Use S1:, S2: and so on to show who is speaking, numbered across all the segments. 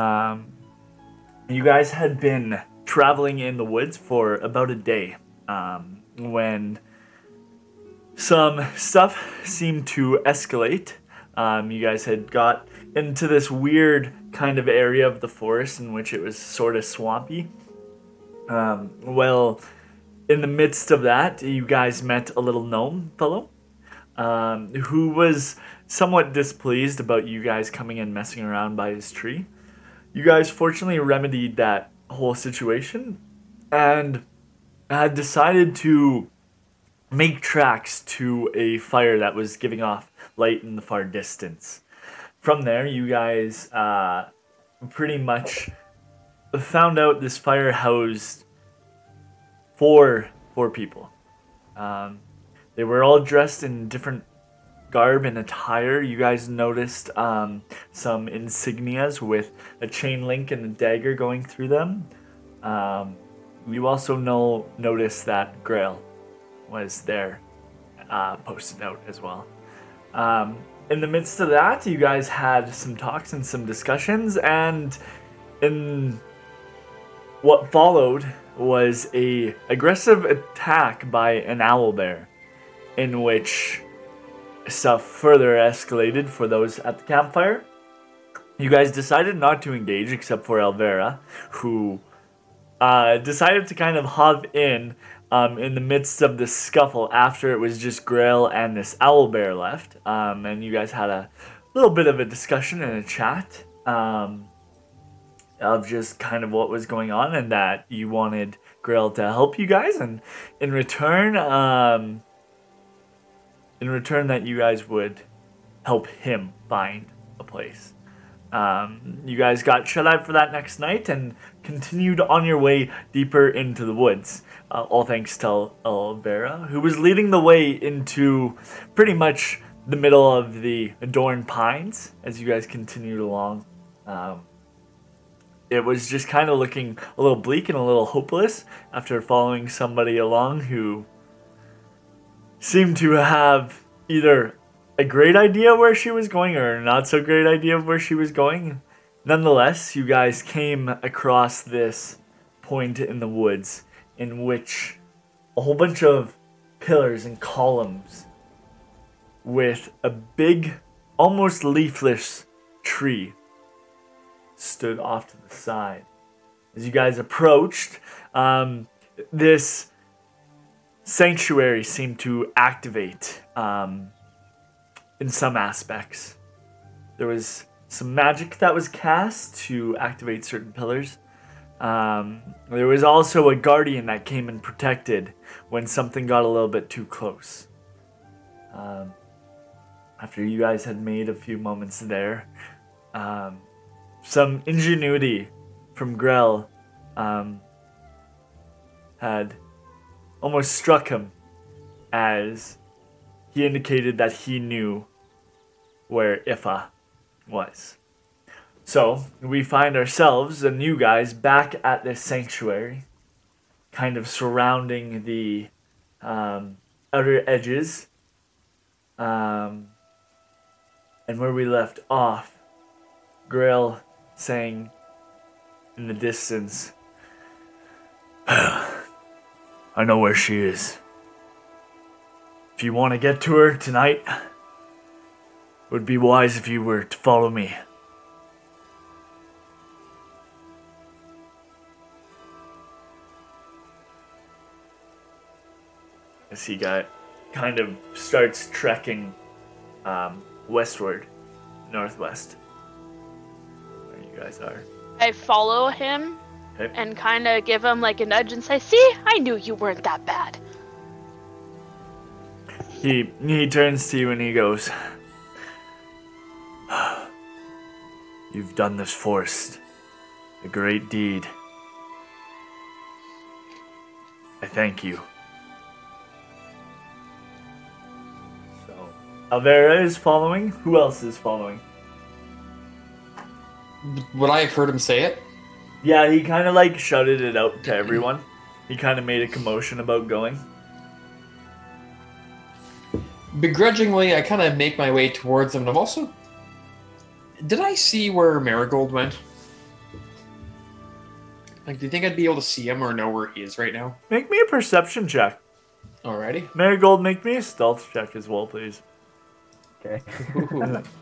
S1: Um, you guys had been traveling in the woods for about a day um, when some stuff seemed to escalate. Um, you guys had got into this weird kind of area of the forest in which it was sort of swampy. Um, well, in the midst of that, you guys met a little gnome fellow um, who was somewhat displeased about you guys coming and messing around by his tree. You guys fortunately remedied that whole situation and had decided to make tracks to a fire that was giving off light in the far distance. From there, you guys uh, pretty much found out this fire housed four four people. Um, they were all dressed in different garb and attire. You guys noticed um, some insignias with a chain link and a dagger going through them. Um, you also know noticed that Grail was there, uh, posted out as well. Um, in the midst of that, you guys had some talks and some discussions, and in what followed was a aggressive attack by an owl bear, in which stuff further escalated for those at the campfire. You guys decided not to engage except for Elvera, who uh, decided to kind of hop in um, in the midst of the scuffle after it was just Grail and this owl bear left. Um, and you guys had a little bit of a discussion and a chat um, of just kind of what was going on and that you wanted Grail to help you guys. And in return, um, in return that you guys would help him find a place. Um, you guys got shut out for that next night and continued on your way deeper into the woods. Uh, all thanks to Elvera, who was leading the way into pretty much the middle of the adorned pines as you guys continued along. Um, it was just kind of looking a little bleak and a little hopeless after following somebody along who seemed to have either a great idea where she was going or a not so great idea of where she was going. Nonetheless, you guys came across this point in the woods in which a whole bunch of pillars and columns with a big, almost leafless tree stood off to the side. As you guys approached, um, this sanctuary seemed to activate um, in some aspects. There was some magic that was cast to activate certain pillars. Um, there was also a guardian that came and protected when something got a little bit too close. Um, after you guys had made a few moments there, um, some ingenuity from Grell um, had almost struck him as he indicated that he knew where Ifa was. So we find ourselves and you guys back at this sanctuary, kind of surrounding the um, outer edges. Um, and where we left off, Grail saying in the distance, I know where she is. If you want to get to her tonight, it would be wise if you were to follow me. As he got kind of starts trekking um, westward, northwest, where you guys are.
S2: I follow him
S1: Okay.
S2: and kind of give him like a nudge and say, "See, I knew you weren't that bad."
S1: He he turns to you and he goes, "You've done this forced, a great deed. I thank you." So, Alvera is following. Who else is following?
S3: Would I have heard him say it?
S1: Yeah, he kind of like shouted it out to everyone. He kind of made a commotion about going.
S3: Begrudgingly, I kind of make my way towards him, and I've also. Did I see where Marigold went? Like, do you think I'd be able to see him or know where he is right now?
S1: Make me a perception check.
S3: Alrighty.
S1: Marigold, make me a stealth check as well, please.
S4: Okay.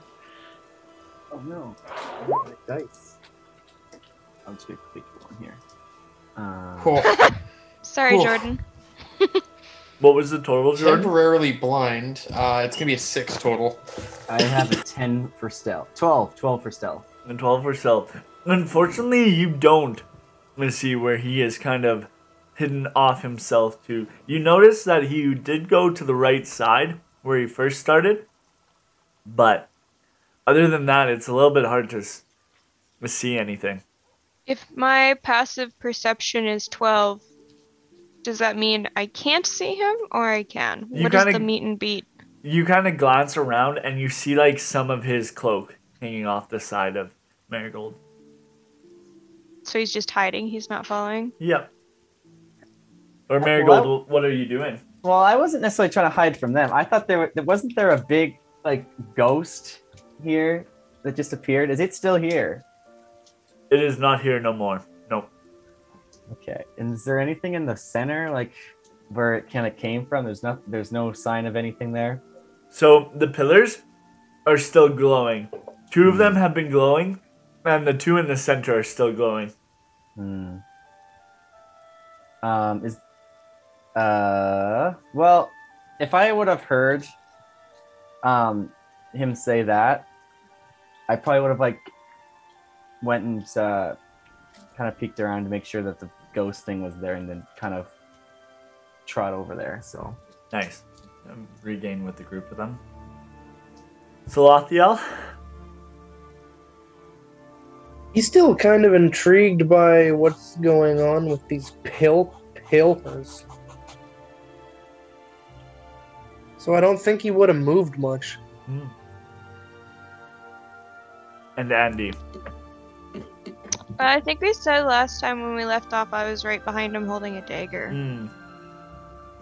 S4: Oh no. I want my dice. I'll just pick pick one here. Uh,
S3: Cool.
S2: Sorry,
S3: Oof.
S2: Jordan.
S1: What was the total, Jordan?
S3: Temporarily blind. Uh, it's gonna be a six total.
S4: I have a 10 for stealth. 12. 12 for stealth.
S1: And 12 for stealth. Unfortunately, you don't Let me see where he is kind of hidden off himself too. You notice that he did go to the right side where he first started, but other than that, it's a little bit hard to s- to see anything.
S2: If my passive perception is 12, does that mean I can't see him or I can?
S1: You
S2: What is
S1: kinda-
S2: the meet and beat?
S1: You kind of glance around and you see like some of his cloak hanging off the side of Marigold.
S2: So he's just hiding, he's not following.
S1: Yep. Or
S4: Well,
S1: Marigold, what are you doing?
S4: Well, I wasn't necessarily trying to hide from them. I thought there, were, there wasn't there a big like ghost here that just appeared. Is it still here?
S1: It is not here no more. Nope.
S4: Okay. And is there anything in the center like where it kind of came from? There's no there's no sign of anything there.
S1: So the pillars are still glowing. Two of them have been glowing, and the two in the center are still glowing.
S4: Hmm. Um, is uh well, if I would have heard um him say that, I probably would have like went and uh kind of peeked around to make sure that the ghost thing was there, and then kind of trot over there. So
S1: Nice. Um, regain with the group of them. Salathiel?
S5: He's still kind of intrigued by what's going on with these pill pillars. So I don't think he would have moved much.
S1: Hmm. And Andy.
S2: I think we said last time when we left off I was right behind him holding a dagger.
S1: Hmm.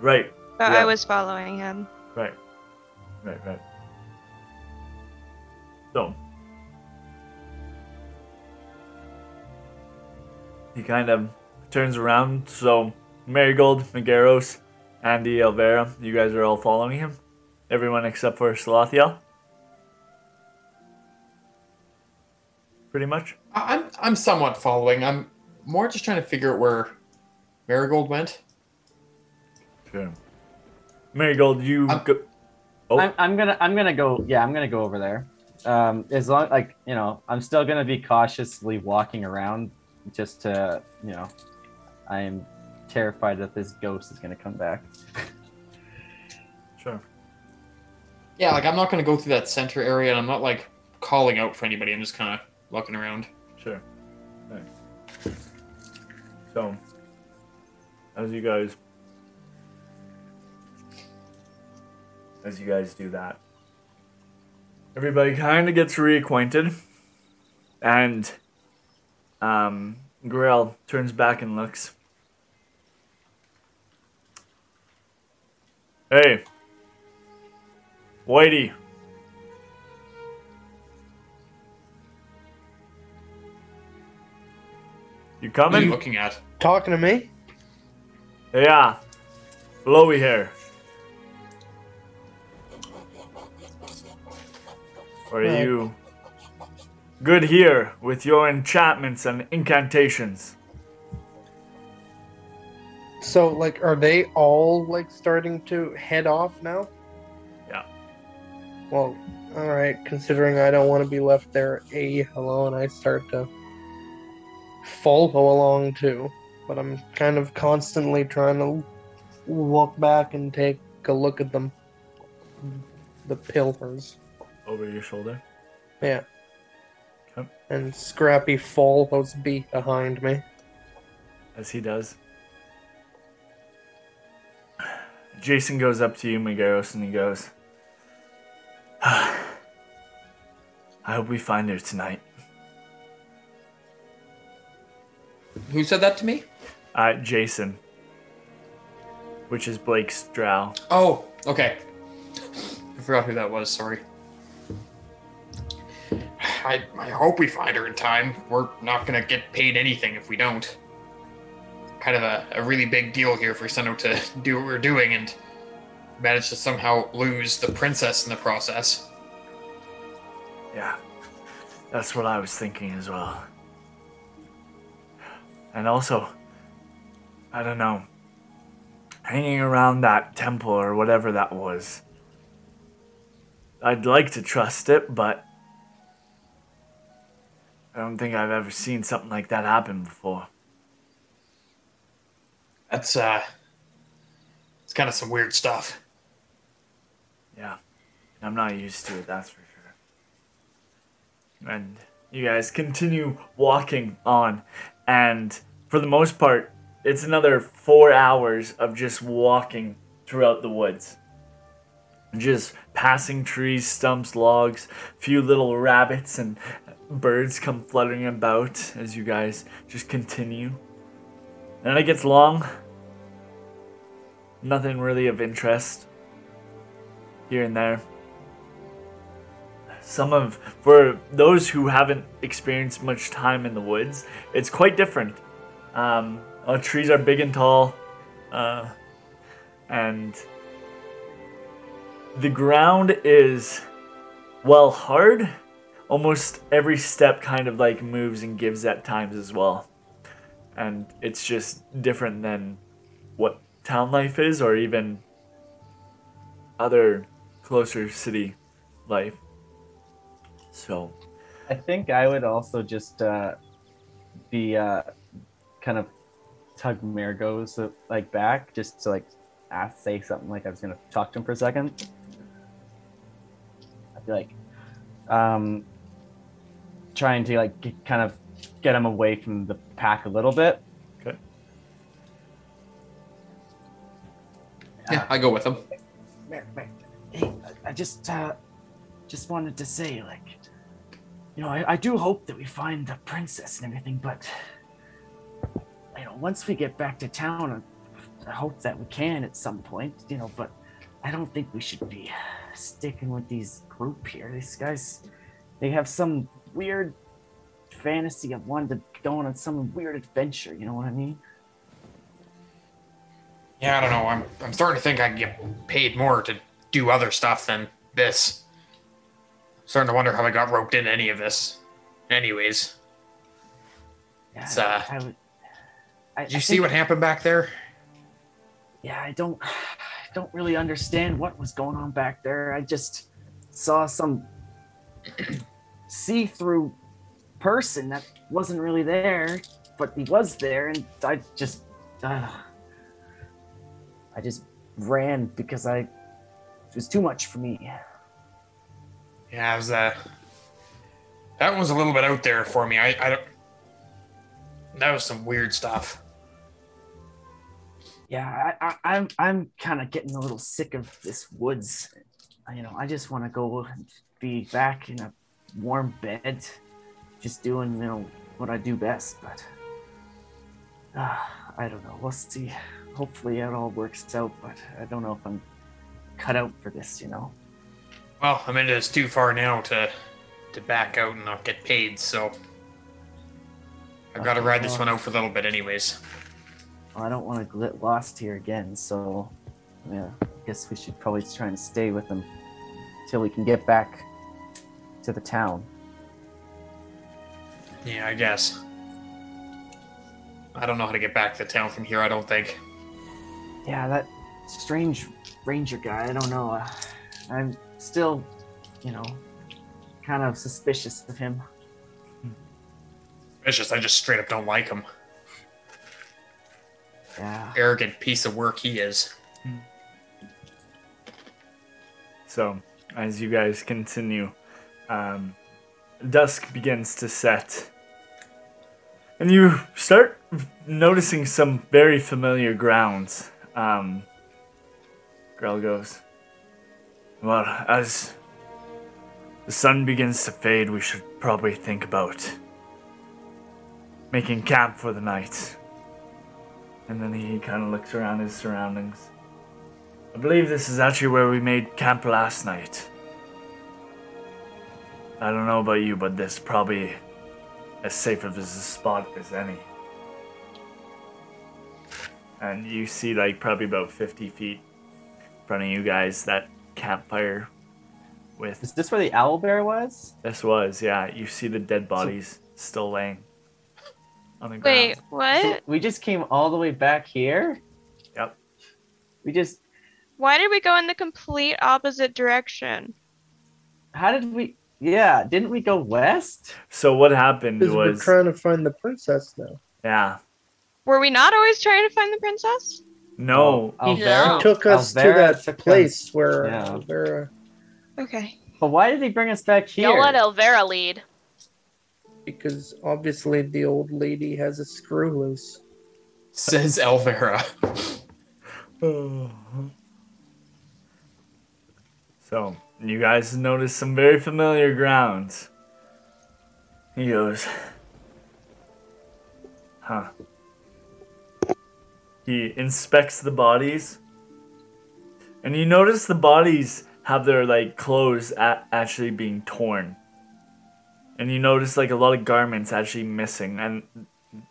S1: Right,
S2: But
S1: yeah.
S2: I was following him.
S1: right, right, right. So. He kind of turns around. So, Marigold, Megaros, Andy, Elvera, you guys are all following him. Everyone except for Salathiel. Pretty much.
S3: I- I'm I'm somewhat following. I'm more just trying to figure out where Marigold went.
S1: Sure. Marigold, you
S3: I'm-
S1: go. Oh,
S4: I'm, I'm gonna I'm gonna go yeah I'm gonna go over there. Um, as long like you know I'm still gonna be cautiously walking around just to you know I am terrified that this ghost is gonna come back.
S1: sure.
S3: Yeah, like I'm not gonna go through that center area, and I'm not like calling out for anybody. I'm just kind of looking around.
S1: Sure. Right. So, as you guys, as you guys do that, everybody kind of gets reacquainted, and um, Grail turns back and looks. Hey, Whitey. You
S3: What are
S1: coming?
S3: you looking at?
S5: Talking to me?
S1: Yeah. Blowy hair. Or are
S5: Right.
S1: you good here with your enchantments and incantations?
S5: So like are they all like starting to head off now?
S1: Yeah.
S5: Well, alright, considering I don't want to be left there A alone, I start to follow along too. But I'm kind of constantly trying to look back and take a look at them. The pillars.
S1: Over your shoulder.
S5: Yeah.
S1: Okay.
S5: And Scrappy follows beat behind me.
S1: As he does. Jason goes up to you, Megaros, and he goes, I hope we find her tonight.
S3: Who said that to me?
S1: Uh, Jason. Which is Blake's drow.
S3: Oh, okay. I forgot who that was. Sorry. I I hope we find her in time. We're not gonna get paid anything if we don't. kind of a, a really big deal here for we to do what we're doing and manage to somehow lose the princess in the process.
S1: Yeah, that's what I was thinking as well. And also, I don't know, hanging around that temple or whatever that was. I'd like to trust it, but I don't think I've ever seen something like that happen before.
S3: That's uh, it's kind of some weird stuff.
S1: Yeah, I'm not used to it, that's for sure. And you guys continue walking on, and for the most part, it's another four hours of just walking throughout the woods. Just passing trees, stumps, logs, few little rabbits and birds come fluttering about as you guys just continue. And it gets long. Nothing really of interest here and there. Some of, for those who haven't experienced much time in the woods, it's quite different. Um, uh, trees are big and tall, uh, and the ground is, well, hard. Almost every step kind of like moves and gives at times as well. And it's just different than what town life is or even other closer city life. So,
S4: I think I would also just uh, be uh, kind of tug Margot's uh, like back just to like ask, say something like I was gonna talk to him for a second. I'd be like, um, trying to like get, kind of get him away from the pack a little bit.
S1: okay.
S3: Yeah, I go with him.
S4: Mer- Mer- Hey, I I just uh, just wanted to say, like, you know, I, I do hope that we find the princess and everything, but you know, once we get back to town, I, hope that we can at some point, you know. But I don't think we should be sticking with these group here. These guys, they have some weird fantasy of wanting to go on some weird adventure. You know what I mean?
S3: Yeah, I don't know. I'm I'm starting to think I can get paid more to do other stuff than this. Starting to wonder how I got roped into any of this. Anyways,
S4: Yeah,
S3: It's, uh,
S4: I would. I,
S3: did you
S4: I
S3: see what happened back there?
S4: yeah i don't i don't really understand what was going on back there i just saw some see-through person that wasn't really there but he was there and i just uh, i just ran because i it was too much for me
S3: Yeah, was uh that was a little bit out there for me. I I don't that was some weird stuff.
S4: yeah I, I i'm i'm kind of getting a little sick of this woods you know i just want to go and be back in a warm bed just doing you know what i do best but uh, i don't know we'll see hopefully it all works out but i don't know if i'm cut out for this you know
S3: Well, I mean it's too far now to to back out and not get paid, so I've got to ride this one out for a little bit anyways.
S4: i don't want to get lost here again so yeah i guess we should probably try and stay with them till we can get back to the town
S3: Yeah, I guess. I don't know how to get back to town from here, I don't think.
S4: Yeah, that strange ranger guy. I don't know. Uh, I'm still, you know, kind of suspicious of him.
S3: It's just I just straight up don't like him.
S4: Yeah.
S3: Arrogant piece of work he is.
S1: So, as you guys continue, um, dusk begins to set. And you start noticing some very familiar grounds. Um, Grell goes, Well, as the sun begins to fade, we should probably think about making camp for the night. And then he kind of looks around his surroundings. I believe this is actually where we made camp last night. I don't know about you, but this probably as safe of a spot as any. and you see like probably about 50 feet in front of you guys that campfire with
S4: Is this where the owl bear was?
S1: this was yeah you see the dead bodies still laying on the ground
S2: Wait,
S4: So
S2: what?
S4: we just came all the way back here.
S1: Yep.
S4: We just.
S2: Why did we go in the complete opposite direction?
S4: How did we? Yeah, didn't we go west?
S1: so what happened
S5: was. we're trying to find the princess now.
S1: yeah
S2: Were we not always trying to find the princess?
S1: No
S6: Yeah.
S4: Alvera-
S5: Took us to that
S4: took us-
S5: place where
S4: yeah.
S5: Alvera,
S2: Okay.
S4: But why did he bring us back here?
S6: Don't let Elvera lead.
S5: because obviously the old lady has a screw loose.
S3: Says Elvera.
S1: So, you guys notice some very familiar grounds. He goes, Huh. He inspects the bodies. And you notice the bodies have their like clothes a- actually being torn. And you notice like a lot of garments actually missing and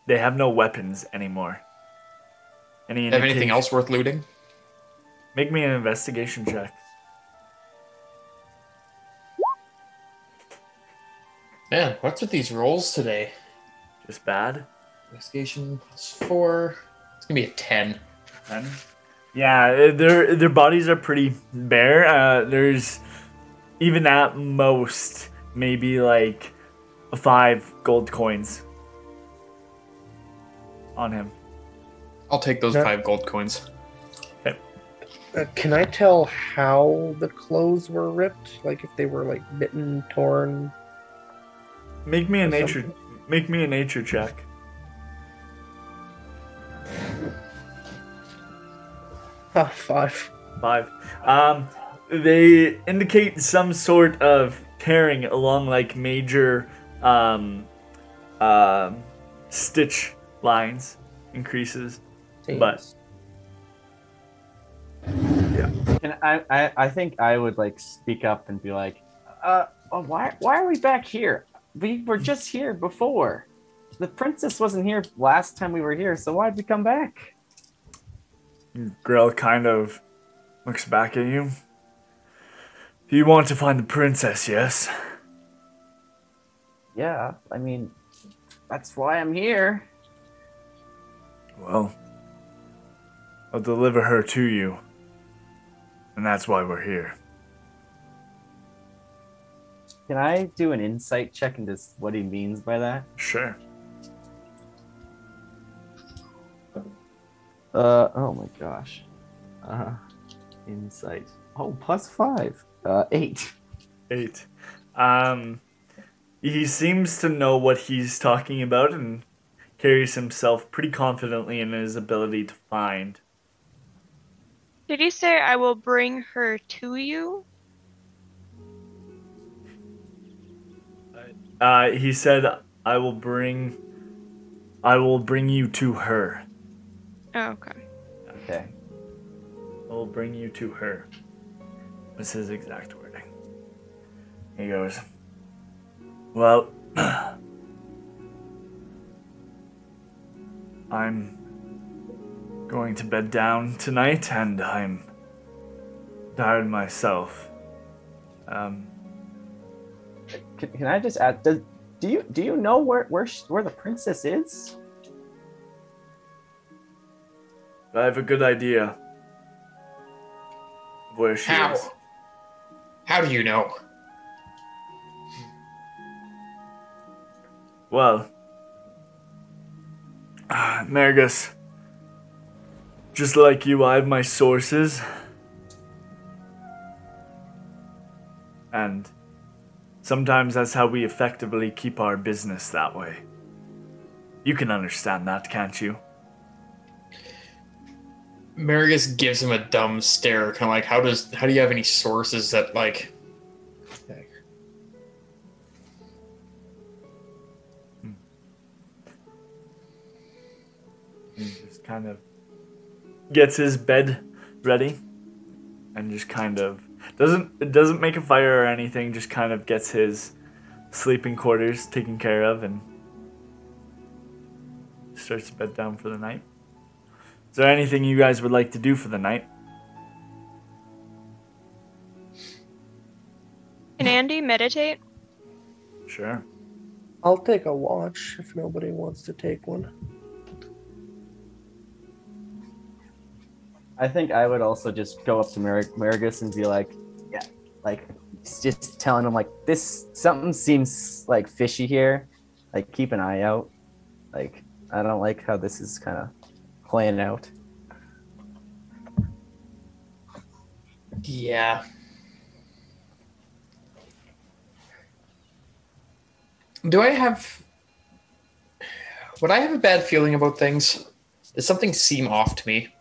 S1: they have no weapons anymore. Any
S3: Have anything else worth looting?
S1: Make me an investigation check.
S3: Man, what's with these rolls today?
S1: Just bad.
S3: Investigation plus four. It's gonna be a ten.
S1: Ten. Yeah, uh, their their bodies are pretty bare. Uh, there's even at most maybe like five gold coins on him.
S3: I'll take those
S5: Yeah.
S3: five gold coins.
S5: Uh, can I tell how the clothes were ripped? Like if they were like bitten, torn?
S1: Make me a nature.
S5: something.
S1: Make me a nature check.
S5: Ah, five.
S1: Five. Um, they indicate some sort of tearing along like major um, um, stitch lines increases. But-
S5: yeah.
S4: And I, I, I think I would like speak up and be like, uh, oh, why, why are we back here? We were just here before. The princess wasn't here last time we were here, so why'd we come back?
S1: Grell kind of looks back at you. You want to find the princess, yes?
S4: Yeah, I mean, that's why I'm here.
S1: Well, I'll deliver her to you. And that's why we're here.
S4: Can I do an insight check into what he means by that?
S1: Sure.
S4: Uh, oh my gosh. Uh, insight. Oh, plus five. Uh, eight.
S1: Eight. Um, he seems to know what he's talking about and carries himself pretty confidently in his ability to find.
S2: Did he say I will bring her to you?
S1: Uh, he said, "I will bring, I will bring you to her.
S2: Oh, okay.
S4: Okay.
S1: I will bring you to her." Was his exact wording. He goes, "Well, I'm going to bed down tonight, and I'm tired myself. Um,
S4: Can, can I just add? Does, do you do you know where where where the princess is?
S1: I have a good idea of where she
S3: How?
S1: is."
S3: How do you know?
S1: Well, ah, Mergus, just like you, I have my sources. And sometimes that's how we effectively keep our business that way. You can understand that, can't you?
S3: Marigus gives him a dumb stare, kind of like, how does, how do you have any sources that like? Hmm.
S1: He just kind of gets his bed ready and just kind of doesn't doesn't make a fire or anything, just kind of gets his sleeping quarters taken care of and starts to bed down for the night. Is there anything you guys would like to do for the night?
S2: Can Andy meditate?
S1: Sure.
S5: I'll take a watch if nobody wants to take one.
S4: I think I would also just go up to Mar- Marigus and be like, yeah, like just telling him like this something seems like fishy here. Like keep an eye out. Like I don't like how this is kind of playing out.
S3: Yeah. Do I have. Would I have a bad feeling about things? Does something seem off to me?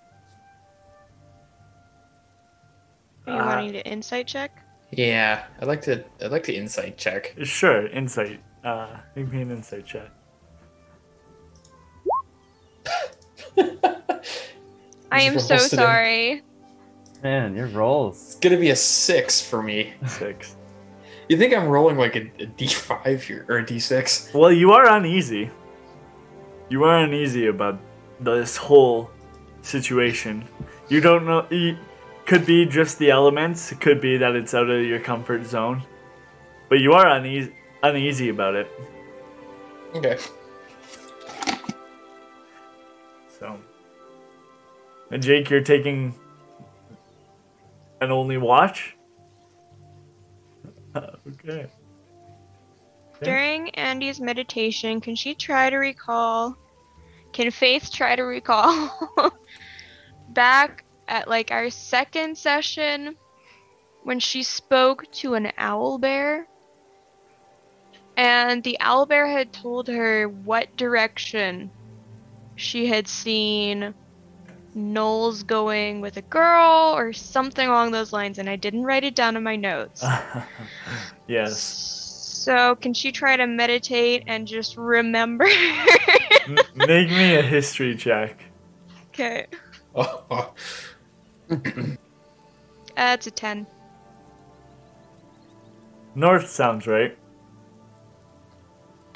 S2: Are you
S1: Uh,
S2: wanting to insight check?
S3: Yeah, I'd like to. I'd like to insight check.
S1: Sure. Insight. Uh, make me an insight check.
S2: I am so
S3: roasted him.
S2: sorry.
S4: Man, your rolls.
S3: It's gonna be a six for me.
S1: Six.
S3: You think I'm rolling like a, a D5 here or a D6?
S1: Well, you are uneasy. You are uneasy about this whole situation. You don't know. It could be just the elements. It could be that it's out of your comfort zone. But you are uneasy, uneasy about it.
S3: Okay.
S1: And Jake, you're taking an only watch. okay.
S2: During Andy's meditation, can she try to recall? Can Faith try to recall back at like our second session when she spoke to an owl bear? And the owl bear had told her what direction she had seen Knowles going with a girl or something along those lines, and I didn't write it down in my notes.
S1: yes.
S2: So, can she try to meditate and just remember?
S1: Make me a history check.
S2: okay,
S3: Oh,
S2: that's a 10.
S1: North sounds right.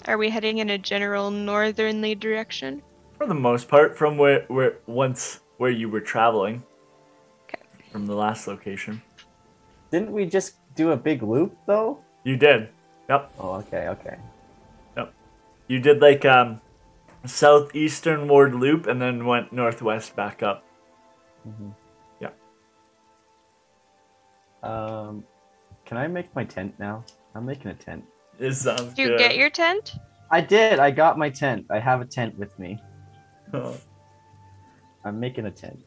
S2: Are we heading in a general northernly direction?
S1: For the most part, from where, where once where you were traveling.
S2: Okay.
S1: From the last location.
S4: Didn't we just do a big loop though?
S1: You did. Yep.
S4: Oh, okay, okay. Yep.
S1: You did like um southeastern ward loop and then went northwest back up.
S4: hmm
S1: Yeah.
S4: Um, can I make my tent now? I'm making a tent.
S1: It sounds
S2: Do you
S1: good.
S2: get your tent?
S4: I did. I got my tent. I have a tent with me. I'm making a tent.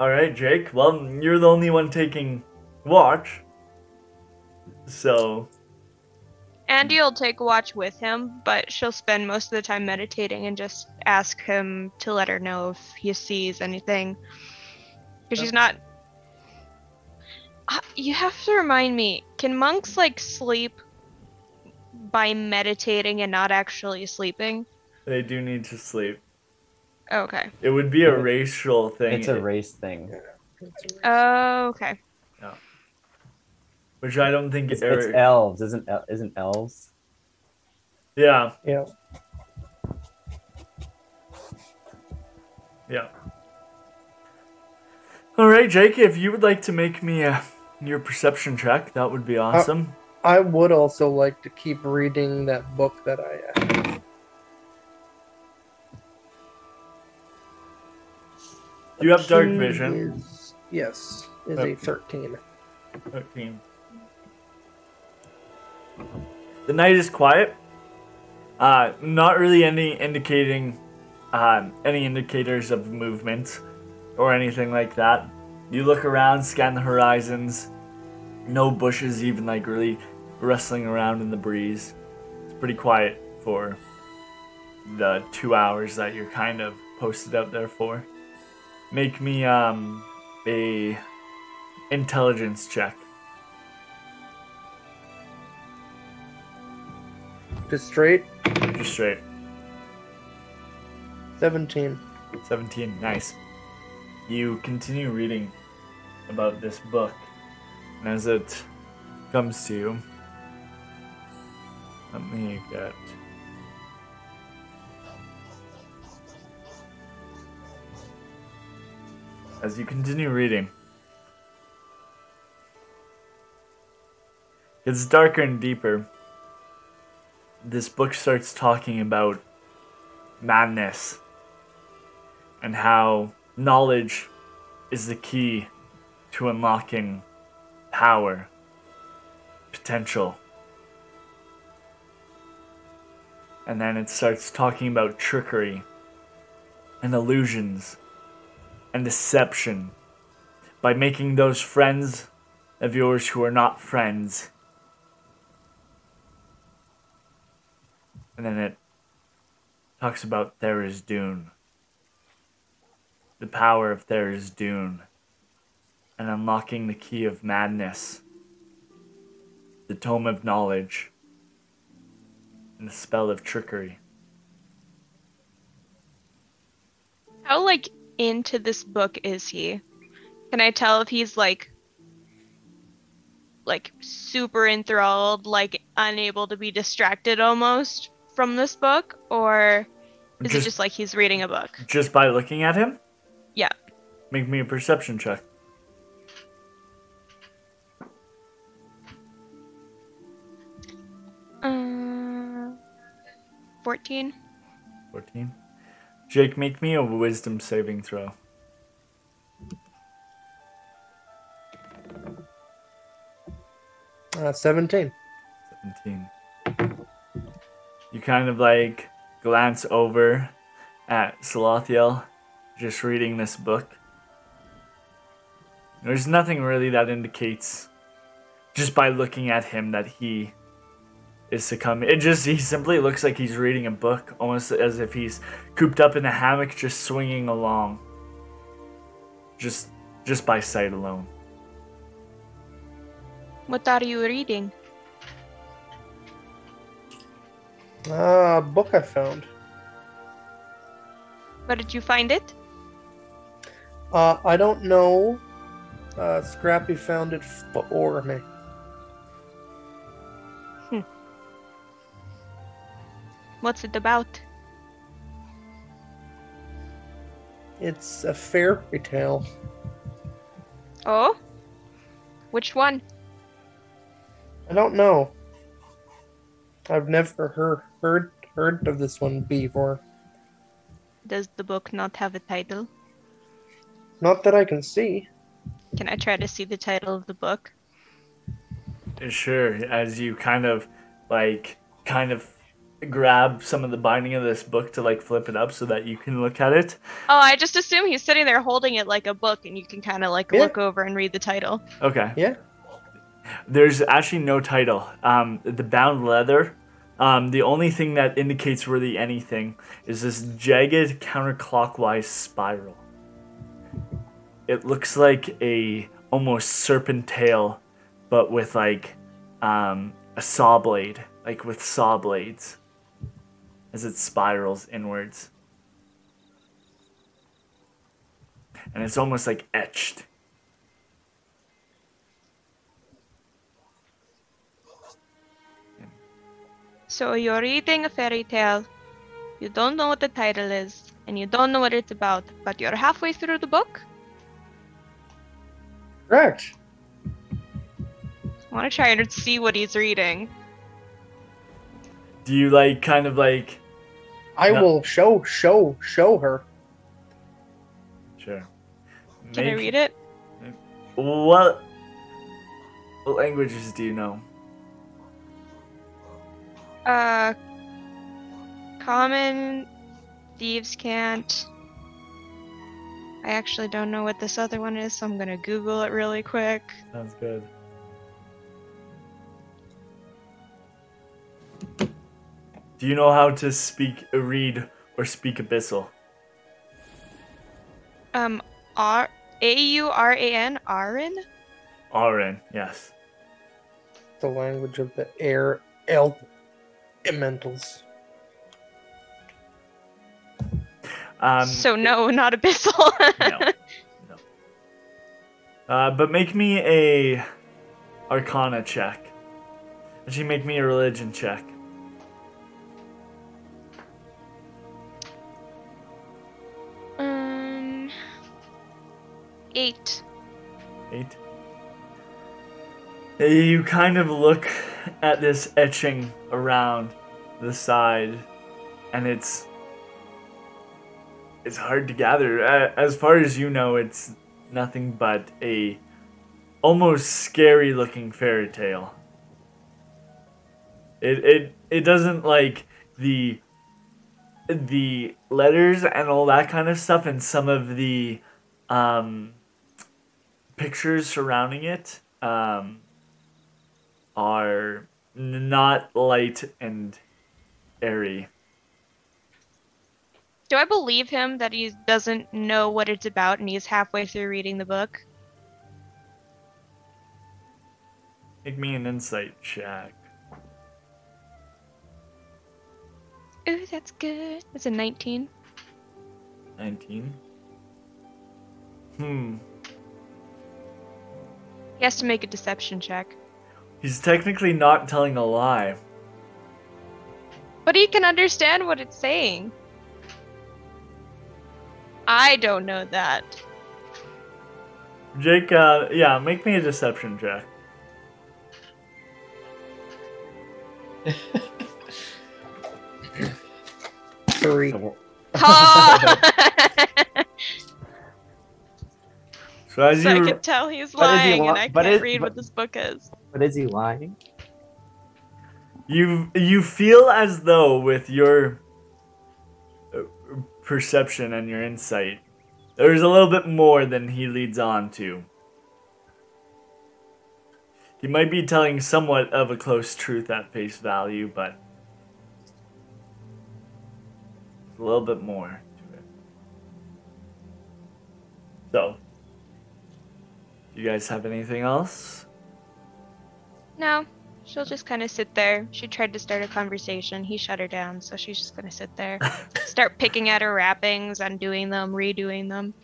S1: All right, Jake. Well, you're the only one taking watch. So,
S2: Andy will take watch with him, but she'll spend most of the time meditating and just ask him to let her know if he sees anything. Because she's not. Uh, You have to remind me can monks, like, sleep by meditating and not actually sleeping?
S1: they do need to sleep.
S2: Oh, okay.
S1: It would be a racial thing.
S4: It's a race thing.
S2: Oh, okay. Yeah.
S1: which I don't think
S4: It's,
S1: Eric.
S4: it's elves, isn't el- isn't elves?
S1: yeah,
S5: Yeah.
S1: yeah. All right, Jake. If you would like to make me a your perception check, that would be uh, awesome.
S5: I would also like to keep reading that book that I uh,
S1: you have dark vision.
S5: Is, yes, is
S1: Oh.
S5: a 13.
S1: 13. The night is quiet. Uh, not really any indicating, um, any indicators of movement or anything like that. You look around, scan the horizons. No bushes even like really rustling around in the breeze. It's pretty quiet for the two hours that you're kind of posted out there for. Make me um a intelligence check.
S5: Just straight
S1: Just straight.
S5: 17.
S1: 17. Nice. You continue reading about this book, and as it comes to you, let me get. As you continue reading. It's darker and deeper. This book starts talking about madness and how knowledge is the key to unlocking power, potential. And then it starts talking about trickery and illusions and deception by making those friends of yours who are not friends. And then it talks about Thera's Dune. The power of Thera's Dune. And unlocking the key of madness. The tome of knowledge. And the spell of trickery.
S2: How like into this book is he? Can I tell if he's like like super enthralled, like unable to be distracted almost from this book or is it just like he's reading a book?
S1: just by looking at him?
S2: Yeah.
S1: Make me a perception check.
S2: Uh, 14.
S1: 14. Jake, make me a wisdom saving throw.
S5: Uh, 17.
S1: 17. You kind of like glance over at Salathiel, just reading this book. There's nothing really that indicates, just by looking at him, that he is succumbing. It just, he simply looks like he's reading a book, almost as if he's cooped up in a hammock, just swinging along. Just, just by sight alone.
S2: What are you reading?
S5: Uh, a book I found.
S2: Where did you find it?
S5: Uh, I don't know. Uh, Scrappy found it for me.
S2: What's it about?
S5: It's a fairy tale.
S2: Oh? Which one?
S5: I don't know. I've never heard heard heard of this one before.
S2: Does the book not have a title?
S5: Not that I can see.
S2: Can I try to see the title of the book?
S1: Sure, as you kind of like kind of grab some of the binding of this book to like flip it up so that you can look at it.
S2: Oh, I just assume he's sitting there holding it like a book and you can kind of like
S5: Yeah.
S2: look over and read the title.
S1: Okay.
S5: Yeah.
S1: There's actually no title. Um, the bound leather. Um, the only thing that indicates really anything is this jagged counterclockwise spiral. It looks like a almost serpent tail, but with like um, a saw blade, like with saw blades, as it spirals inwards. And it's almost like etched.
S2: So you're reading a fairy tale. You don't know what the title is, and you don't know what it's about, but you're halfway through the book.
S5: Correct.
S2: I want to try and see what he's reading.
S1: Do you like kind of like
S5: I
S1: No.
S5: will show show show her.
S1: Sure.
S2: Can I read it?
S1: What what languages do you know?
S2: Uh, common, thieves' cant. I actually don't know what this other one is, so I'm gonna Google it really quick.
S1: Sounds good. Do you know how to speak, read, or speak abyssal?
S2: Um, R A U R A N Auran.
S1: Auran, yes.
S5: The language of the air elementals.
S1: Um,
S2: so no, not abyssal.
S1: no, no. Uh, but make me a Arcana check. Actually, make me a religion check.
S2: Eight.
S1: Eight. You kind of look at this etching around the side, and it's it's hard to gather. As far as you know, it's nothing but a almost scary looking fairy tale. It it it doesn't like the the letters and all that kind of stuff and some of the um pictures surrounding it um are not light and airy.
S2: Do I believe him that he doesn't know what it's about and he's halfway through reading the book?
S1: Make me an insight check.
S2: Ooh, that's good. That's a 19.
S1: 19. Hmm.
S2: He has to make a deception check.
S1: He's technically not telling a lie.
S2: But he can understand what it's saying. I don't know that.
S1: Jake, uh, yeah, make me a deception check.
S5: Three.
S2: Ha!
S1: So as
S2: so I can tell he's
S4: But is he
S2: lying,
S4: li-
S2: and I can't
S4: is-
S2: read
S4: but-
S2: what this book is.
S4: But is he lying?
S1: you you feel as though with your uh, perception and your insight, there's a little bit more than he leads on to. He might be telling somewhat of a close truth at face value, but a little bit more to it. So, do you guys have anything else?
S2: No, she'll just kind of sit there. She tried to start a conversation. He shut her down, so she's just gonna sit there, start picking at her wrappings, undoing them, redoing them.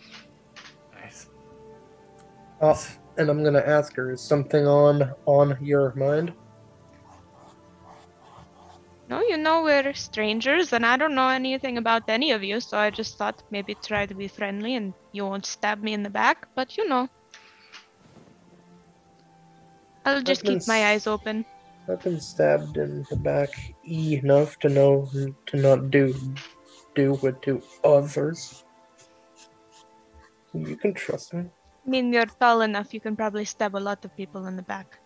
S1: Nice.
S5: Uh, and I'm gonna ask her, is something on on your mind?
S2: No, you know we're strangers, and I don't know anything about any of you, so I just thought maybe try to be friendly, and you won't stab me in the back. But you know, I'll just keep my eyes open.
S5: I've been stabbed in the back enough to know to not do do it to others. You can trust me.
S2: I mean, you're tall enough; you can probably stab a lot of people in the back.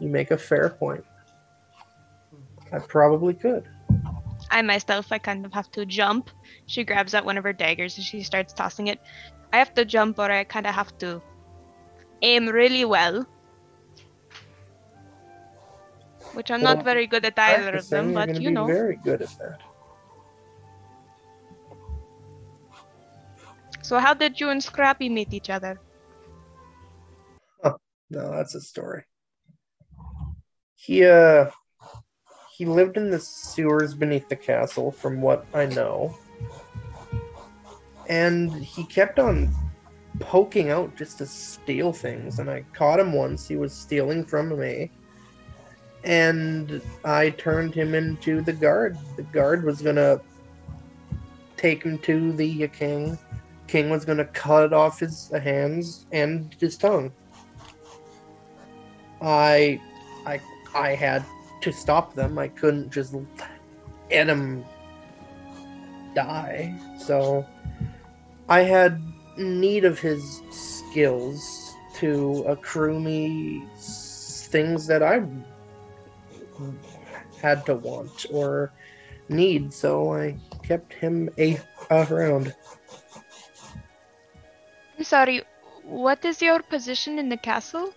S5: You make a fair point. I probably could.
S2: I myself, I kind of have to jump. She grabs out one of her daggers and she starts tossing it. I have to jump, or I kind of have to aim really well. Which I'm not very good at either of them, but you know.
S5: very good at that.
S2: So, how did you and Scrappy meet each other?
S5: Oh, No, that's a story. He uh he lived in the sewers beneath the castle, from what I know. And he kept on poking out just to steal things, and I caught him once. He was stealing from me. And I turned him into the guard. The guard was gonna take him to the king. King was gonna cut off his hands and his tongue. I, I, I had to stop them. I couldn't just let him die. So, I had need of his skills to accrue me things that I had to want or need. So I kept him a around.
S2: I'm sorry, what is your position in the castle?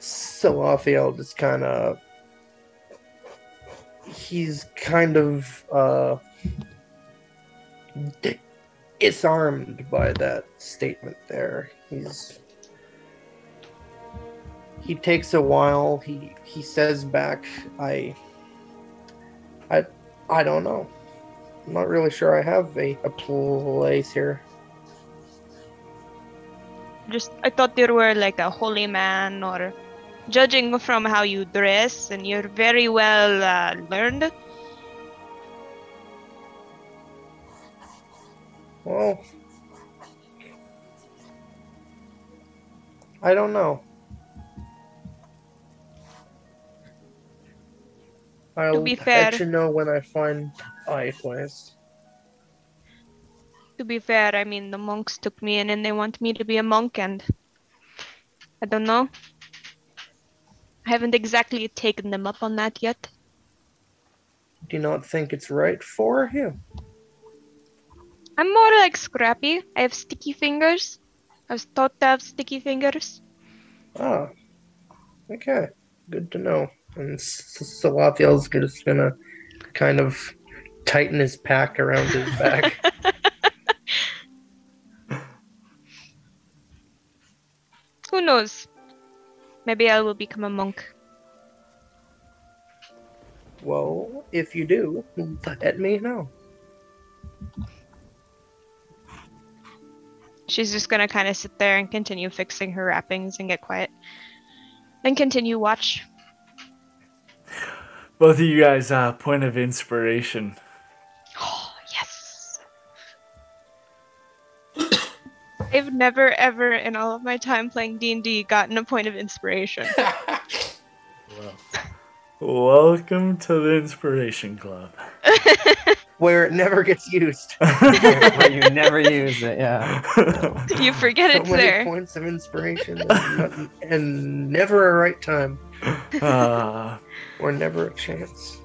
S5: Salathiel just kind of he's kind of uh disarmed by that statement there. He's he takes a while. He he says back i i i don't know. I'm not really sure i have a, a place here.
S2: Just, I thought you were like a holy man, or judging from how you dress, and you're very well uh, learned.
S5: Well, I don't know. I'll
S2: be
S5: let you know when I find I place.
S2: To be fair, I mean the monks took me in and they want me to be a monk and I don't know. I haven't exactly taken them up on that yet.
S5: Do you not think it's right for you?
S2: I'm more like Scrappy. I have sticky fingers. I was taught to have sticky fingers.
S5: Ah, okay, good to know. And S- Salathiel's just gonna kind of tighten his pack around his back.
S2: Who knows? Maybe I will become a monk.
S5: well, if you do, let me know.
S2: She's just gonna kind of sit there and continue fixing her wrappings and get quiet. And continue watch.
S1: Both of you guys, uh, point of inspiration.
S2: Oh, yes. I've never ever in all of my time playing D&D gotten a point of inspiration.
S1: Welcome to the Inspiration Club.
S5: Where it never gets used.
S4: Where you never use it, yeah.
S2: you forget
S5: So
S2: it's
S5: many
S2: there.
S5: points of inspiration and, and never a right time
S1: uh,
S5: or never a chance.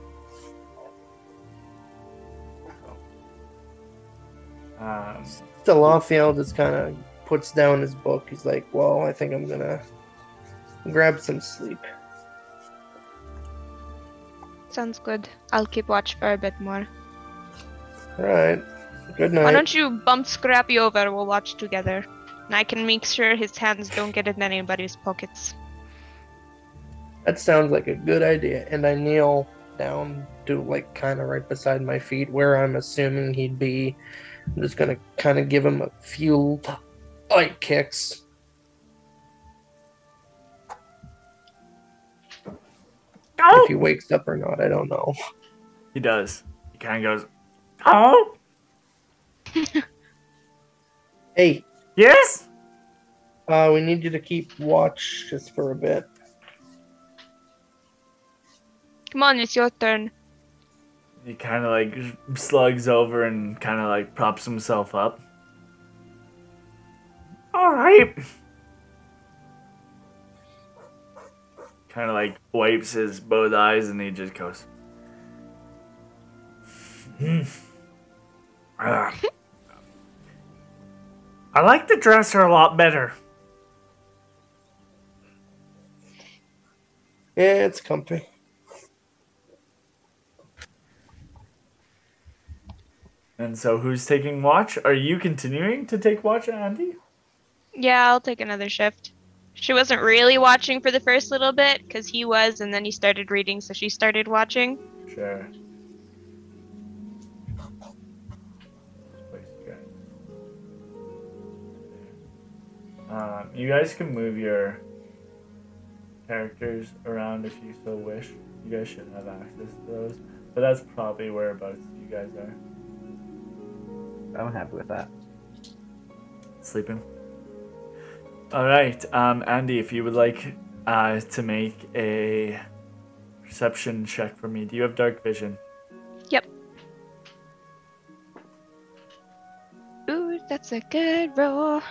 S1: um,
S5: Salathiel just kind of puts down his book. He's like, "Well, I think I'm gonna grab some sleep."
S2: Sounds good. I'll keep watch for a bit more.
S5: All right. Good night.
S2: Why don't you bump Scrappy over? We'll watch together. And I can make sure his hands don't get in anybody's pockets.
S5: That sounds like a good idea. And I kneel down to like kind of right beside my feet, where I'm assuming he'd be. I'm just gonna kind of give him a few light kicks. If he wakes up or not, I don't know.
S1: he does. He kind of goes, Oh,
S5: Hey,
S1: yes?
S5: uh, we need you to keep watch just for a bit.
S2: Come on, it's your turn.
S1: He kind of like slugs over and kind of like props himself up. All right. Kind of like wipes his both eyes and he just goes. "Hmm. Ah. I like the dresser a lot better.
S5: Yeah, it's comfy.
S1: And so, who's taking watch? Are you continuing to take watch, Andy?
S2: Yeah, I'll take another shift. She wasn't really watching for the first little bit because he was, and then he started reading, so she started watching.
S1: Sure. You guys. Um, you guys can move your characters around if you so wish. You guys should have access to those. But that's probably whereabouts you guys are.
S4: I'm happy with that.
S1: Sleeping. Alright, um, Andy, if you would like uh, to make a perception check for me, do you have dark vision?
S2: Yep. Ooh, that's a good roll.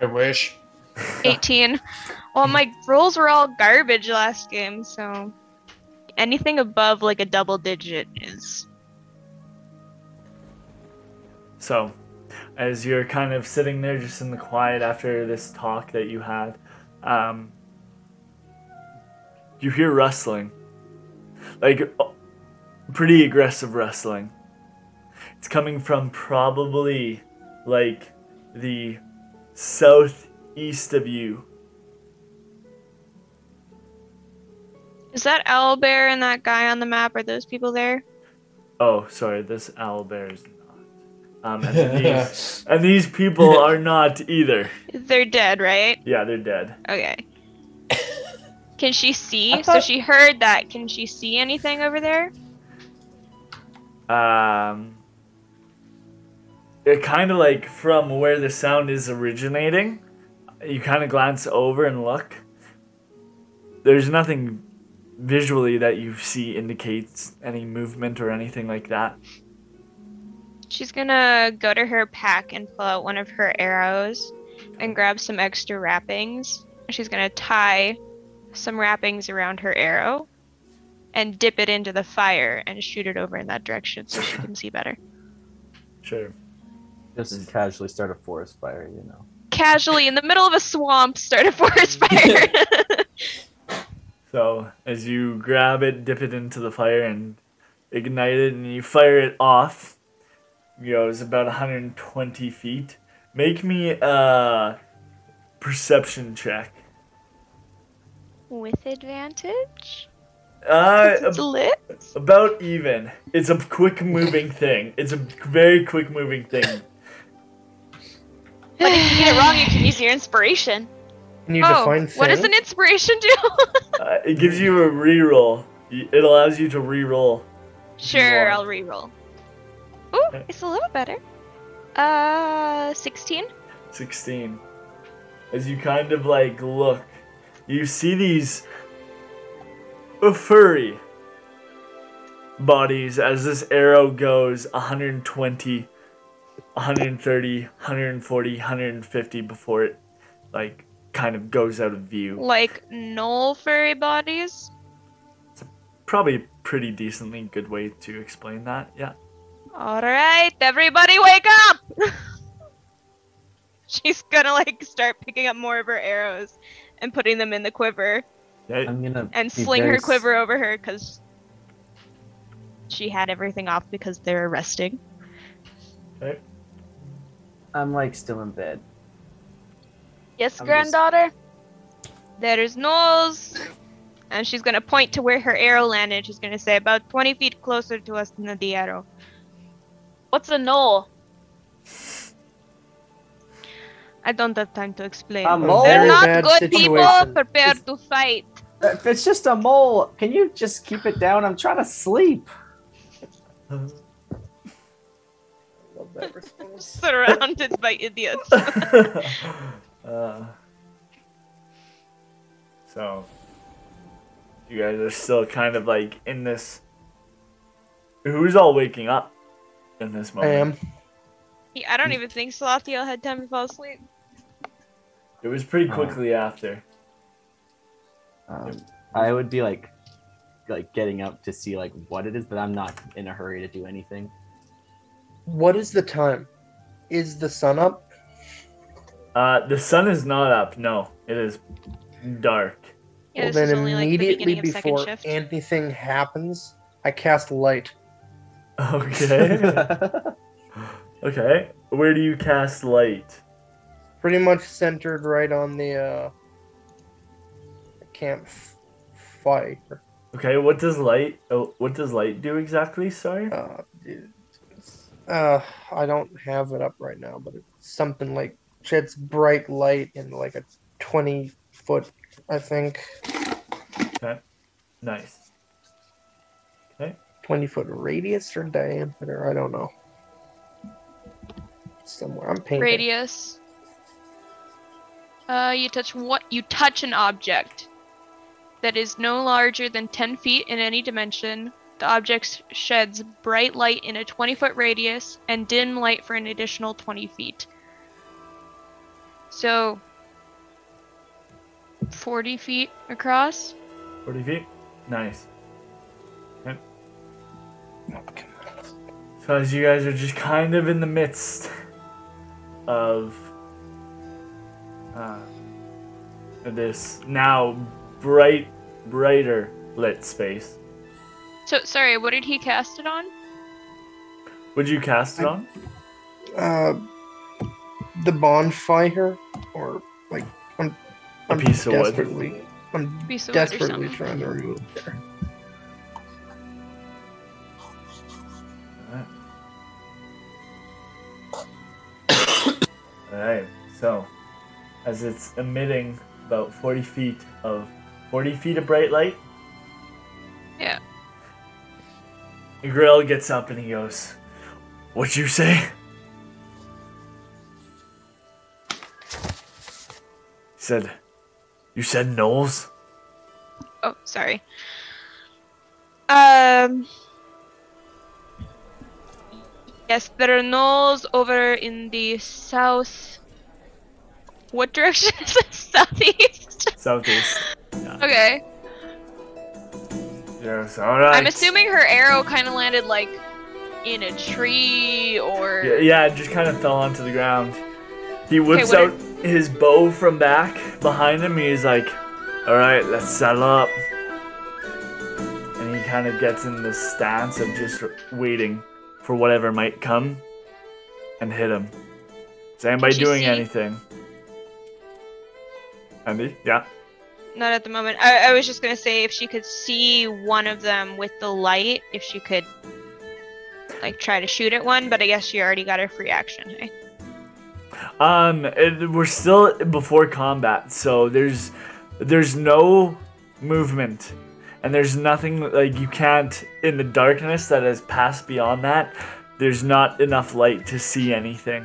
S3: I wish.
S2: 18. well, my rolls were all garbage last game, so anything above like a double digit is.
S1: So, as you're kind of sitting there just in the quiet after this talk that you had, um, you hear rustling. Like, uh, pretty aggressive rustling. It's coming from probably like the southeast of you.
S2: Is that Owlbear and that guy on the map? Are those people there?
S1: Oh, sorry, this owl bear is. Um, and, these, and these people are not either.
S2: They're dead, right?
S1: Yeah, they're dead.
S2: Okay. Can she see?
S4: I
S2: So she heard that. Can she see anything over there?
S1: Um, it kind of like from where the sound is originating, you kind of glance over and look. There's nothing visually that you see indicates any movement or anything like that.
S2: She's gonna go to her pack and pull out one of her arrows and grab some extra wrappings. She's gonna tie some wrappings around her arrow and dip it into the fire and shoot it over in that direction so she can see better.
S1: Sure.
S4: Just casually start a forest fire, you know.
S2: Casually in the middle of a swamp, start a forest fire.
S1: So as you grab it, dip it into the fire, and ignite it, and you fire it off, it goes about 120 feet. Make me a perception check.
S2: With advantage?
S1: Uh,
S2: It's lit?
S1: about even. It's a quick moving thing. It's a very quick moving thing.
S6: But if you get it wrong, you can use your inspiration.
S5: Can you
S2: oh,
S5: define
S2: what does an inspiration do?
S1: Uh, it gives you a reroll. Y- It allows you to reroll.
S2: sure. I'll reroll. Ooh, it's a little better. Uh, 16?
S1: 16. As you kind of like look, you see these furry bodies as this arrow goes 120, 130, 140, 150 before it like kind of goes out of view.
S2: Like gnoll furry bodies?
S1: It's probably a pretty decently good way to explain that. Yeah.
S2: Alright, everybody wake up! She's gonna like start picking up more of her arrows and putting them in the quiver
S4: I'm gonna
S2: and sling
S4: very
S2: her quiver over her because she had everything off because they're resting.
S1: okay.
S4: I'm like still in bed.
S6: Yes,
S4: I'm just-
S6: granddaughter.
S2: There's gnolls! And she's gonna point to where her arrow landed. She's gonna say about 20 feet closer to us than the arrow.
S6: What's a gnoll?
S2: I don't have time to explain.
S4: A mole?
S2: They're not
S5: bad
S2: good people
S5: situation.
S2: prepared to fight.
S4: If it's just a mole, can you just keep it down? I'm trying to sleep.
S5: Love that response.
S2: Surrounded by idiots.
S1: uh, so, you guys are still kind of like in this. Who's all waking up in this
S5: I
S1: moment?
S5: am.
S2: Yeah, I don't even think Salathiel had time to fall asleep.
S1: It was pretty
S4: Oh.
S1: quickly after.
S4: Um, I would be like, like getting up to see like what it is, but I'm not in a hurry to do anything.
S5: What is the time? Is the sun up?
S1: Uh, the sun is not up. No, it is dark.
S2: Yeah,
S5: well, then
S2: only like the
S5: immediately
S2: beginning of second
S5: before
S2: shift.
S5: anything happens, I cast light.
S1: Okay. okay. Where do you cast light?
S5: Pretty much centered right on the uh, campfire.
S1: Okay. What does light? Oh, what does light do exactly? Sorry.
S5: Uh, dude, uh, I don't have it up right now, but it's something like sheds bright light in like a twenty foot, I think, Okay.
S1: Nice. Okay.
S5: twenty foot radius or diameter. I don't know. Somewhere I'm painting.
S2: Radius. Uh, you touch what? You touch an object that is no larger than 10 feet in any dimension. The object sheds bright light in a 20 foot radius and dim light for an additional 20 feet. So, 40 feet across.
S1: 40 feet. Nice. So as you guys are just kind of in the midst of uh, this now bright, brighter lit space,
S2: So, sorry, what did he cast it on?
S1: would you cast it
S5: I-
S1: on?
S5: Uh, the bonfire, or like I'm,
S1: A
S5: I'm
S1: piece of wood.
S5: desperately, I'm
S2: Piece of wood or
S5: desperately
S2: something.
S5: trying to remove there.
S1: Alright, so as it's emitting about 40 feet of 40 feet of bright light.
S2: Yeah.
S1: Grill gets up and he goes, What'd you say? He said, You said gnolls?
S2: Oh, sorry. Um. Yes, there are gnolls over in the south. What direction is it? Southeast?
S1: Southeast. Yeah.
S2: Okay.
S1: Yes. All right.
S2: I'm assuming her arrow kind of landed like in a tree or.
S1: Yeah, yeah, it just kind of fell onto the ground. He whips
S2: are-
S1: out his bow from back behind him. He's like, "All right, let's saddle up." And he kind of gets in this stance of just waiting for whatever might come and hit him. Is anybody doing
S2: see-
S1: anything? Andy? Yeah.
S2: Not at the moment. I, I was just gonna say if she could see one of them with the light, if she could like try to shoot at one, but I guess she already got her free action. Hey?
S1: Um, it, we're still before combat, so there's there's no movement, and there's nothing like you can't in the darkness that has passed beyond that. There's not enough light to see anything.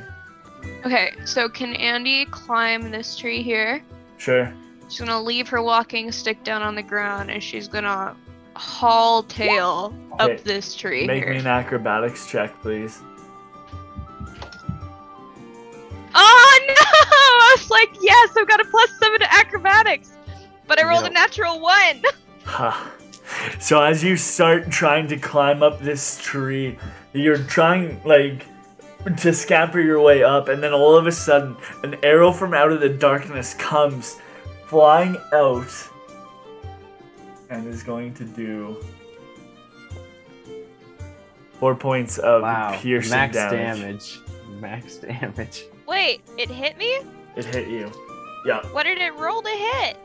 S2: Okay, so can Andy climb this tree here?
S1: Sure.
S2: She's gonna leave her walking stick down on the ground and she's gonna haul tail
S1: Okay,
S2: up this tree
S1: Make
S2: here.
S1: me an acrobatics check, please.
S2: Oh no! I was like, yes, I've got a plus seven to acrobatics, but I rolled a natural one.
S1: Ha. So as you start trying to climb up this tree, you're trying like to scamper your way up, and then all of a sudden, an arrow from out of the darkness comes flying out and is going to do four points of
S4: Wow.
S1: piercing
S4: Max
S1: damage.
S4: damage. Max damage.
S2: Wait, it hit me?
S1: It hit you. Yeah,
S2: What did it roll to hit?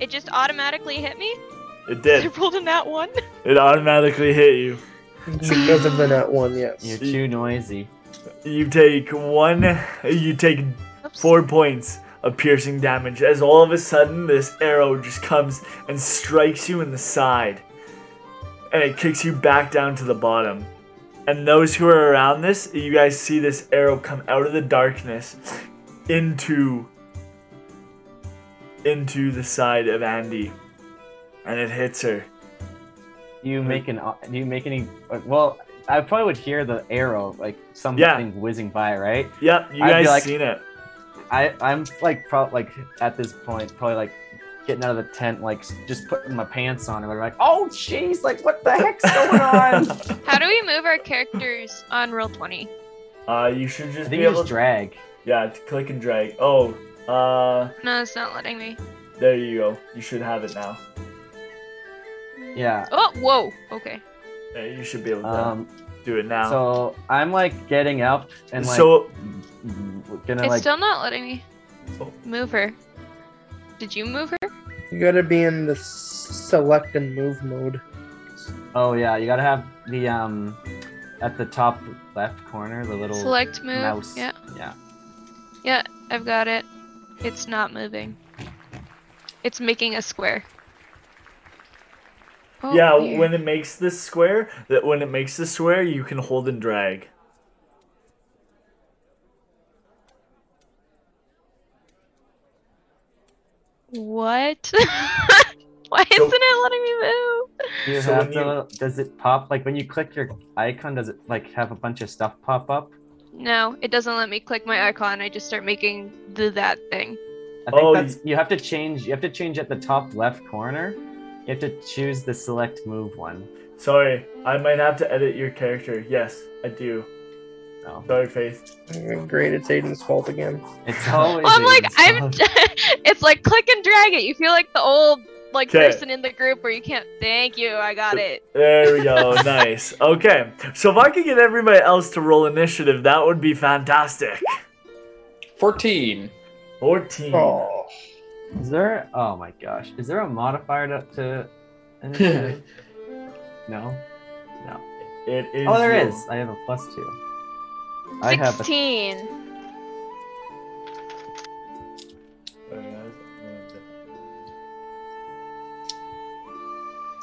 S2: It just automatically hit me?
S1: it did.
S2: I rolled a nat one.
S1: It automatically hit you.
S5: Because of the net one, yes.
S4: You're too noisy.
S1: You take one. You take
S2: Oops.
S1: four points of piercing damage as all of a sudden this arrow just comes and strikes you in the side and it kicks you back down to the bottom and those who are around this you guys see this arrow come out of the darkness into into the side of Andy and it hits her
S4: Do you make an? Do you make any? Well, I probably would hear the arrow, like something
S1: Yeah.
S4: whizzing by, right?
S1: yep you
S4: I'd
S1: guys
S4: like-
S1: seen it
S4: I I'm like pro- like at this point probably like getting out of the tent, like just putting my pants on, and we're like, oh jeez, like what the heck's going on?
S2: How do we move our characters on Roll20?
S1: uh you should
S4: I
S1: just
S4: think
S1: be
S4: you
S1: able
S4: just
S1: to
S4: drag.
S1: yeah to click and drag oh uh
S2: No, it's not letting me.
S1: There you go. You should have it now.
S4: Yeah.
S2: Oh, whoa. Okay.
S1: Yeah, you should be able to
S4: Um.
S1: do it now.
S4: So I'm like getting up and like
S1: so
S4: gonna
S2: It's
S4: like
S2: still not letting me
S1: Oh.
S2: move her. Did you move her?
S5: You gotta be in the select and move mode.
S4: oh yeah, you gotta have the um at the top left corner the little
S2: Select move.
S4: mouse.
S2: Yeah,
S4: Yeah.
S2: yeah, I've got it. It's not moving. It's making a square. Oh,
S1: yeah,
S2: weird.
S1: when it makes this square, that when it makes the square, you can hold and drag.
S2: What? Why
S1: So-
S2: isn't it letting me move?
S4: You
S1: So
S4: have
S1: when
S4: to, does it pop like when you click your icon? Does it like have a bunch of stuff pop up?
S2: No, it doesn't let me click my icon. I just start making the that thing.
S4: I think
S1: Oh,
S4: that's you have to change. You have to change at the top left corner. You have to choose the select move one.
S1: Sorry, I might have to edit your character. Yes, I do.
S4: No,
S1: Sorry, Faith.
S5: Great, it's Aiden's fault again.
S4: it's always.
S2: Well, I'm like,
S4: Aiden's
S2: I'm. it's like click and drag it. You feel like the old like
S1: 'Kay.
S2: person in the group where you can't. Thank you, I got it.
S1: There we go. nice. Okay, so if I could get everybody else to roll initiative, that would be fantastic.
S3: 14.
S1: 14.
S5: Oh,
S4: Is there? Oh my gosh! Is there a modifier to? to initiative? no.
S1: It is.
S4: Oh, there
S1: your-
S4: is. I have a plus two. I have a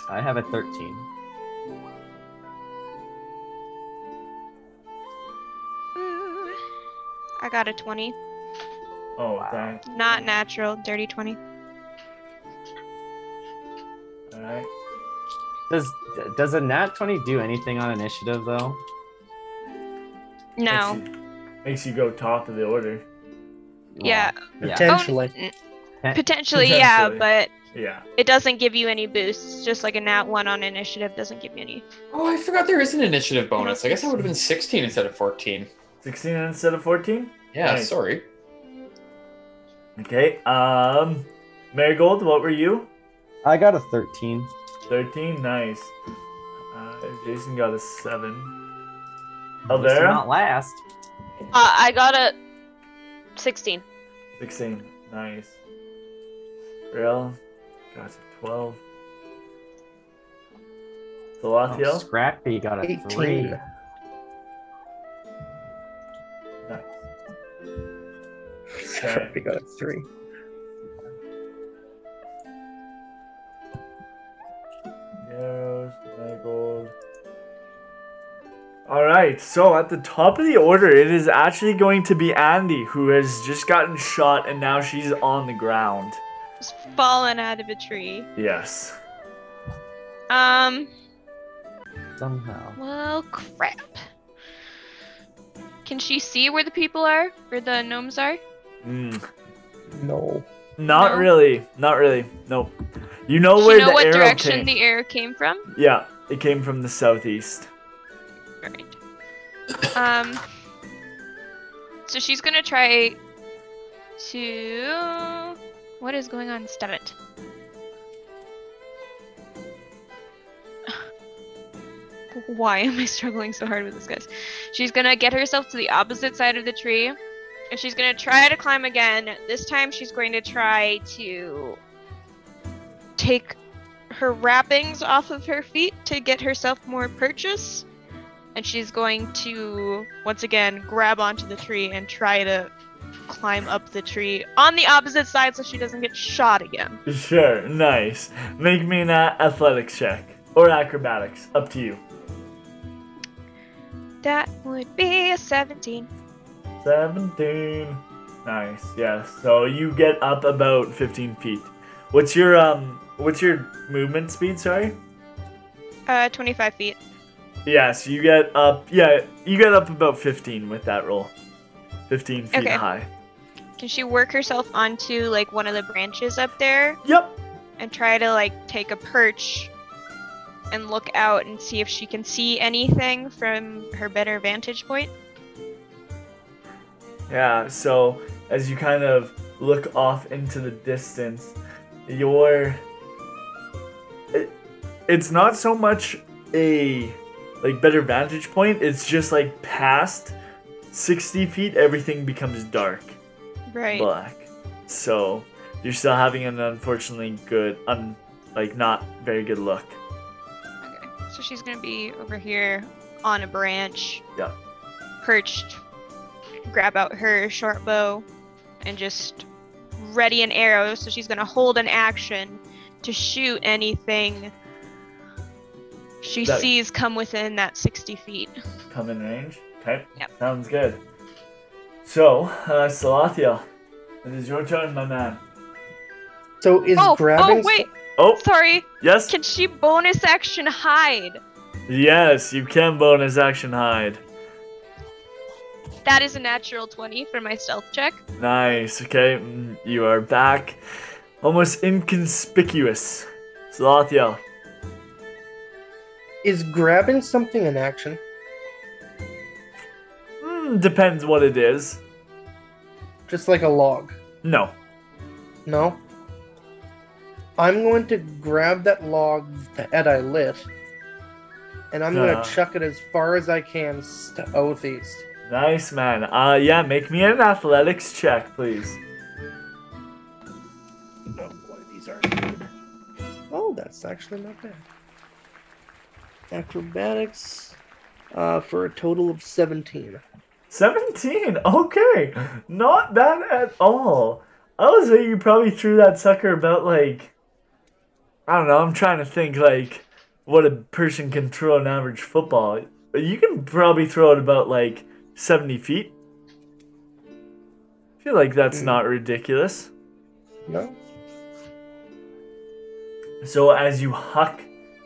S4: I have a thirteen.
S2: Ooh. I got a twenty.
S1: Oh,
S4: Wow.
S1: dang.
S2: Not natural. Dirty 20.
S1: All right.
S4: Does does a nat twenty do anything on initiative though?
S2: No.
S1: Makes you, makes you go top of the order.
S2: Yeah.
S4: Yeah.
S5: Potentially.
S2: Oh, potentially, yeah, but
S1: Yeah.
S2: it doesn't give you any boosts. Just like a nat 1 on initiative doesn't give you any.
S3: Oh, I forgot there is an initiative bonus. I guess I would have been 16 instead of 14.
S1: 16 instead of 14?
S3: Yeah,
S1: Nice.
S3: sorry.
S1: Okay. Um, Marigold, what were you?
S4: I got a thirteen.
S1: 13? Nice. Uh, Jason got a 7.
S4: At least Not last.
S6: Uh, I got a 16.
S1: 16. Nice. Real got a 12.
S4: Oh,
S1: Salathiel?
S4: Scrappy got a
S5: 18.
S4: three.
S1: Nice.
S5: Sharpie got a three.
S1: Arrows, Marigold. Alright, so at the top of the order, it is actually going to be Andy, who has just gotten shot and now she's on the ground.
S2: Just fallen out of a tree.
S1: Yes.
S2: Um,
S4: Somehow.
S2: well, crap. Can she see where the people are? Where the gnomes are?
S1: Mm,
S5: No.
S1: not
S2: No?
S1: really. Not really. Nope. You know
S2: Does
S1: where
S2: she know
S1: the
S2: what
S1: arrow
S2: direction
S1: came.
S2: the arrow came from?
S1: Yeah, it came from the southeast.
S2: Right. Um. So she's gonna try to. What is going on? Stop it. Why am I struggling so hard with this, guys? She's gonna get herself to the opposite side of the tree, and she's gonna try to climb again. This time, she's going to try to take her wrappings off of her feet to get herself more purchase and she's going to once again grab onto the tree and try to climb up the tree on the opposite side so she doesn't get shot again.
S1: Sure, nice. Make me an athletics check. Or acrobatics. Up to you.
S2: That would be a 17.
S1: 17. Nice, yes. So you get up about 15 feet. What's your, um, what's your movement speed, sorry?
S2: Uh, 25 feet.
S1: Yes, you get up. Yeah, you get up about 15 with that roll. 15 feet
S2: Okay.
S1: high.
S2: Can she work herself onto like one of the branches up there
S1: Yep.
S2: and try to like take a perch and look out and see if she can see anything from her better vantage point?
S1: Yeah, so as you kind of look off into the distance, your it, it's not so much a like better vantage point, it's just like past 60 feet everything becomes dark.
S2: Right.
S1: black. So you're still having an unfortunately good, un, like not very good look.
S2: Okay, so she's gonna be over here on a branch.
S1: Yeah.
S2: Perched. Grab out her short bow and just ready an arrow. So she's gonna hold an action to shoot anything she
S1: That-
S2: sees come within that 60 feet.
S1: Come in range. Okay.
S2: Yep.
S1: Sounds good. So, uh, Salathiel, it is your turn, my man.
S5: So is
S2: oh,
S5: grabbing.
S2: oh wait,
S1: Oh,
S2: sorry.
S1: yes,
S2: Can she bonus action hide?
S1: yes, you can bonus action hide.
S2: That is a natural 20 for my stealth check.
S1: Nice. Okay, mm, you are back, almost inconspicuous. Salathiel.
S5: Is grabbing something an action?
S1: Mm, depends what it is.
S5: Just like a log?
S1: No.
S5: No? I'm going to grab that log that I lit, and I'm going
S1: Uh.
S5: to chuck it as far as I can southeast.
S1: Nice, man. Uh, yeah, make me an athletics check, please.
S5: Oh boy, these are good. Oh, that's actually not bad. Acrobatics uh, for a total of 17.
S1: 17. Okay. Not bad at all. I would say you probably threw that sucker about like I don't know, I'm trying to think like what a person can throw an average football. You can probably throw it about like 70 feet. I feel like that's
S5: Mm.
S1: not ridiculous.
S5: No.
S1: So as you huck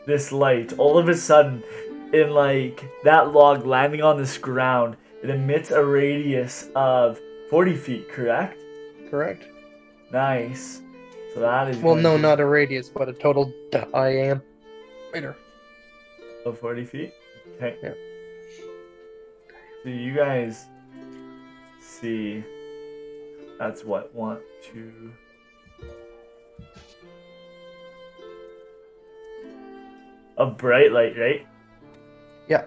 S1: this light, all of a sudden, in like that log landing on this ground, it emits a radius of 40 feet, correct?
S5: Correct.
S1: Nice. So that is
S5: Well, no,
S1: to-
S5: not a radius, but a total diameter.
S1: of 40 feet. Okay.
S5: Yeah.
S1: So you guys see that's what one, two. A bright light, right?
S5: Yeah.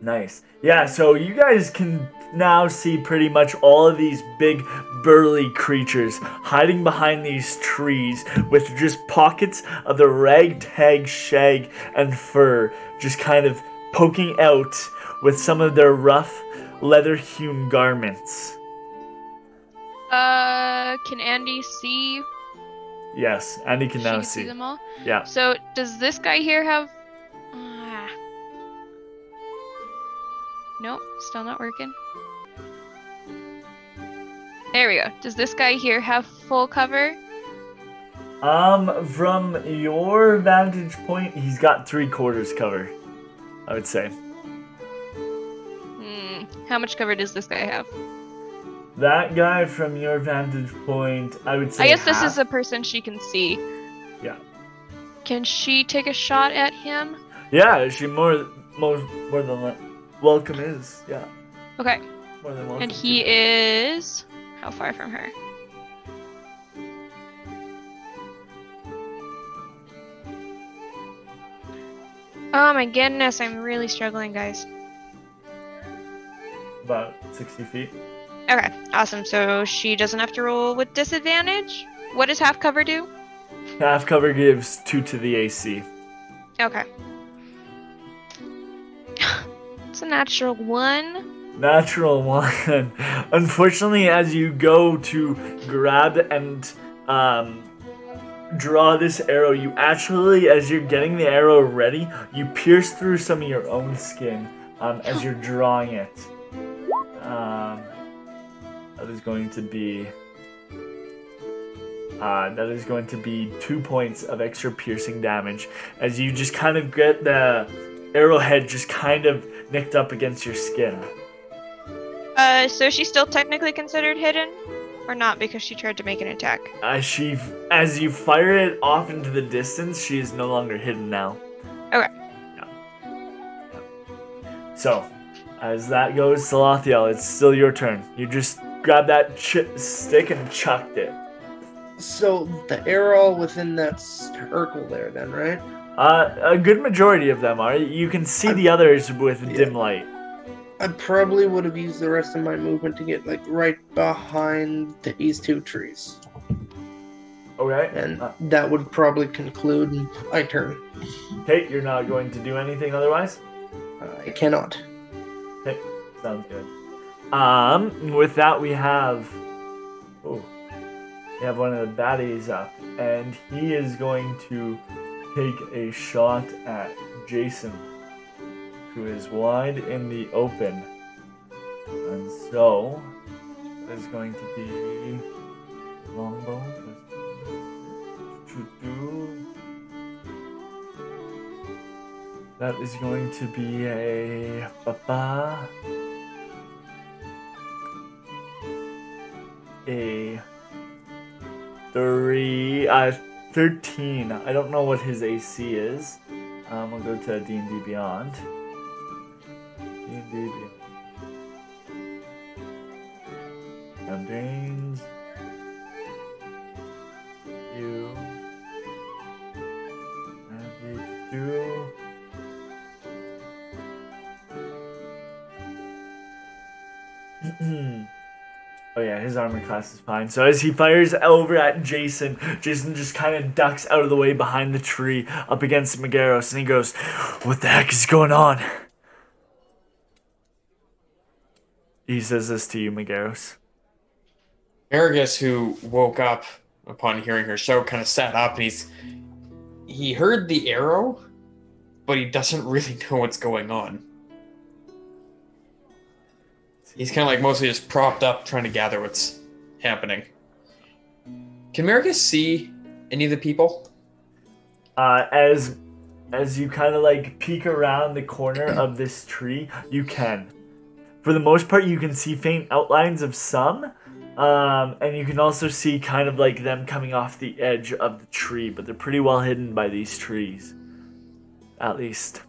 S1: Nice. Yeah, so you guys can now see pretty much all of these big burly creatures hiding behind these trees with just pockets of the ragtag shag and fur just kind of poking out with some of their rough leather hewn garments.
S2: Uh, can Andy see?
S1: Yes, Andy can
S2: she
S1: now
S2: can
S1: see.
S2: them all.
S1: Yeah.
S2: So does this guy here have? Nope, still not working. There we go. Does this guy here have full cover?
S1: Um, from your vantage point, he's got three quarters cover. I would say.
S2: Hmm. How much cover does this guy have?
S1: That guy from your vantage point, I would say.
S2: I guess this is a person she can see.
S1: Yeah.
S2: Can she take a shot at him?
S1: Yeah, she more more more than welcome is. Yeah,
S2: Okay.
S1: more than welcome.
S2: And he is how far from her? Oh my goodness, I'm really struggling, guys.
S1: about sixty feet.
S2: Okay, awesome. So she doesn't have to roll with disadvantage? What does half cover do?
S1: Half cover gives two to the AC.
S2: Okay. It's a natural one.
S1: Natural one. Unfortunately, as you go to grab and um, draw this arrow, you actually, as you're getting the arrow ready, you pierce through some of your own skin um, as you're drawing it. Um, that is going to be. Uh, that is going to be two points of extra piercing damage as you just kind of get the arrowhead just kind of nicked up against your skin.
S2: Uh, so she's still technically considered hidden? Or not because she tried to make an attack?
S1: As she, as you fire it off into the distance, she is no longer hidden now.
S2: Okay.
S1: Yeah. Yeah. So, as that goes, Salathiel, it's still your turn. You just grabbed that ch- stick and chucked it.
S5: So the arrow within that circle there, then, right?
S1: Uh, a good majority of them are. You can see the others with
S5: Yeah.
S1: dim light.
S5: I probably would have used the rest of my movement to get like right behind these two trees,
S1: Okay.
S5: and
S1: Uh,
S5: that would probably conclude my turn.
S1: okay, you're not going to do anything otherwise.
S5: I cannot.
S1: Okay, sounds good. Um, with that we have, oh, we have one of the baddies up, and he is going to take a shot at Jason, who is wide in the open. And so, that is going to be longbow. That is going to be a papa. A three. I 13. I don't know what his AC is. Um, we'll go to D&D Beyond. D&D Beyond. Campaigns. His armor class is fine. So as he fires over at Jason, Jason just kind of ducks out of the way behind the tree up against Megaros, and he goes, "What the heck is going on?" He says this to you, Megaros.
S3: Aragus, who woke up upon hearing her show, kind of sat up and he's he heard the arrow, but he doesn't really know what's going on. He's kind of like mostly just propped up, trying to gather what's happening. Can Marigus see any of the people?
S1: Uh, as as you kind of like peek around the corner of this tree, you can. For the most part, you can see faint outlines of some, um, and you can also see kind of like them coming off the edge of the tree, but they're pretty well hidden by these trees. At least.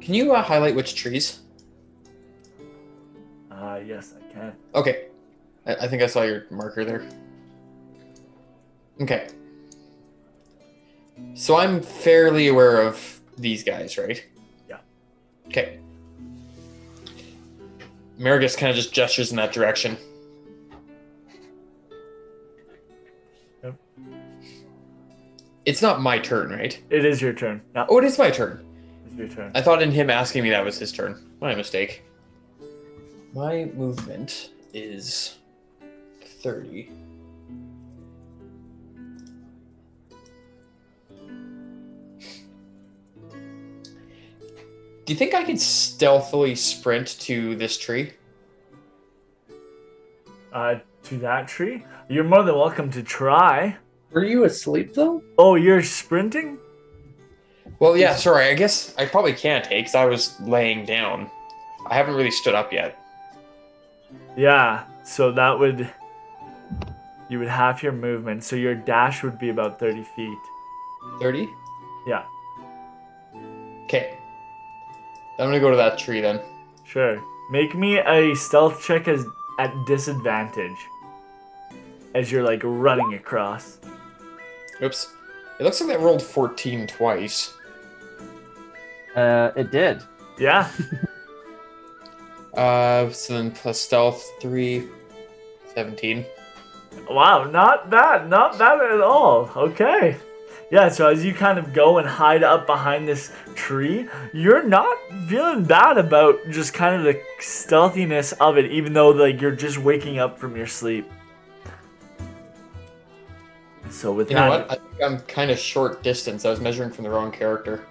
S3: Can you uh, highlight which trees?
S1: Uh, yes, I can.
S3: Okay. I, I think I saw your marker there. Okay. So I'm fairly aware of these guys, right?
S1: Yeah.
S3: Okay. Marigus kind of just gestures in that direction.
S1: Yep.
S3: It's not my turn, right?
S1: It is your turn. No,
S3: Oh, it is my turn.
S1: it's your turn.
S3: I thought in him asking me that was his turn. My mistake. My movement is 30. Do you think I could stealthily sprint to this tree?
S1: Uh, to that tree? You're more than welcome to try.
S5: Were you asleep though?
S1: Oh, you're sprinting?
S3: Well, yeah, sorry. I guess I probably can't take because I was laying down. I haven't really stood up yet.
S1: Yeah, so that would. You would have your movement, so your dash would be about 30 feet.
S3: 30?
S1: Yeah,
S3: Okay. I'm gonna go to that tree then.
S1: sure. Make me a stealth check as at disadvantage. As you're like running across.
S3: Oops. It looks like that rolled 14 twice.
S4: Uh, it did.
S1: Yeah,
S3: Uh, so then plus stealth, 3, 17.
S1: wow, not bad, not bad at all. Okay. Yeah, so as you kind of go and hide up behind this tree, you're not feeling bad about just kind of the stealthiness of it, even though like you're just waking up from your sleep. So with
S3: You
S1: that,
S3: know what? I think I'm kind of short distance. I was measuring from the wrong character.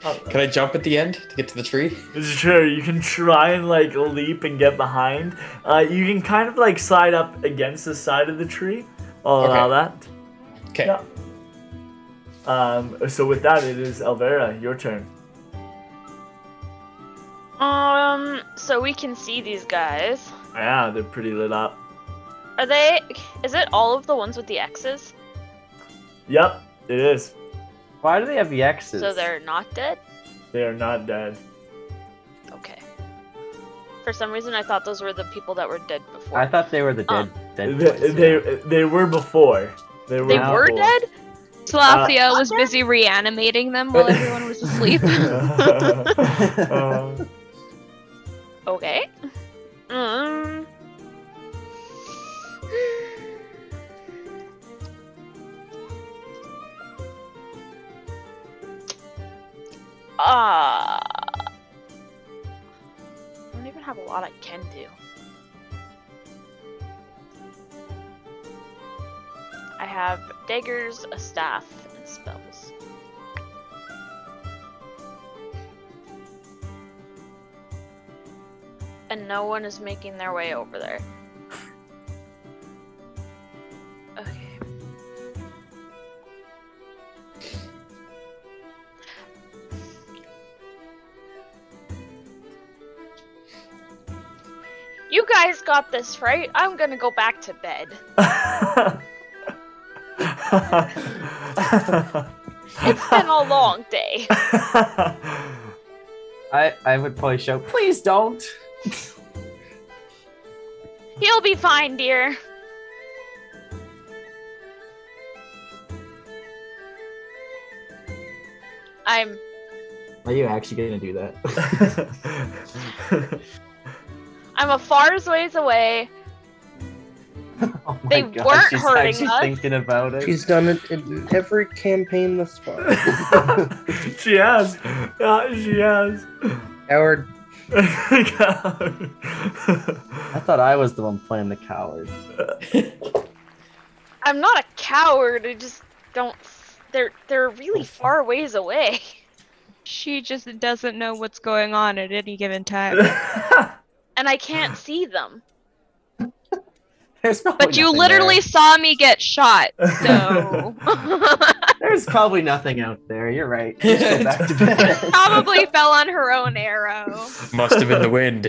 S3: Can I jump at the end to get to the tree?
S1: Sure, you can try and like leap and get behind. Uh, you can kind of like slide up against the side of the tree. I'll allow
S3: Okay.
S1: that.
S3: Okay.
S1: Yeah. Um, so with that, it is Elvera, your turn.
S6: Um, so we can see these guys.
S1: Yeah, they're pretty lit up.
S6: Are they? Is it all of the ones with the X's?
S1: Yep, it is.
S4: Why do they have the X's?
S6: So they're not dead?
S1: They are not dead.
S6: Okay. For some reason, I thought those were the people that were dead before.
S4: I thought they were the dead.
S6: Um,
S4: dead
S1: They,
S4: boys,
S1: they,
S4: yeah.
S1: they were before. They were,
S6: they
S1: before.
S6: were dead?
S2: Salathiel was busy reanimating them while everyone was asleep.
S1: Um,
S6: Okay. Um. Ah. I don't even have a lot I can do. I have daggers, a staff, and spells. And no one is making their way over there. Got this, right? I'm gonna go back to bed. It's been a long day.
S4: I I would probably shout, please don't.
S6: He'll be fine, dear. I'm
S7: Are you actually gonna do that?
S6: I'm a far ways away.
S4: Oh
S6: They
S4: God,
S6: weren't
S4: she's
S6: hurting
S4: actually
S6: us.
S4: thinking about it.
S5: She's done it in every campaign thus far.
S1: she has. Yeah, she has.
S5: Howard,
S4: I thought I was the one playing the coward.
S6: I'm not a coward. I just don't. They're they're really far ways away.
S2: she just doesn't know what's going on at any given time.
S6: And I can't see them.
S4: There's
S2: But you literally
S4: there.
S2: saw me get shot, so
S4: There's probably nothing out there. You're right. Go back to bed.
S2: probably fell on her own arrow.
S3: Must have been the wind.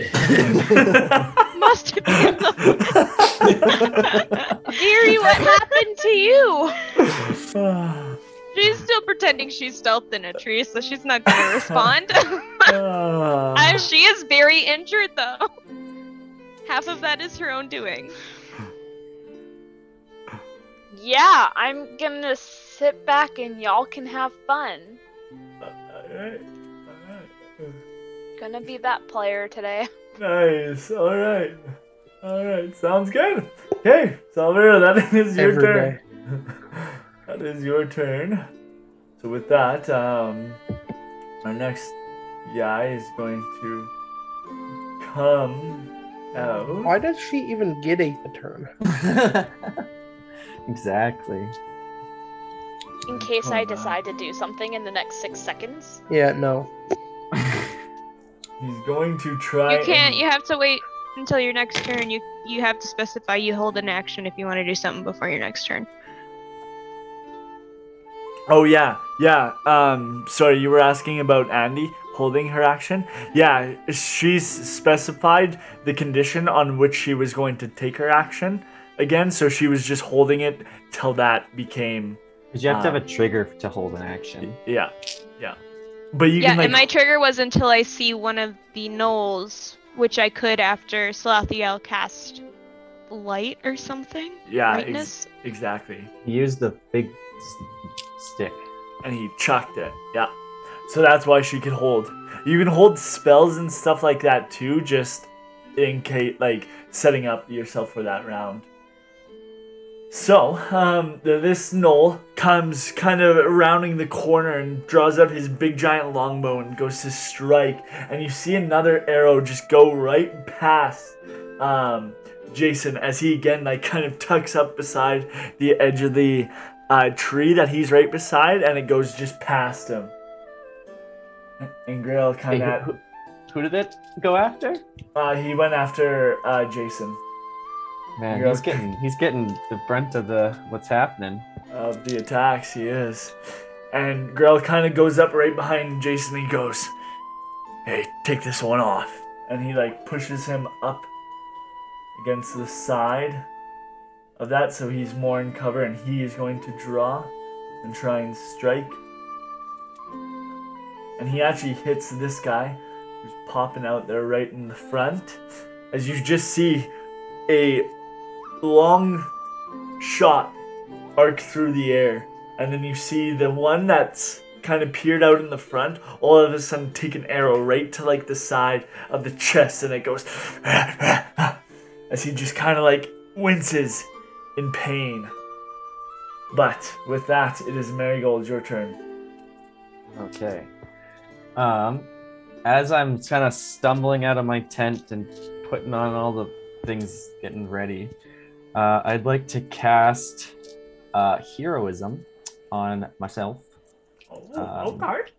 S2: Must have been the Deary, what happened to you? She's still pretending she's stealthed in a tree, so she's not gonna respond. Uh, she is very injured though. Half of that is her own doing.
S6: Yeah, I'm gonna sit back and y'all can have fun.
S1: Alright, alright.
S6: Gonna be that player today.
S1: Nice. All right. All right. Sounds good. Okay, Salvera, that is your
S5: Every
S1: turn.
S5: Day.
S1: that is your turn. So with that, um, our next guy is going to come out.
S5: Why does she even get a turn?
S4: exactly.
S6: In case I
S1: Hold on.
S6: decide to do something in the next six seconds.
S5: Yeah, no.
S1: He's going to try.
S2: You can't.
S1: and-
S2: You have to wait until your next turn. You you have to specify you hold an action if you want to do something before your next turn.
S1: Oh yeah, yeah. Um, sorry, you were asking about Andy holding her action. Yeah, she's specified the condition on which she was going to take her action again, so she was just holding it till that became
S4: Because you have to have a trigger to hold an action.
S1: yeah, yeah. But you
S2: yeah,
S1: can like
S2: and my trigger was until I see one of the gnolls, which I could after Salathiel cast light or something.
S1: yeah, ex- exactly.
S4: He used the big s- stick.
S1: And he chucked it. Yeah. So that's why she could hold. You can hold spells and stuff like that too, just in case, like setting up yourself for that round. So, um, this gnoll comes kind of rounding the corner and draws up his big giant longbow and goes to strike. And you see another arrow just go right past um, Jason as he again, like, kind of tucks up beside the edge of the uh, tree that he's right beside, and it goes just past him. And Grail kind of,
S4: who, who did it go after?
S1: uh, he went after uh, Jason.
S4: Man, he's getting he's getting the brunt of the what's happening.
S1: of the attacks he is. And Grell kind of goes up right behind Jason and he goes, Hey, take this one off. And he like pushes him up against the side of that so he's more in cover and he is going to draw and try and strike. And he actually hits this guy who's popping out there right in the front. As you just see a long shot arc through the air, and then you see the one that's kind of peered out in the front, all of a sudden take an arrow right to like the side of the chest, and it goes as he just kind of like winces in pain. But with that, it is Marigold, your turn.
S4: Okay. Um, as I'm kind of stumbling out of my tent and putting on all the things, getting ready, uh, I'd like to cast uh, heroism on myself.
S1: Oh,
S4: Um,
S1: okay.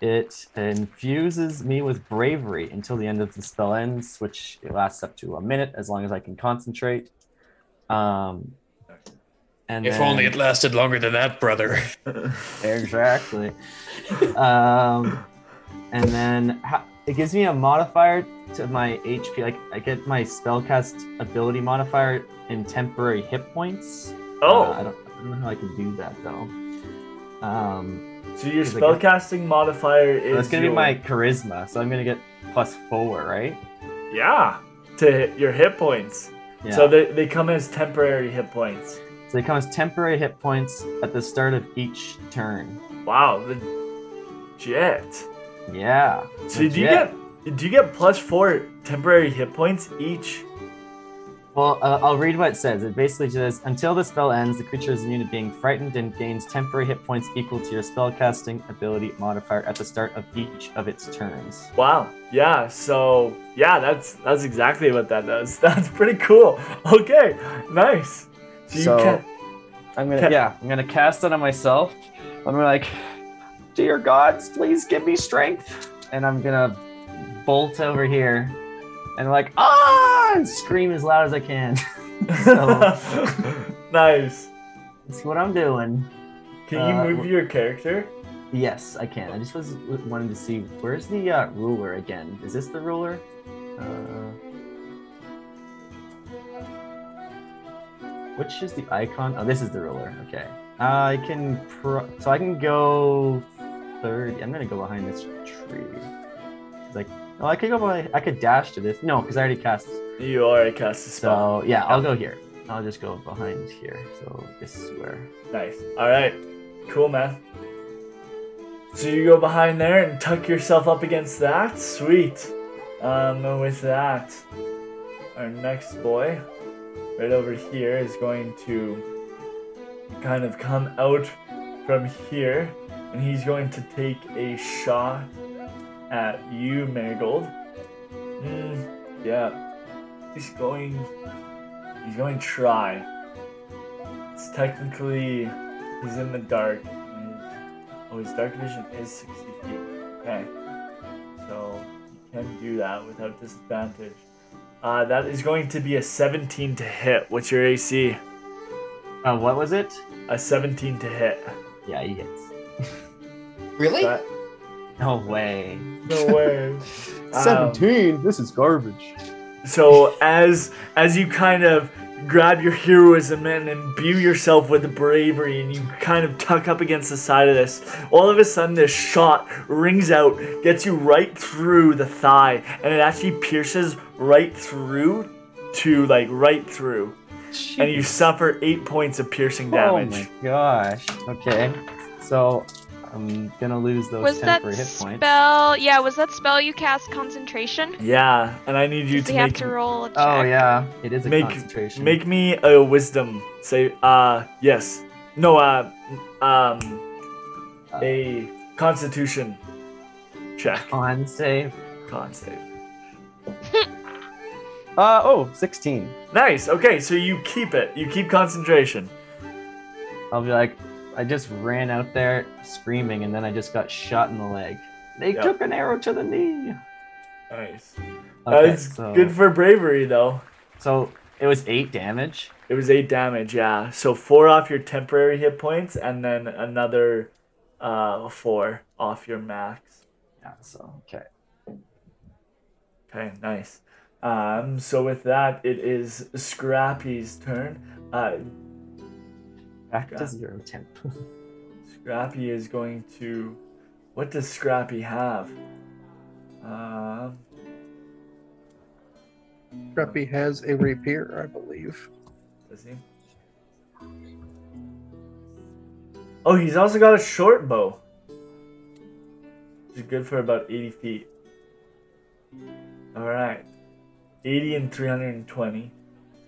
S4: It infuses me with bravery until the end of the spell ends, which it lasts up to a minute as long as I can concentrate. Um, and
S3: If
S4: then-
S3: only it lasted longer than that, brother.
S4: Exactly. um, and then ha- it gives me a modifier to my HP. Like I get my spellcast ability modifier in temporary hit points.
S1: Oh,
S4: Uh, I, don't, I don't know how I can do that though. Um,
S1: so your
S4: is it
S1: spellcasting modifier is
S4: that's gonna
S1: your-
S4: be my charisma, so I'm gonna get plus four, right?
S1: yeah to hit your hit points.
S4: Yeah.
S1: So they, they come as temporary hit points.
S4: so they come as temporary hit points at the start of each turn.
S1: Wow, the jet.
S4: Yeah.
S1: So do you get do you get plus four temporary hit points each?
S4: Well, uh, I'll read what it says. It basically says until the spell ends, the creature is immune to being frightened and gains temporary hit points equal to your spellcasting ability modifier at the start of each of its turns.
S1: Wow. Yeah. So yeah, that's that's exactly what that does. That's pretty cool. Okay. Nice. So you
S4: So-
S1: can
S4: I'm gonna,
S1: Ca-
S4: yeah, I'm gonna cast it on myself. I'm gonna like, dear gods, please give me strength, and I'm gonna bolt over here and like ah, and scream as loud as I can. so
S1: nice.
S4: that's what I'm doing.
S1: Can
S4: Uh,
S1: you move your character?
S4: Yes, I can. I just was wanting to see where's the uh, ruler again. Is this the ruler? Uh, which is the icon? Oh, this is the ruler. Okay. I can pro- so I can go thirty. I'm gonna go behind this tree. Like, oh, I could go behind. I could dash to this. No, because I already cast.
S1: You already cast a spell.
S4: So yeah, I'll go here. I'll just go behind here. So this is where.
S1: Nice. All right. Cool, man. So you go behind there and tuck yourself up against that. Sweet. Um, and with that, our next boy, right over here, is going to kind of come out from here, and he's going to take a shot at you, Marigold. Hmm. yeah. He's going. He's going to try. It's technically he's in the dark. Oh, his dark vision is 60 feet. Okay. So he can do that without disadvantage. Uh, that is going to be a 17 to hit. What's your AC?
S4: Uh, what was it?
S1: A 17 to hit.
S4: Yeah, he hits.
S3: Really?
S1: That-
S4: No way.
S1: no way. Um,
S4: 17. This is garbage.
S1: So as as you kind of grab your heroism and imbue yourself with bravery and you kind of tuck up against the side of this, all of a sudden this shot rings out, gets you right through the thigh, and it actually pierces right through to like right through. And you suffer eight points of piercing damage.
S4: Oh my gosh. Okay. So I'm gonna lose those
S2: Was that
S4: hit points.
S2: spell? Yeah, was that spell you cast concentration?
S1: Yeah, and I need you
S2: Does
S1: to
S2: he have to roll a check?
S4: Oh yeah, it is a
S1: Make-
S4: concentration.
S1: make me a wisdom say uh yes. No uh um a constitution check.
S4: con save.
S1: Con save.
S4: Uh oh, 16.
S1: Nice. Okay, so you keep it. You keep concentration.
S4: I'll be like, I just ran out there screaming, and then I just got shot in the leg. They
S1: Yep.
S4: took an arrow to the knee.
S1: Nice.
S4: Okay,
S1: That's
S4: so,
S1: good for bravery though.
S4: so it was eight damage.
S1: It was eight damage, yeah. So four off your temporary hit points, and then another uh four off your max.
S4: Yeah. So okay.
S1: Okay, nice. Um, so with that, it is Scrappy's turn. Uh,
S4: Back
S1: Got
S4: to zero temp.
S1: Scrappy is going to. What does Scrappy have? Um,
S5: Scrappy has a rapier, I believe.
S1: does he? Oh, he's also got a short bow. Which is good for about 80 feet. Alright. 80 and 320.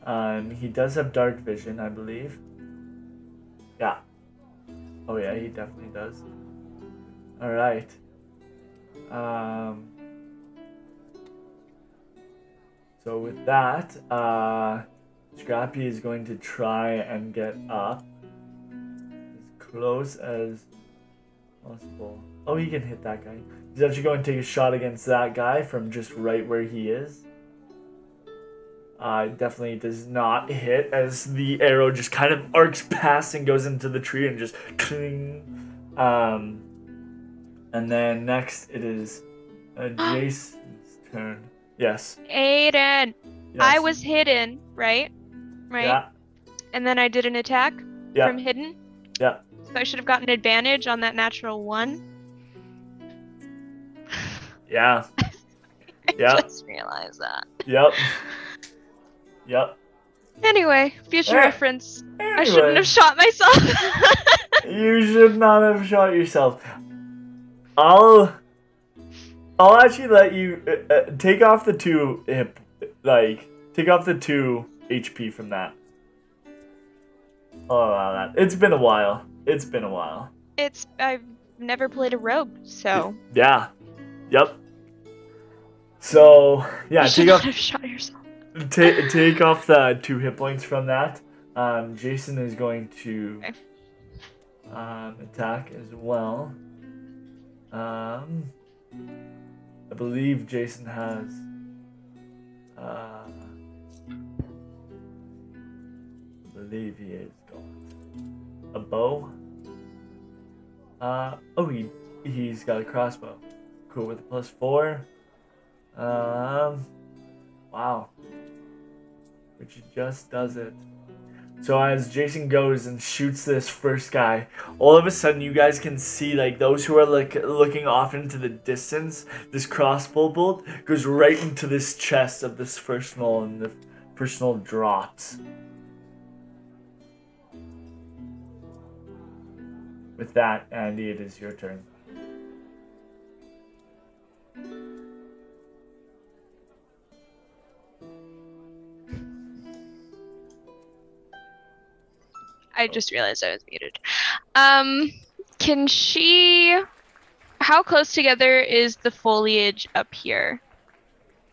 S1: Um, he does have dark vision, I believe. Oh yeah, he definitely does. Alright. Um, so with that, uh, Scrappy is going to try and get up as close as possible. Oh, he can hit that guy. He's actually going to take a shot against that guy from just right where he is. Uh, definitely does not hit as the arrow just kind of arcs past and goes into the tree and just cling. Um, and then next it is uh, Jason's turn. Yes.
S2: Aiden,
S1: yes.
S2: I was hidden, right? Right.
S1: Yeah.
S2: And then I did an attack
S1: Yeah.
S2: from hidden.
S1: Yeah.
S2: So I should have gotten advantage on that natural one.
S1: Yeah.
S2: I
S1: Yeah.
S2: just realized that.
S1: Yep. Yep.
S2: Anyway, future
S1: Eh,
S2: reference. I shouldn't have shot myself.
S1: You should not have shot yourself. I'll. I'll actually let you uh, uh, take off the two hip, like take off the two HP from that. I'll allow that. It's been a while. It's been a while.
S2: it's I've never played a rogue, so
S1: Yeah. Yep. So yeah,
S2: you should
S1: take off
S2: have shot yourself.
S1: Ta take off the two hit points from that. Um, Jason is going to um, attack as well. Um, I believe Jason has Uh, believe he is gone. A bow. Uh oh, he he's got a crossbow. Cool with a plus four. Um, wow. Which just does it. So as Jason goes and shoots this first guy, all of a sudden you guys can see like those who are like looking off into the distance. This crossbow bolt goes right into this chest of this first gnoll, and the first gnoll drops. With that, Andy, it is your turn.
S2: I just realized I was muted. Um, can she? How close together is the foliage up here?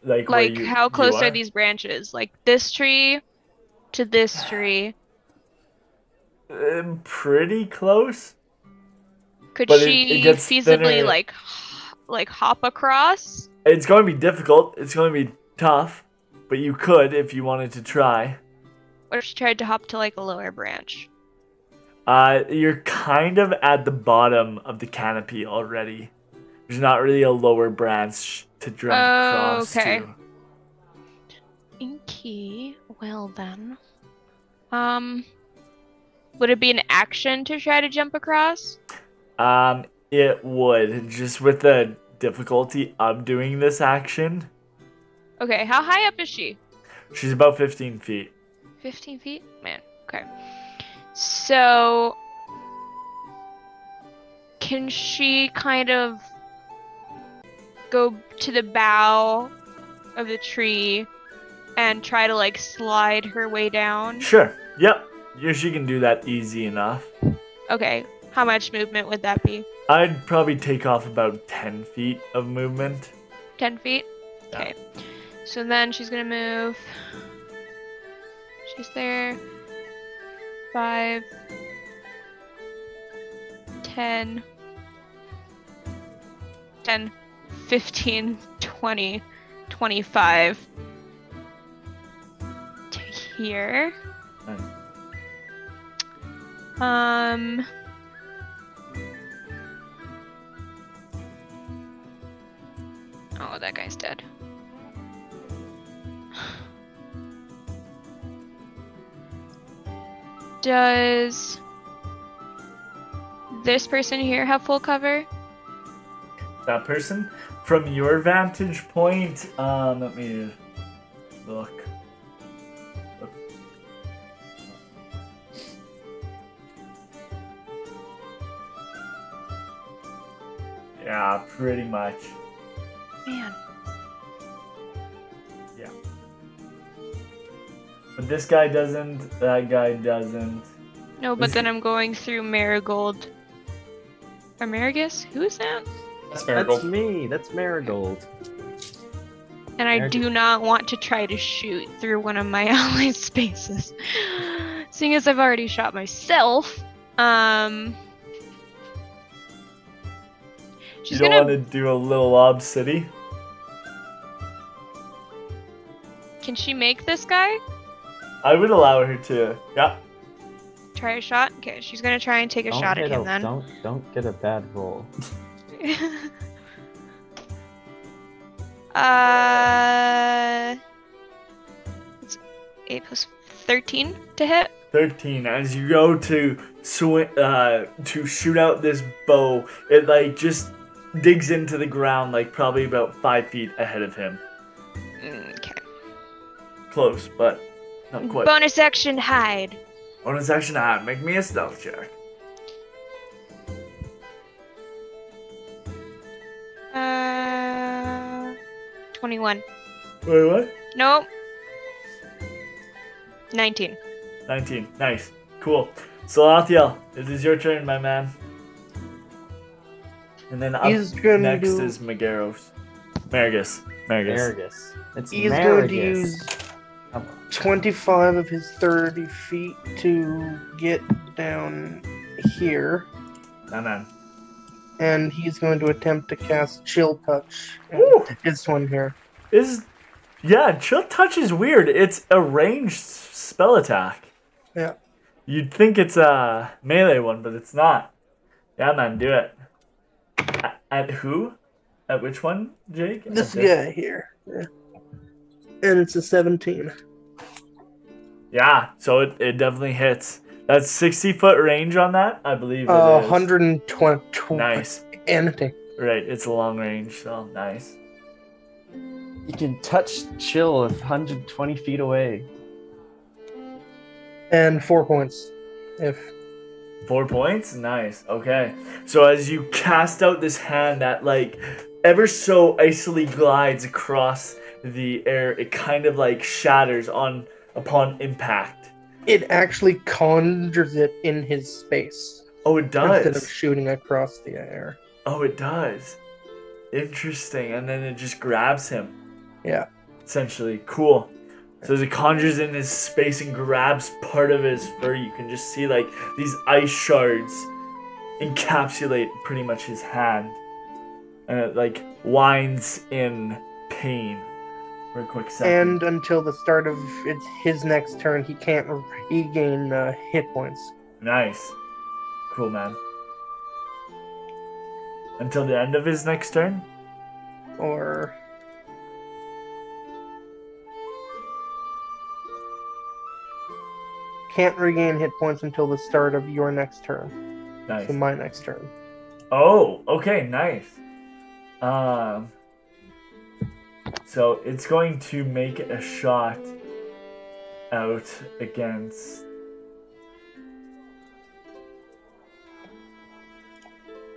S1: Like,
S2: Like,
S1: you-
S2: how close are these branches? Like this tree to this tree.
S1: Um, pretty close.
S2: Could
S1: But
S2: she
S1: it gets
S2: feasibly
S1: thinner.
S2: like, like hop across?
S1: It's going to be difficult. It's going to be tough, but you could if you wanted to try.
S2: Or if she tried to hop to like a lower branch?
S1: Uh, you're kind of at the bottom of the canopy already. There's not really a lower branch to jump across Oh,
S2: Okay.
S1: to.
S2: Inky. Well then. Um. Would it be an action to try to jump across?
S1: Um, it would just with the difficulty of doing this action.
S2: Okay, how high up is she?
S1: She's about 15 feet.
S2: 15 feet? Man, okay. So. Can she kind of go to the bow of the tree and try to like slide her way down?
S1: Sure. Yep. Yeah, she can do that easy enough.
S2: Okay, how much movement would that be?
S1: I'd probably take off about 10 feet of movement.
S2: 10 feet?
S1: Yeah.
S2: Okay. So then she's gonna move. She's there. 5, 10, 10, 15, 20, 25. To here. Um. Oh, that guy's dead. Does this person here have full cover?
S1: That person, from your vantage point, um, let me look. Yeah, pretty much.
S2: Man.
S1: But this guy doesn't, that guy doesn't.
S2: No, but
S1: Is-
S2: then I'm going through Marigold. Or Marigus? Who is that?
S3: That's Marigold.
S7: That's
S3: Marigold.
S7: me. That's Marigold.
S2: And I
S7: Marigold.
S2: do not want to try to shoot through one of my ally spaces. Seeing as I've already shot myself. Um.
S1: You don't
S2: gonna.
S1: want to do a little lob city?
S2: Can she make this guy?
S1: I would allow her to. Yeah.
S2: Try a shot? Okay, she's gonna try and take a
S7: Don't
S2: shot at him
S7: a-
S2: then.
S7: Don't don't get a bad roll.
S2: uh. It's 8 plus 13 to hit.
S1: 13 as you go to swing uh to shoot out this bow it like just digs into the ground like probably about five feet ahead of him
S2: Mm, Okay.
S1: close but not quite
S2: Bonus action hide.
S1: bonus action hide make me a stealth check
S2: Uh. 21.
S1: wait what
S2: Nope. 19.
S1: 19 nice cool so Athiel it is your turn my man and then up
S5: He's gonna
S1: next
S5: do-
S1: is Megaros Marigus Marigus
S7: Marigus. It's
S5: He's
S7: Marigus.
S5: going to use
S7: Come on.
S5: 25 of his 30 feet to get down here.
S1: my man
S5: And he's going to attempt to cast Chill Touch. This one here.
S1: is Yeah, chill touch is weird. It's a ranged spell attack.
S5: Yeah.
S1: You'd think it's a melee one, but it's not. Yeah, man, do it. A- At who? At which one, Jake? At
S5: This guy here. Yeah. And it's a 17.
S1: Yeah, so it, it definitely hits. That's 60 foot range on that, I believe. it
S5: Uh,
S1: is.
S5: 120.
S1: Nice.
S5: Anything.
S1: Right, it's a long range, so nice.
S4: You can touch chill 120 feet away.
S5: And four points. If
S1: Four points? Nice. Okay. So as you cast out this hand that like ever so icily glides across the air, it kind of like shatters on upon impact.
S5: it actually conjures it in his space
S1: Oh it does.
S5: instead of shooting across the air.
S1: Oh it does. Interesting. And then it just grabs him.
S5: Yeah.
S1: Essentially. Cool. So as it conjures in his space and grabs part of his fur, you can just see like these ice shards encapsulate pretty much his hand. And it like winds in pain for a quick second.
S5: And until the start of it's his next turn, he can't regain uh, hit points.
S1: nice. Cool man. Until the end of his next turn?
S5: Or can't regain hit points until the start of your next turn.
S1: Nice.
S5: So my next turn.
S1: Oh, okay, nice. Um, so it's going to make a shot out against.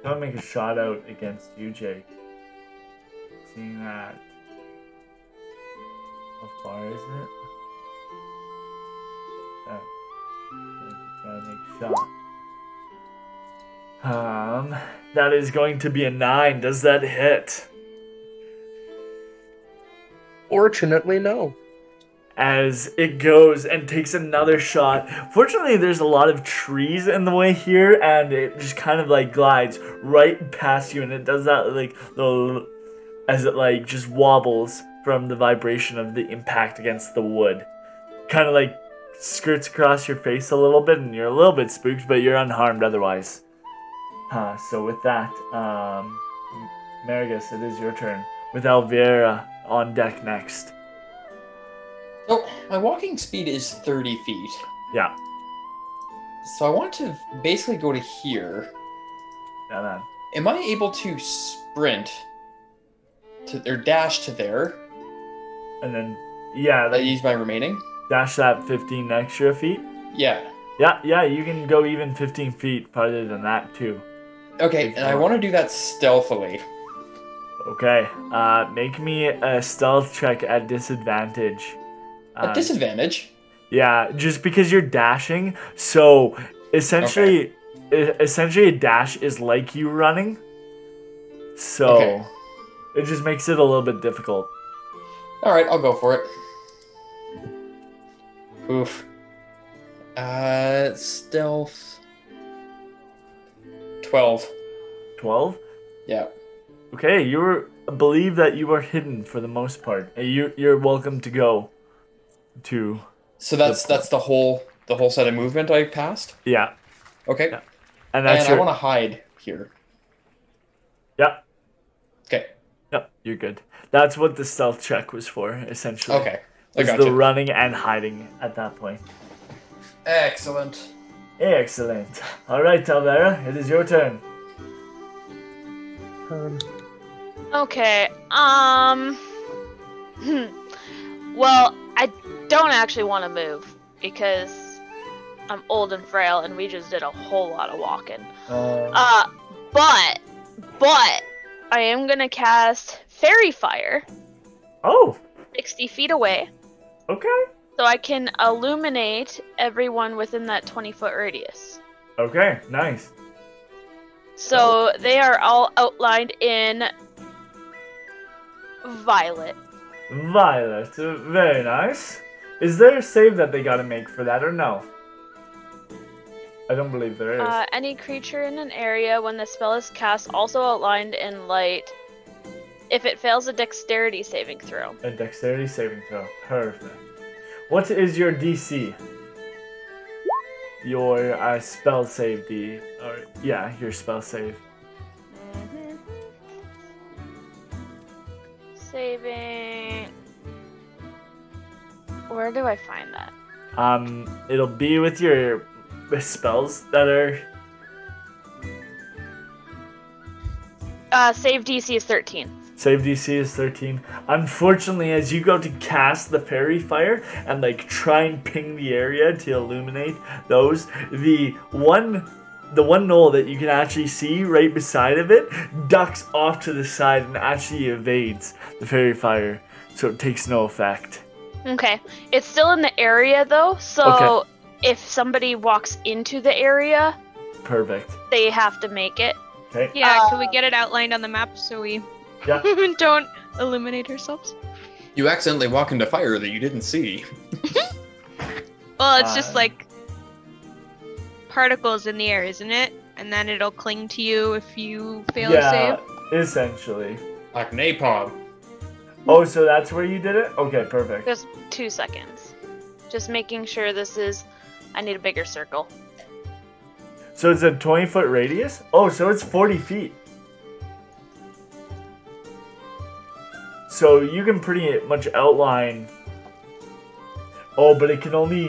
S1: Don't make a shot out against you, Jake. Seeing that. How far is it? Oh. Going to make shot. Um, that is going to be a nine. Does that hit?
S5: Fortunately, no.
S1: As it goes and takes another shot. Fortunately, there's a lot of trees in the way here, and it just kind of like glides right past you, and it does that like little as it like just wobbles from the vibration of the impact against the wood. Kind of like skirts across your face a little bit, and you're a little bit spooked, but you're unharmed otherwise. Huh, so with that, um, Marigus, it is your turn. With Alvera on deck next.
S3: So my walking speed is 30 feet.
S1: Yeah,
S3: So I want to basically go to here.
S1: yeah, man.
S3: Am I able to sprint to or dash to there?
S1: And then, yeah,
S3: I use my remaining.
S1: dash that 15 extra feet.
S3: Yeah.
S1: Yeah, yeah, you can go even 15 feet farther than that, too.
S3: Okay, and I want to do that stealthily.
S1: Okay, uh, make me a stealth check at disadvantage.
S3: At
S1: Uh,
S3: disadvantage.
S1: Yeah, just because you're dashing. So essentially, e- essentially, a dash is like you running. So
S3: Okay.
S1: it just makes it a little bit difficult.
S3: All right, I'll go for it. Oof. Uh, stealth. Twelve.
S1: Twelve.
S3: Yeah.
S1: Okay, you believe that you are hidden for the most part. You you're welcome to go. To
S3: So that's
S1: The-
S3: that's the whole the whole set of movement I passed.
S1: yeah,
S3: Okay.
S1: Yeah. and that's
S3: and
S1: your
S3: I want to hide here.
S1: yeah
S3: Okay.
S1: yeah you're good. That's what the stealth check was for essentially.
S3: Okay. I
S1: Was
S3: got
S1: the running and hiding at that point.
S3: Excellent.
S1: Excellent. All right, Talvera, it is your turn.
S5: Um,
S6: Okay. Um. well, I don't actually want to move because I'm old and frail, and we just did a whole lot of walking.
S1: Uh,
S6: Uh, but, but I am gonna cast Faerie Fire
S1: oh,
S6: 60 feet away,
S1: okay.
S6: so I can illuminate everyone within that 20 foot radius.
S1: Okay, nice.
S6: So they are all outlined in violet.
S1: Violet, uh, very nice. Is there a save that they gotta make for that or no? I don't believe there is.
S6: Uh, any creature in an area when the spell is cast, also outlined in light, if it fails a dexterity saving throw.
S1: A dexterity saving throw. Perfect. What is your DC? Your uh, spell save D. Or yeah, your spell save.
S6: Where do I find that?
S1: Um, it'll be with your spells that are
S6: Uh, save DC is 13.
S1: Save DC is 13. Unfortunately, as you go to cast the faerie fire and like try and ping the area to illuminate those, the one the one gnoll that you can actually see right beside of it ducks off to the side and actually evades the faerie fire, so it takes no effect.
S6: Okay. It's still in the area though, so
S1: Okay.
S6: if somebody walks into the area,
S1: Perfect.
S6: they have to make it.
S1: Okay.
S2: Yeah, can we get it outlined on the map so we
S1: Yeah.
S2: don't illuminate ourselves?
S3: You accidentally walk into fire that you didn't see.
S2: Well, it's just
S1: Uh,
S2: like particles in the air, isn't it? And then it'll cling to you if you fail to
S1: yeah,
S2: save.
S1: essentially.
S3: Like napalm.
S1: Oh, so that's where you did it? Okay, perfect.
S6: Just two seconds. Just making sure this is. I need a bigger circle.
S1: So it's a 20 foot radius? Oh, so it's 40 feet. So you can pretty much outline. Oh, but it can only.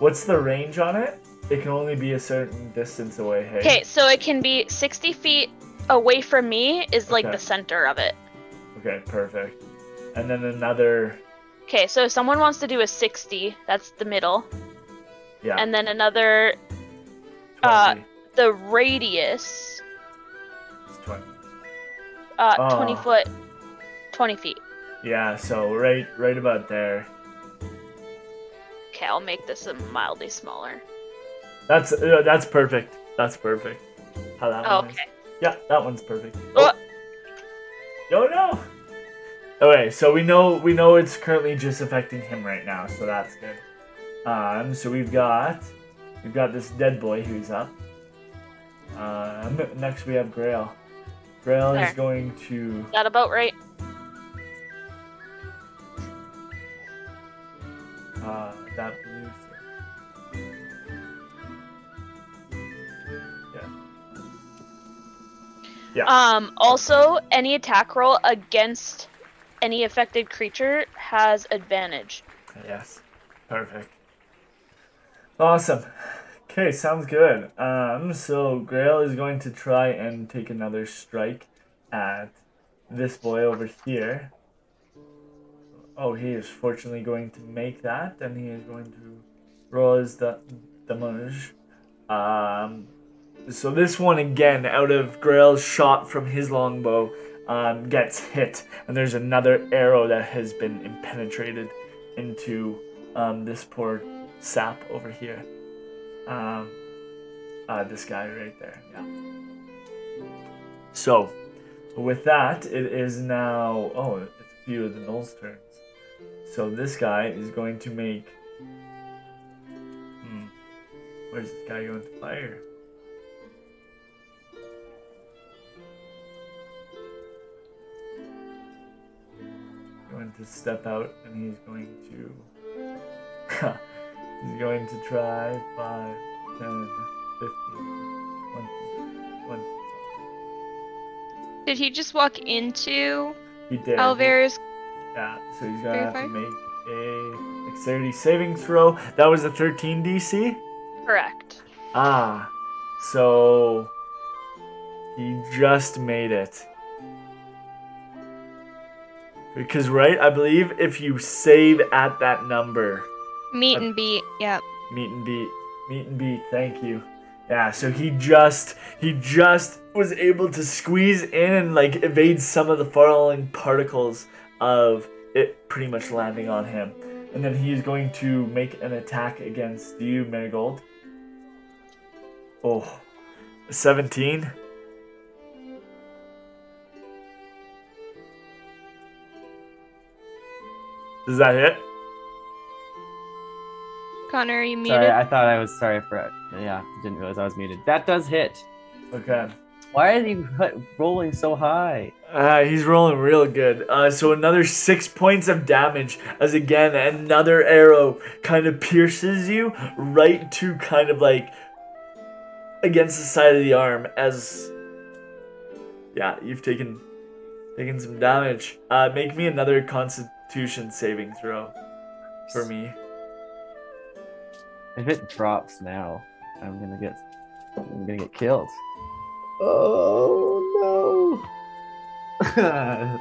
S1: What's the range on it? It can only be a certain distance away, hey?
S6: Okay, so it can be 60 feet away from me, is like
S1: Okay.
S6: the center of it.
S1: Okay, perfect. And then another.
S6: Okay, so if someone wants to do a 60, that's the middle.
S1: Yeah.
S6: And then another,
S1: 20.
S6: uh, the radius,
S1: It's 20.
S6: uh,
S1: Oh.
S6: 20 foot, 20 feet.
S1: Yeah, so right right about there.
S6: Okay, I'll make this a mildly smaller.
S1: That's uh, that's perfect. That's perfect. How that
S6: Oh,
S1: one is.
S6: okay.
S1: Yeah, that one's perfect.
S6: Oh.
S1: Oh no. Okay, so we know we know it's currently just affecting him right now, so that's good. Um, so we've got we've got this dead boy who's up. Um, next we have Grail. Grail is going to Is
S6: That about right?
S1: uh, that blue. thing. Yeah.
S6: Um, also, any attack roll against any affected creature has advantage.
S1: Yes. Perfect. Awesome. Okay, sounds good. Um, so Grail is going to try and take another strike at this boy over here. Oh, he is fortunately going to make that, and he is going to roll his da- damage. Um, so this one again, out of Grail's shot from his longbow, um, gets hit, and there's another arrow that has been impenetrated into um, this poor sap over here. Um, uh, this guy right there. Yeah. So, with that, it is now. Oh, it's a few of the gnoll's turns. So this guy is going to make. Hmm. Where's this guy going to fire? Going to step out and he's going to. He's going to try 5, 10, 15, 20, 20.
S2: Did he just walk into
S1: He did.
S2: Alvera's?
S1: Yeah, so he's gonna have to make a dexterity saving throw. That was a 13 DC?
S6: Correct.
S1: Ah, so he just made it. Because, right, I believe if you save at that number,
S2: Meet uh, and beat. Yep.
S1: Meet and beat. Meet and beat. Thank you. Yeah, so he just he just was able to squeeze in and like evade some of the falling particles of it pretty much landing on him. And then he is going to make an attack against you, Marigold. Oh. 17. Does that hit?
S2: Connor, are you muted?
S7: Sorry, I thought I was sorry for it. Yeah, didn't realize I was muted. That does hit.
S1: Okay.
S4: Why are you rolling so high?
S1: Uh, he's rolling real good. Uh, so another six points of damage as again another arrow kind of pierces you right to kind of like against the side of the arm as yeah you've taken taken some damage. Uh, make me another Constitution saving throw for me.
S4: If it drops now, I'm gonna get I'm gonna get killed. Oh no!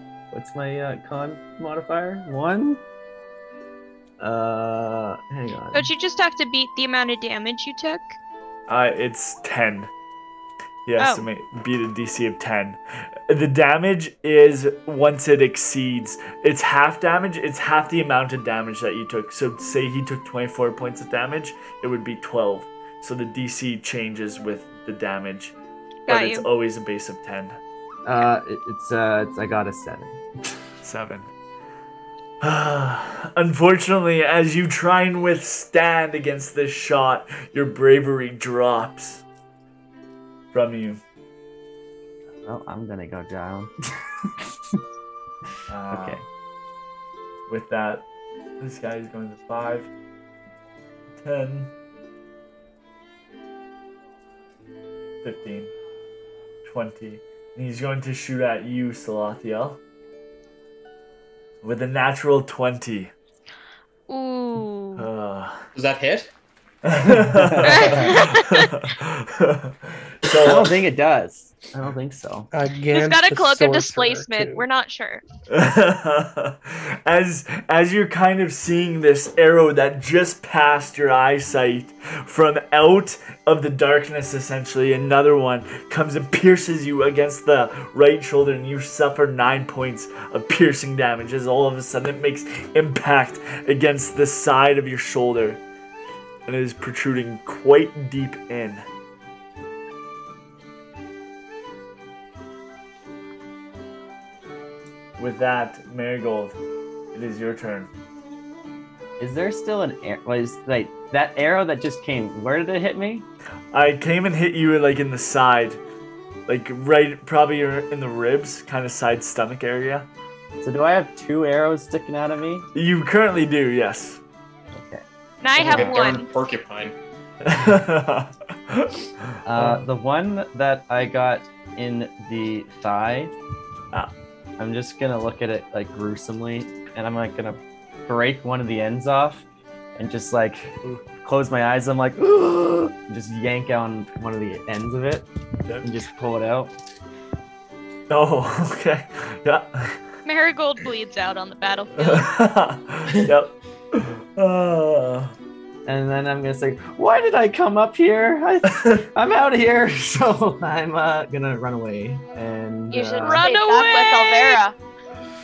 S4: What's my uh, con modifier? One. Uh, hang on.
S2: Don't you just have to beat the amount of damage you took?
S1: Uh, it's 10. You
S2: Oh.
S1: estimate beat a DC of 10. The damage is once it exceeds, it's half damage, it's half the amount of damage that you took. So, say he took 24 points of damage, it would be 12. So, the DC changes with the damage, but
S2: Got
S1: it's always a base of 10.
S7: Uh, it, it's uh, it's, I got a seven.
S1: 7. Unfortunately, as you try and withstand against this shot, your bravery drops from you.
S4: Well, I'm gonna go down.
S1: Uh,
S4: okay.
S1: With that, this guy is going to 5, 10, 15, 20. And he's going to shoot at you, Salathiel. With a natural 20.
S2: Ooh.
S1: Uh.
S3: Does that hit?
S4: I
S1: so
S4: don't think it does. I don't think so.
S5: Again,
S2: He's got a cloak of displacement. We're not sure.
S1: as as you're kind of seeing this arrow that just passed your eyesight from out of the darkness essentially another one comes and pierces you against the right shoulder and you suffer 9 points of piercing damage as all of a sudden it makes impact against the side of your shoulder and it is protruding quite deep in with that marigold it is your turn
S4: Is there still an arrow? Was like that arrow that just came? Where did it hit me?
S1: I came and hit you like in the side, like right, probably in the ribs, kind of side stomach area.
S4: So do I have two arrows sticking out of me?
S1: You currently do, yes.
S4: Okay.
S2: And I have
S3: a darn
S2: one.
S3: porcupine.
S4: Uh, the one that I got in the thigh.
S1: Ah.
S4: I'm just gonna look at it like gruesomely, and I'm like gonna break one of the ends off, and just like close my eyes. I'm like, just yank out one of the ends of it and just pull it out.
S1: oh, okay. Yeah.
S2: Marigold bleeds out on the battlefield.
S1: yep. Uh,
S4: And then I'm gonna say, "Why did I come up here? I, I'm out of here." So I'm uh, gonna run away. And
S6: You should
S4: uh,
S2: Run
S6: stay
S2: away!
S6: back with Alvera.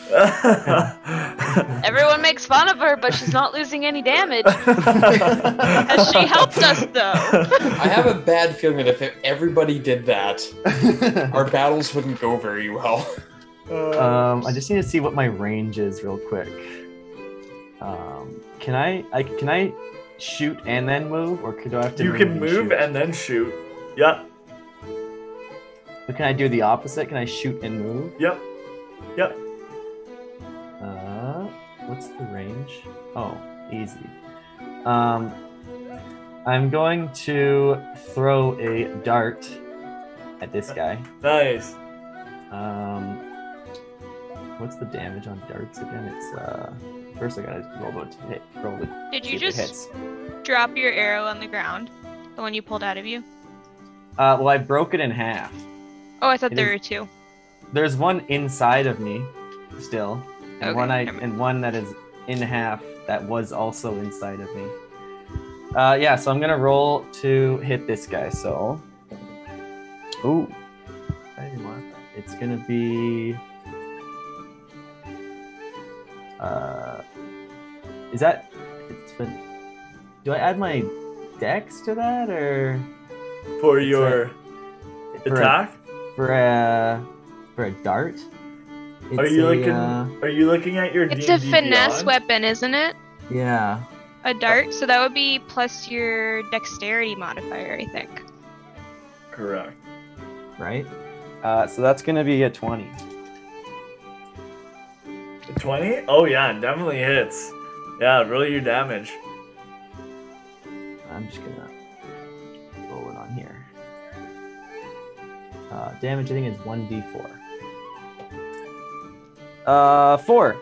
S6: Everyone makes fun of her, but she's not losing any damage.
S2: Has she helped us though?
S3: I have a bad feeling that if everybody did that, our battles wouldn't go very well.
S4: Um, I just need to see what my range is real quick. Um, can I, I can I shoot and then move, or could I have to?
S1: you can
S4: and
S1: move
S4: shoot?
S1: and then shoot. Yep.
S4: But can I do the opposite? Can I shoot and move?
S1: Yep. Yep.
S4: Uh, what's the range? Oh, easy. Um, I'm going to throw a dart at this guy.
S1: Nice.
S4: Um, what's the damage on darts again? It's uh, first I gotta roll it to hit. Roll.
S2: Did you just drop your arrow on the ground? The one you pulled out of you?
S4: Uh, well, I broke it in half.
S2: Oh, I thought
S4: It
S2: there were two.
S4: There's one inside of me, still, and
S2: Okay,
S4: one I
S2: never mind.
S4: and one that is in half that was also inside of me. Uh, yeah, so I'm gonna roll to hit this guy. So, ooh, I didn't want that. It's gonna be. Uh, is that? It's been, do I add my dex to that or
S1: For
S4: It's
S1: your
S4: for a-
S1: attack?
S4: for a for a dart?
S1: Are you
S4: a,
S1: looking?
S4: uh,
S1: Are you looking at your?
S2: It's a
S1: D&D
S2: finesse
S1: Beyond?
S2: weapon, isn't it?
S4: yeah.
S2: A dart, so that would be plus your dexterity modifier, I think.
S1: Correct.
S7: right?
S4: Uh, so that's gonna be a twenty.
S1: 20? Oh, yeah, definitely hits. Yeah, roll your damage.
S7: I'm just gonna roll it on here. Uh, damage, I think, is 1d4.
S4: Uh, four.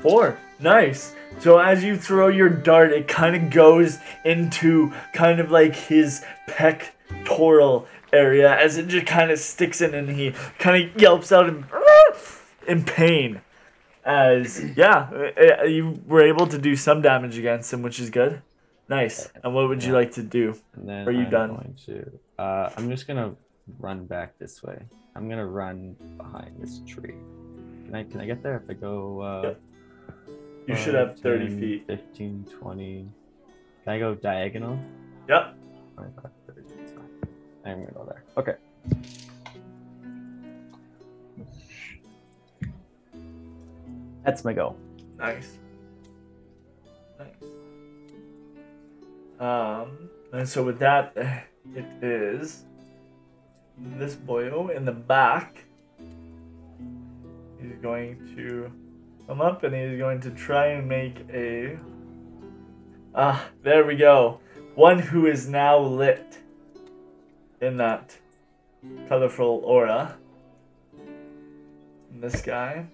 S1: Four. Nice. So as you throw your dart, it kind of goes into kind of like his pectoral area as it just kind of sticks in and he kind of yelps out in, in pain. As, yeah, uh, you were able to do some damage against him, which is good. Nice. And what would you
S7: Yeah.
S1: like to do?
S7: And then
S1: Are you
S7: I'm
S1: done?
S7: Going to, uh, I'm just gonna run back this way. I'm gonna run behind this tree. Can I can I get there if I go? Uh,
S1: Yep. You should have 30
S7: 10,
S1: feet.
S7: 15, 20. Can I go diagonal?
S1: Yep.
S7: 25, 30, that's fine. I'm gonna go there. Okay.
S4: That's my goal.
S1: Nice. Nice. Um, and so with that, it is this boyo in the back. He's going to come up and he's going to try and make a. Ah, there we go. One who is now lit in that colorful aura. And this guy.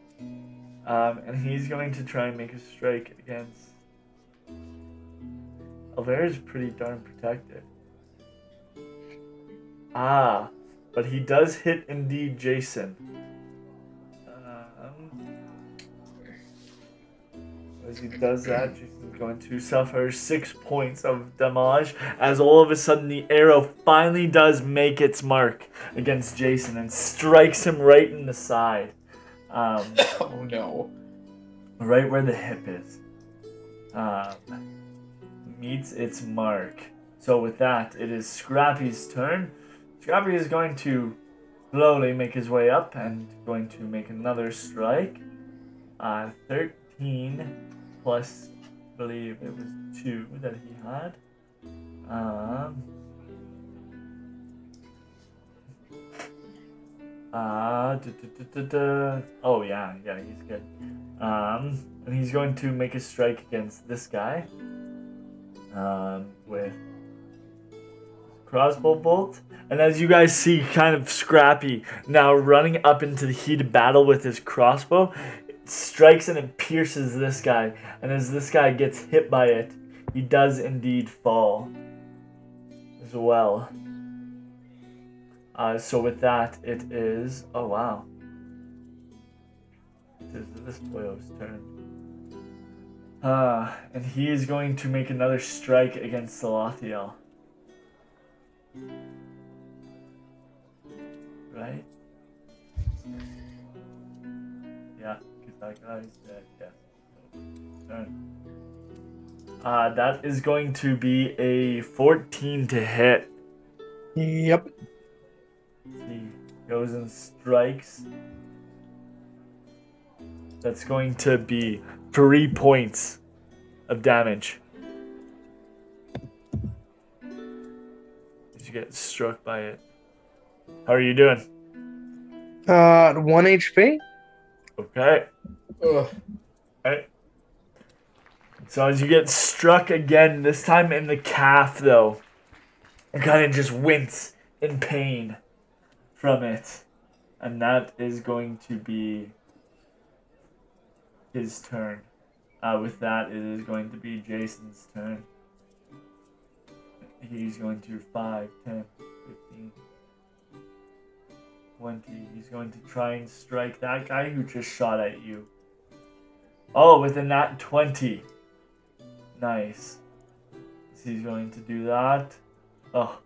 S1: Um, and he's going to try and make a strike against. Alvera's pretty darn protected. Ah, but he does hit indeed Jason. Um, as he does that, Jason's going to suffer six points of damage as all of a sudden the arrow finally does make its mark against Jason and strikes him right in the side. Um,
S3: Oh no.
S1: right where the hip is. Um, meets its mark. So with that, it is Scrappy's turn. Scrappy is going to slowly make his way up and going to make another strike. Uh, 13 plus, I believe it was 2 that he had. Um, uh, duh, duh, duh. oh yeah, yeah, he's good. Um, and he's going to make a strike against this guy. Um, with crossbow bolt. And as you guys see, kind of Scrappy now running up into the heated battle with his crossbow, it strikes and it pierces this guy. And as this guy gets hit by it, he does indeed fall as well. Uh, so with that, it is. Oh wow. It is this boyo's turn. Uh, and he is going to make another strike against Salathiel. Right? Yeah, because that guy's dead, yeah. Turn. Uh, that is going to be a 14 to hit.
S5: Yep.
S1: He goes and strikes. That's going to be three points of damage. Did you get struck by it? How are you doing?
S5: Uh, one HP.
S1: Okay.
S3: Ugh.
S1: Alright. So as you get struck again, this time in the calf though, you kind of just wince in pain from it. And that is going to be his turn. Uh, with that, it is going to be Jason's turn. He's going to 5, 10, 15, 20. He's going to try and strike that guy who just shot at you. Oh, with a nat 20. Nice. He's going to do that. Oh.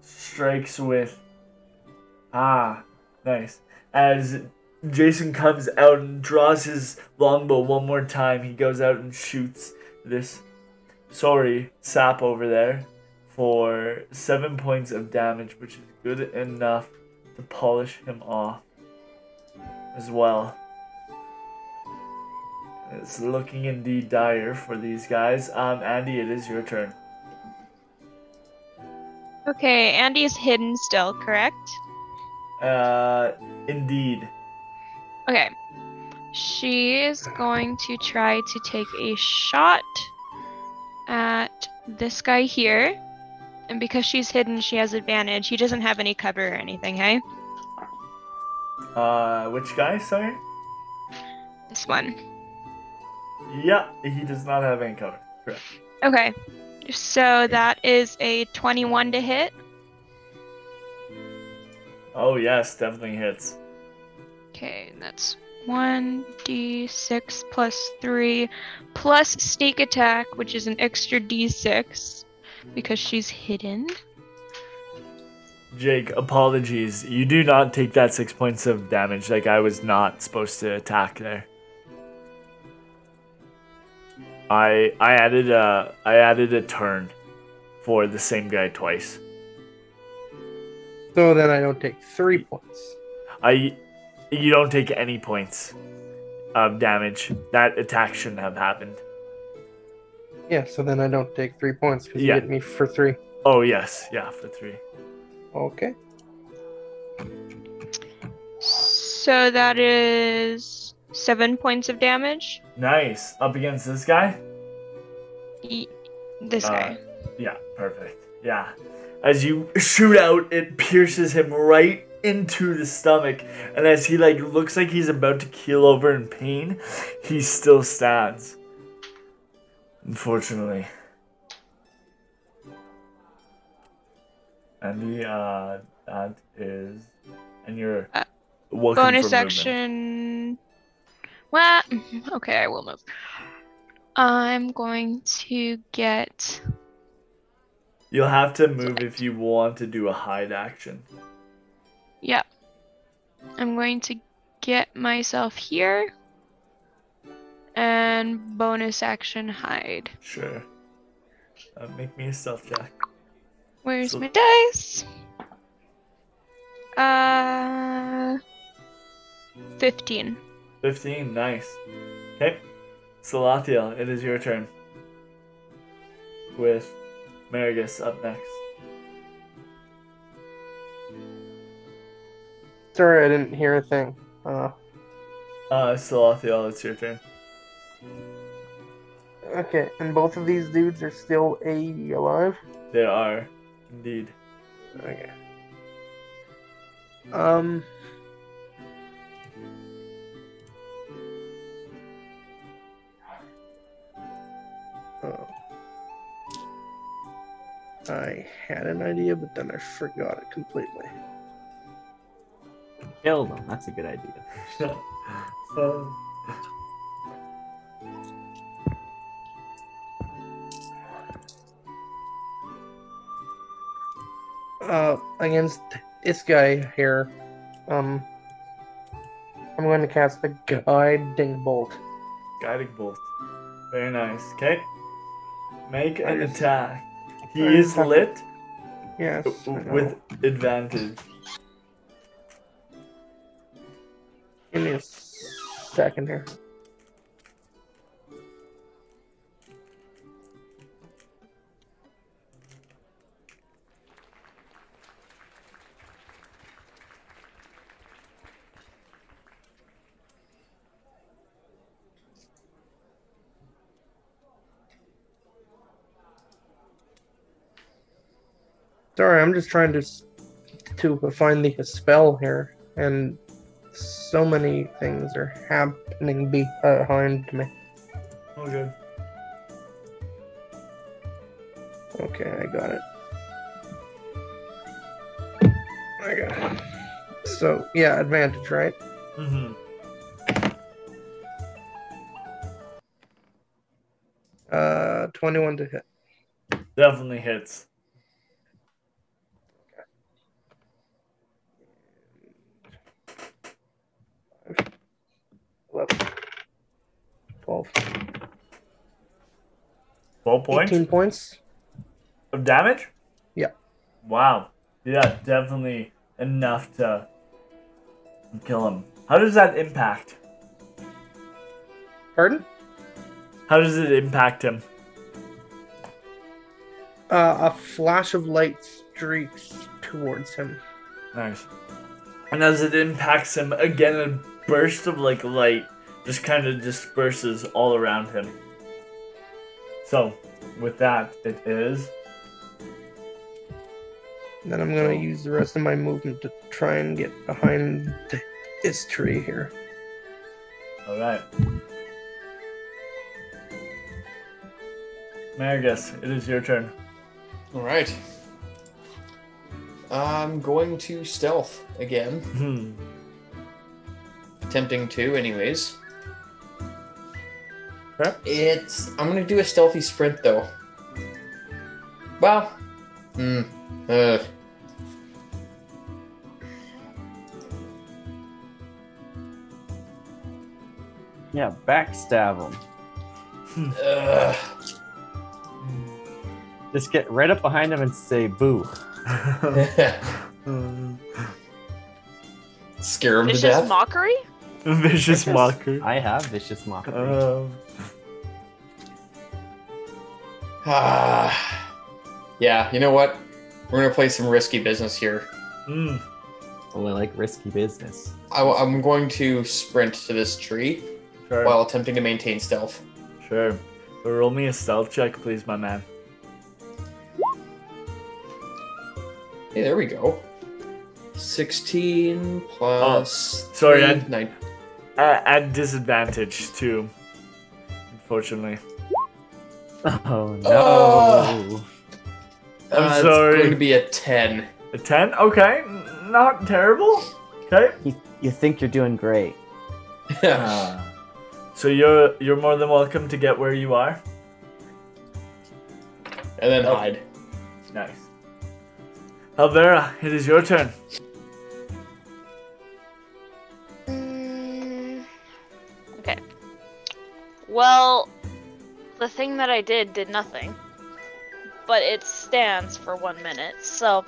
S1: Strikes with. Ah, nice. As Jason comes out and draws his longbow one more time, he goes out and shoots this sorry sap over there for seven points of damage, which is good enough to polish him off as well. It's looking indeed dire for these guys. Um, Andy, it is your turn.
S2: Okay, Andy's hidden still, correct?
S1: Uh, indeed.
S2: Okay. She is going to try to take a shot at this guy here. And because she's hidden, she has advantage. He doesn't have any cover or anything, hey?
S1: Uh, which guy? Sorry.
S2: This one.
S1: Yeah, he does not have any cover. Correct.
S2: Okay. So that is a 21 to hit.
S1: Oh yes, definitely hits.
S2: Okay, and that's 1d6 plus 3 plus sneak attack, which is an extra d6 because she's hidden.
S1: Jake, apologies. You do not take that six points of damage. Like I was not supposed to attack there. I I added a I added a turn for the same guy twice.
S5: So then I don't take three points.
S1: I you don't take any points of damage. That attack shouldn't have happened.
S5: Yeah, so then I don't take three points because
S1: Yeah.
S5: you hit me for three.
S1: Oh yes, yeah, for three.
S5: Okay.
S2: So that is 7 points of damage.
S1: Nice. Up against this guy?
S2: E- this
S1: Uh,
S2: guy.
S1: Yeah, perfect. Yeah. As you shoot out, it pierces him right into the stomach, and as he like looks like he's about to keel over in pain, he still stands. Unfortunately. And the uh that is and you're
S2: Uh,
S1: welcome
S2: Bonus action. Well, okay, I will move. I'm going to get.
S1: You'll have to move if you want to do a hide action.
S2: Yeah. I'm going to get myself here. And bonus action hide.
S1: Sure. Uh, make me a stealth check.
S2: Where's
S1: So-
S2: my dice? Uh. 15.
S1: 15, nice. Okay. Salathiel, it is your turn. With Marigus up next.
S5: Sorry, I didn't hear a thing. Uh,
S1: Uh, Salathiel, it's your turn.
S5: okay, and both of these dudes are still a alive.
S1: They are, indeed.
S5: Okay. Um. I had an idea, but then I forgot it completely.
S7: Kill them. That's a good idea.
S1: um,
S5: Uh, against this guy here, um, I'm going to cast the guiding bolt.
S1: guiding bolt. Very nice. Okay. Make an attack. He
S5: I
S1: is
S5: to-
S1: lit
S5: Yes.
S1: With advantage.
S5: Give me a second here. Sorry, I'm just trying to to find the spell here, and so many things are happening behind me.
S1: Oh, good.
S5: Okay, I got it. I got it. So yeah, advantage, right?
S1: Mm hmm
S5: Uh, twenty-one to hit.
S1: Definitely hits.
S5: Eleven. Twelve.
S1: 12 points
S5: Eighteen points.
S1: of damage?
S5: Yeah.
S1: Wow. Yeah, definitely enough to kill him. How does that impact?
S5: Pardon?
S1: How does it impact him?
S5: Uh, a flash of light streaks towards him.
S1: Nice. And as it impacts him, again burst of like light just kind of disperses all around him. So, with that, it is.
S5: Then I'm gonna use the rest of my movement to try and get behind th- this tree here.
S1: Alright. Marigus, it is your turn.
S3: All right. I'm going to stealth again,
S1: Hmm.
S3: Attempting to, anyways.
S1: Okay.
S3: It's. I'm gonna do a stealthy sprint though. Well, hmm. Uh.
S4: Yeah, backstab him.
S3: Ugh.
S7: Just get right up behind him and say boo.
S3: Scare him to
S6: Vicious
S3: death.
S6: mockery?
S1: Vicious mocker.
S7: I have vicious mockery.
S1: Um,
S3: Ah. yeah. You know what? We're gonna play some risky business here.
S1: mm,
S7: oh, I like risky business.
S3: I, am going to sprint to this tree
S1: sure.
S3: while attempting to maintain stealth.
S1: Sure. But roll me a stealth check, please, my man.
S3: Hey, there we go. 16 plus.
S1: Oh, sorry,
S3: three,
S1: I-
S3: nine.
S1: At, at disadvantage, too. Unfortunately.
S7: Oh no.
S3: Oh.
S1: I'm
S3: Uh,
S1: sorry.
S3: It's going to be a 10.
S1: A 10? Okay. Not terrible. Okay.
S4: You, you think you're doing great.
S1: Uh, so you're you're more than welcome to get where you are.
S3: and then
S1: Oh.
S3: hide.
S1: Nice. Alvera, it is your turn.
S6: Well, the thing that I did did nothing. But it stands for one minute, so.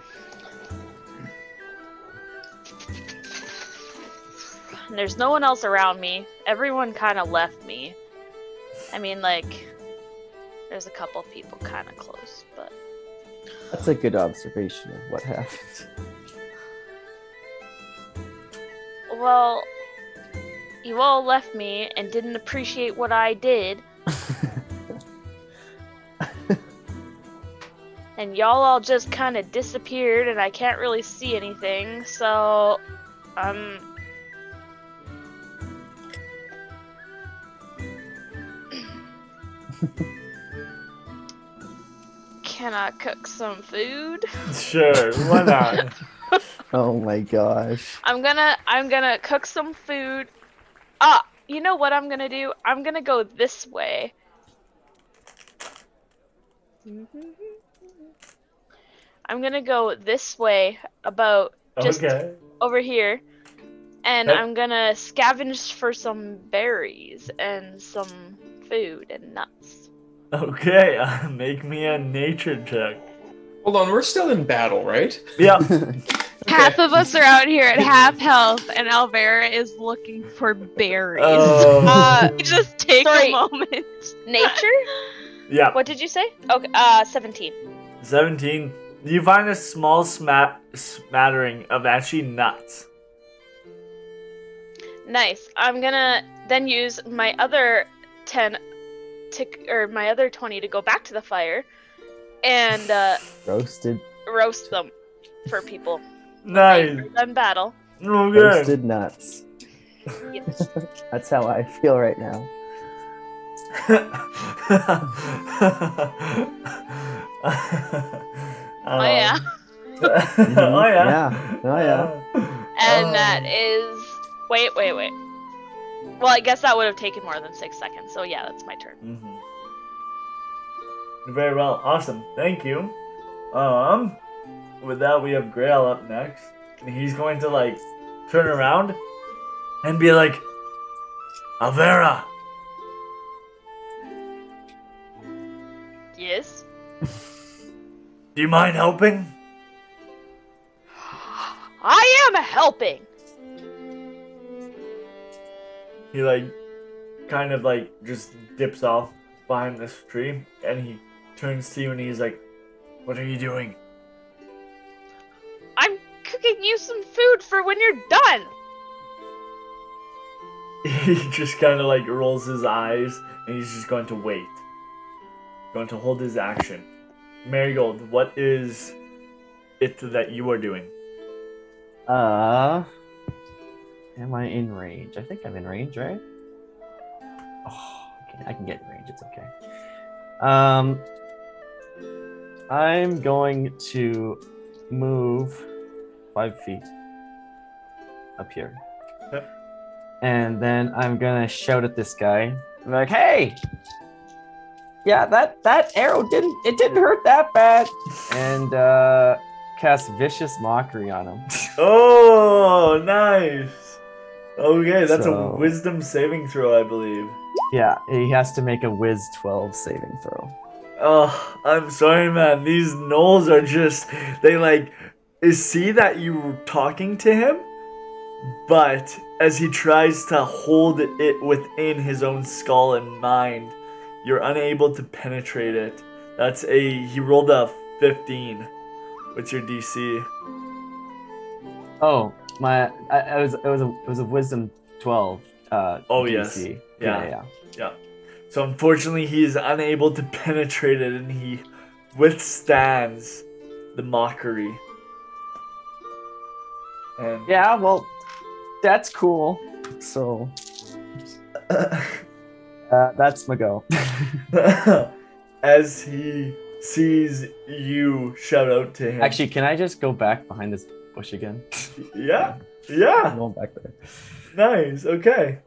S6: There's no one else around me. Everyone kind of left me. I mean, like, there's a couple people kind of close, but.
S4: That's a good observation of what happened.
S6: Well, you all left me and didn't appreciate what I did, and y'all all just kind of disappeared, and I can't really see anything, so um. Can I cook some food?
S1: Sure, why not?
S4: oh my gosh.
S6: I'm gonna I'm gonna cook some food. Ah, you know what I'm gonna do? I'm gonna go this way. I'm gonna go this way about just
S1: okay.
S6: over here. And
S1: Okay.
S6: I'm gonna scavenge for some berries and some food and nuts.
S1: Okay, uh, make me a nature check.
S3: Hold on, we're still in battle, right?
S1: Yeah.
S2: Half of us are out here at half health, and Alvera is looking for berries.
S1: Oh.
S2: Uh, just take
S6: Sorry.
S2: a moment.
S6: Nature?
S1: yeah.
S6: what did you say? Okay, uh 17.
S1: 17. You find a small smat- smattering of actually nuts.
S6: Nice. I'm gonna then use my other 10 to, or my other 20 to go back to the fire and uh,
S4: Roasted
S6: roast them for people.
S1: Nice.
S6: Done battle.
S1: Okay.
S4: roasted nuts.
S6: Yes.
S4: That's how I feel right now.
S6: Oh yeah.
S1: oh yeah.
S4: Yeah. Oh yeah.
S6: And
S1: Oh.
S6: that is wait, wait, wait. Well, I guess that would have taken more than six seconds. So yeah, that's my turn.
S1: Mhm. Very well. Awesome. Thank you. Um, with that, we have Grail up next. And he's going to, like, turn around and be like, Avera,
S6: Yes.
S1: do you mind helping?
S6: I am helping.
S1: He, like, kind of, like, just dips off behind this tree and he turns to you and he's like, What are you doing?
S6: Cooking you some food for when you're done.
S1: He just kind of like rolls his eyes and he's just going to wait. Going to hold his action. Marigold, what is it that you are doing?
S7: Uh, am I in range? I think I'm in range, right? Oh, okay, I can get in range. It's okay. Um, I'm going to move five feet up here,
S1: Yep.
S7: and then I'm gonna shout at this guy. I'm like, "Hey, yeah, that that arrow didn't it didn't hurt that bad," and uh, cast vicious mockery on him.
S1: Oh, nice. Okay, that's
S7: So-
S1: a wisdom saving throw, I believe.
S7: Yeah, he has to make a Wiz 12 saving throw.
S1: Oh, I'm sorry, man. These gnolls are just. They like. See that you talking to him, but as he tries to hold it within his own skull and mind, you're unable to penetrate it. That's a. He rolled a 15. What's your DC?
S7: Oh, my I, I was it was a it was a Wisdom 12. Uh,
S1: Oh,
S7: DC.
S1: yes.
S7: Yeah,
S1: Yeah.
S7: yeah.
S1: Yeah. So unfortunately, he is unable to penetrate it, and he withstands the mockery. And
S7: Yeah, well, that's cool. So, uh, that's my go.
S1: as he sees you shout out to him.
S7: Actually, can I just go back behind this bush again?
S1: yeah,
S7: I'm
S1: yeah,
S7: going back there.
S1: nice, okay.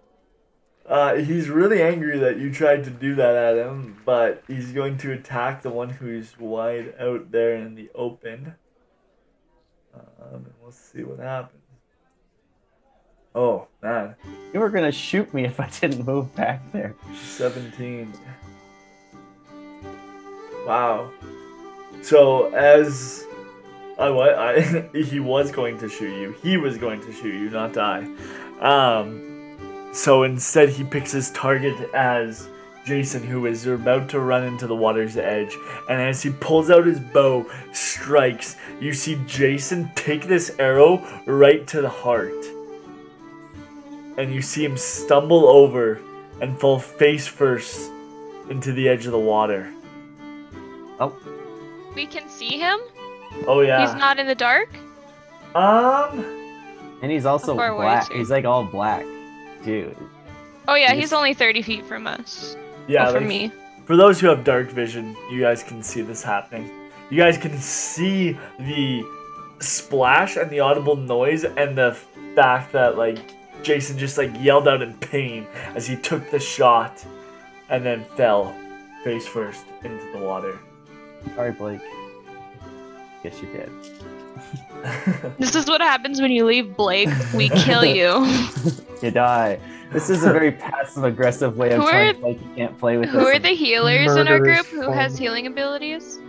S1: Uh, he's really angry that you tried to do that at him, but he's going to attack the one who's wide out there in the open. Um, we'll see what happens. Oh man,
S4: You were gonna shoot me if I didn't move back there.
S1: 17. Wow. So as I I he was going to shoot you. He was going to shoot you, not I. Um so instead he picks his target as Jason who is about to run into the water's edge and as he pulls out his bow strikes you see Jason take this arrow right to the heart and you see him stumble over and fall face first into the edge of the water. Oh.
S2: We can see him.
S1: Oh yeah.
S2: He's not in the dark.
S1: Um.
S4: And he's also
S2: How far away
S4: black. He's like all black, dude.
S2: Oh yeah,
S4: He's-
S2: he's only 30 feet from us.
S1: Yeah.
S2: Well, from me.
S1: For those who have dark vision, you guys can see this happening. You guys can see the splash and the audible noise and the fact that like Jason just like yelled out in pain as he took the shot and then fell face first into the water.
S4: Sorry, Blake. Guess you did.
S2: This is what happens when you leave Blake. We kill you.
S4: You die. This is a very passive aggressive way of
S2: Who
S4: trying
S2: are-
S4: to like you can't play with
S2: Who
S4: this.
S2: are the healers in our
S5: Murderous
S2: group? Who has healing abilities?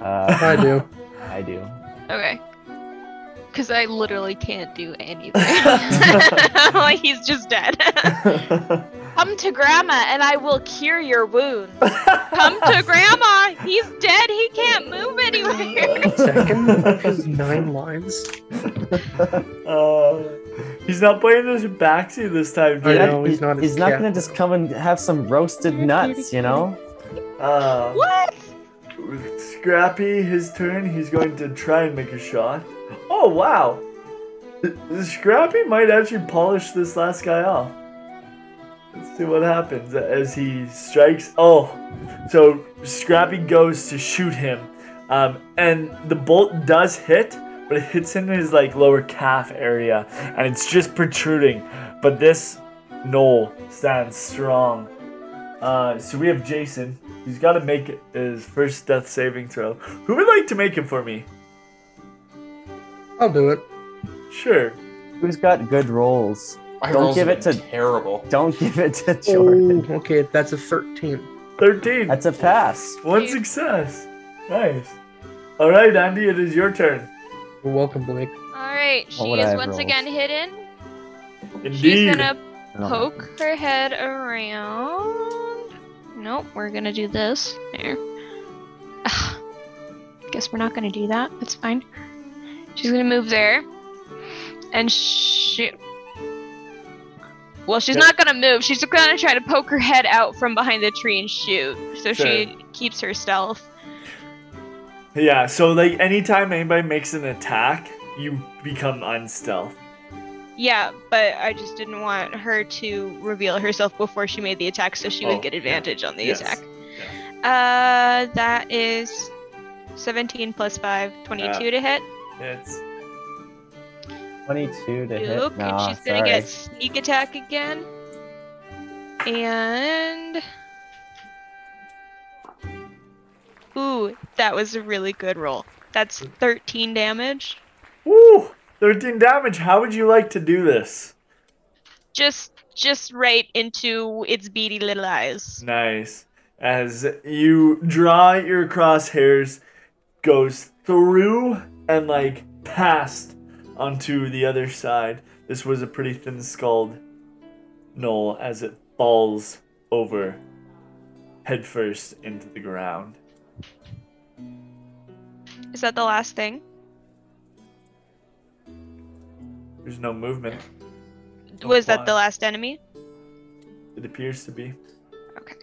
S4: Uh,
S5: I do.
S4: I do.
S2: Okay. Because I literally can't do anything. like he's just dead.
S6: Come to Grandma and I will cure your wounds.
S2: Come to Grandma. He's dead. He can't move anywhere.
S5: Second of his nine lives.
S1: uh, he's not playing this backsy this time,
S5: I know, he's not
S4: He's not gonna just come and have some roasted nuts, you know?
S1: Uh,
S6: What?
S1: With Scrappy, his turn, he's going to try and make a shot. Oh, wow! Scrappy might actually polish this last guy off. Let's see what happens as he strikes. Oh, so Scrappy goes to shoot him, um, and the bolt does hit, but it hits in his like lower calf area, and it's just protruding. But this gnoll stands strong. Uh, so we have Jason. He's got to make his first death saving throw. Who would like to make it for me?
S5: I'll do it.
S1: Sure.
S4: Who's got good rolls?
S3: My
S4: Don't give it to-
S3: terrible.
S4: Don't give it to Jordan.
S5: Oh, okay, that's a 13.
S1: 13.
S4: That's a pass.
S1: One success. Nice. All right, Andy, it is your turn.
S5: You're welcome, Blake.
S2: All right. She
S4: would
S2: is once
S4: rolled?
S2: again hidden.
S1: Indeed.
S2: She's gonna
S4: I don't know.
S2: poke her head around. Nope, we're gonna do this. There. Ugh. Guess we're not gonna do that. That's fine. She's gonna move there. and she. Well, she's
S1: Yeah.
S2: not gonna move. She's gonna try to poke her head out from behind the tree and shoot. So she keeps her stealth.
S1: Yeah, so like anytime anybody makes an attack, you become unstealth.
S2: Yeah, but I just didn't want her to reveal herself before she made the attack, so she
S1: Oh,
S2: would get advantage on the
S1: Yes.
S2: attack. Uh, that is 17 plus 5, 22 to hit.
S1: It's
S4: 22 to hit.
S2: Nope,
S4: No,
S2: and she's gonna get sneak attack again. And ooh, that was a really good roll. That's 13 damage.
S1: Woo! 13 damage. How would you like to do this?
S2: Just just right into its beady little eyes.
S1: Nice. As you draw your crosshairs, goes through and like past onto the other side. This was a pretty thin skulled gnoll as it falls over headfirst into the ground.
S2: Is that the last thing?
S1: There's no movement. No
S2: Was that the last enemy?
S1: It appears to be. Okay.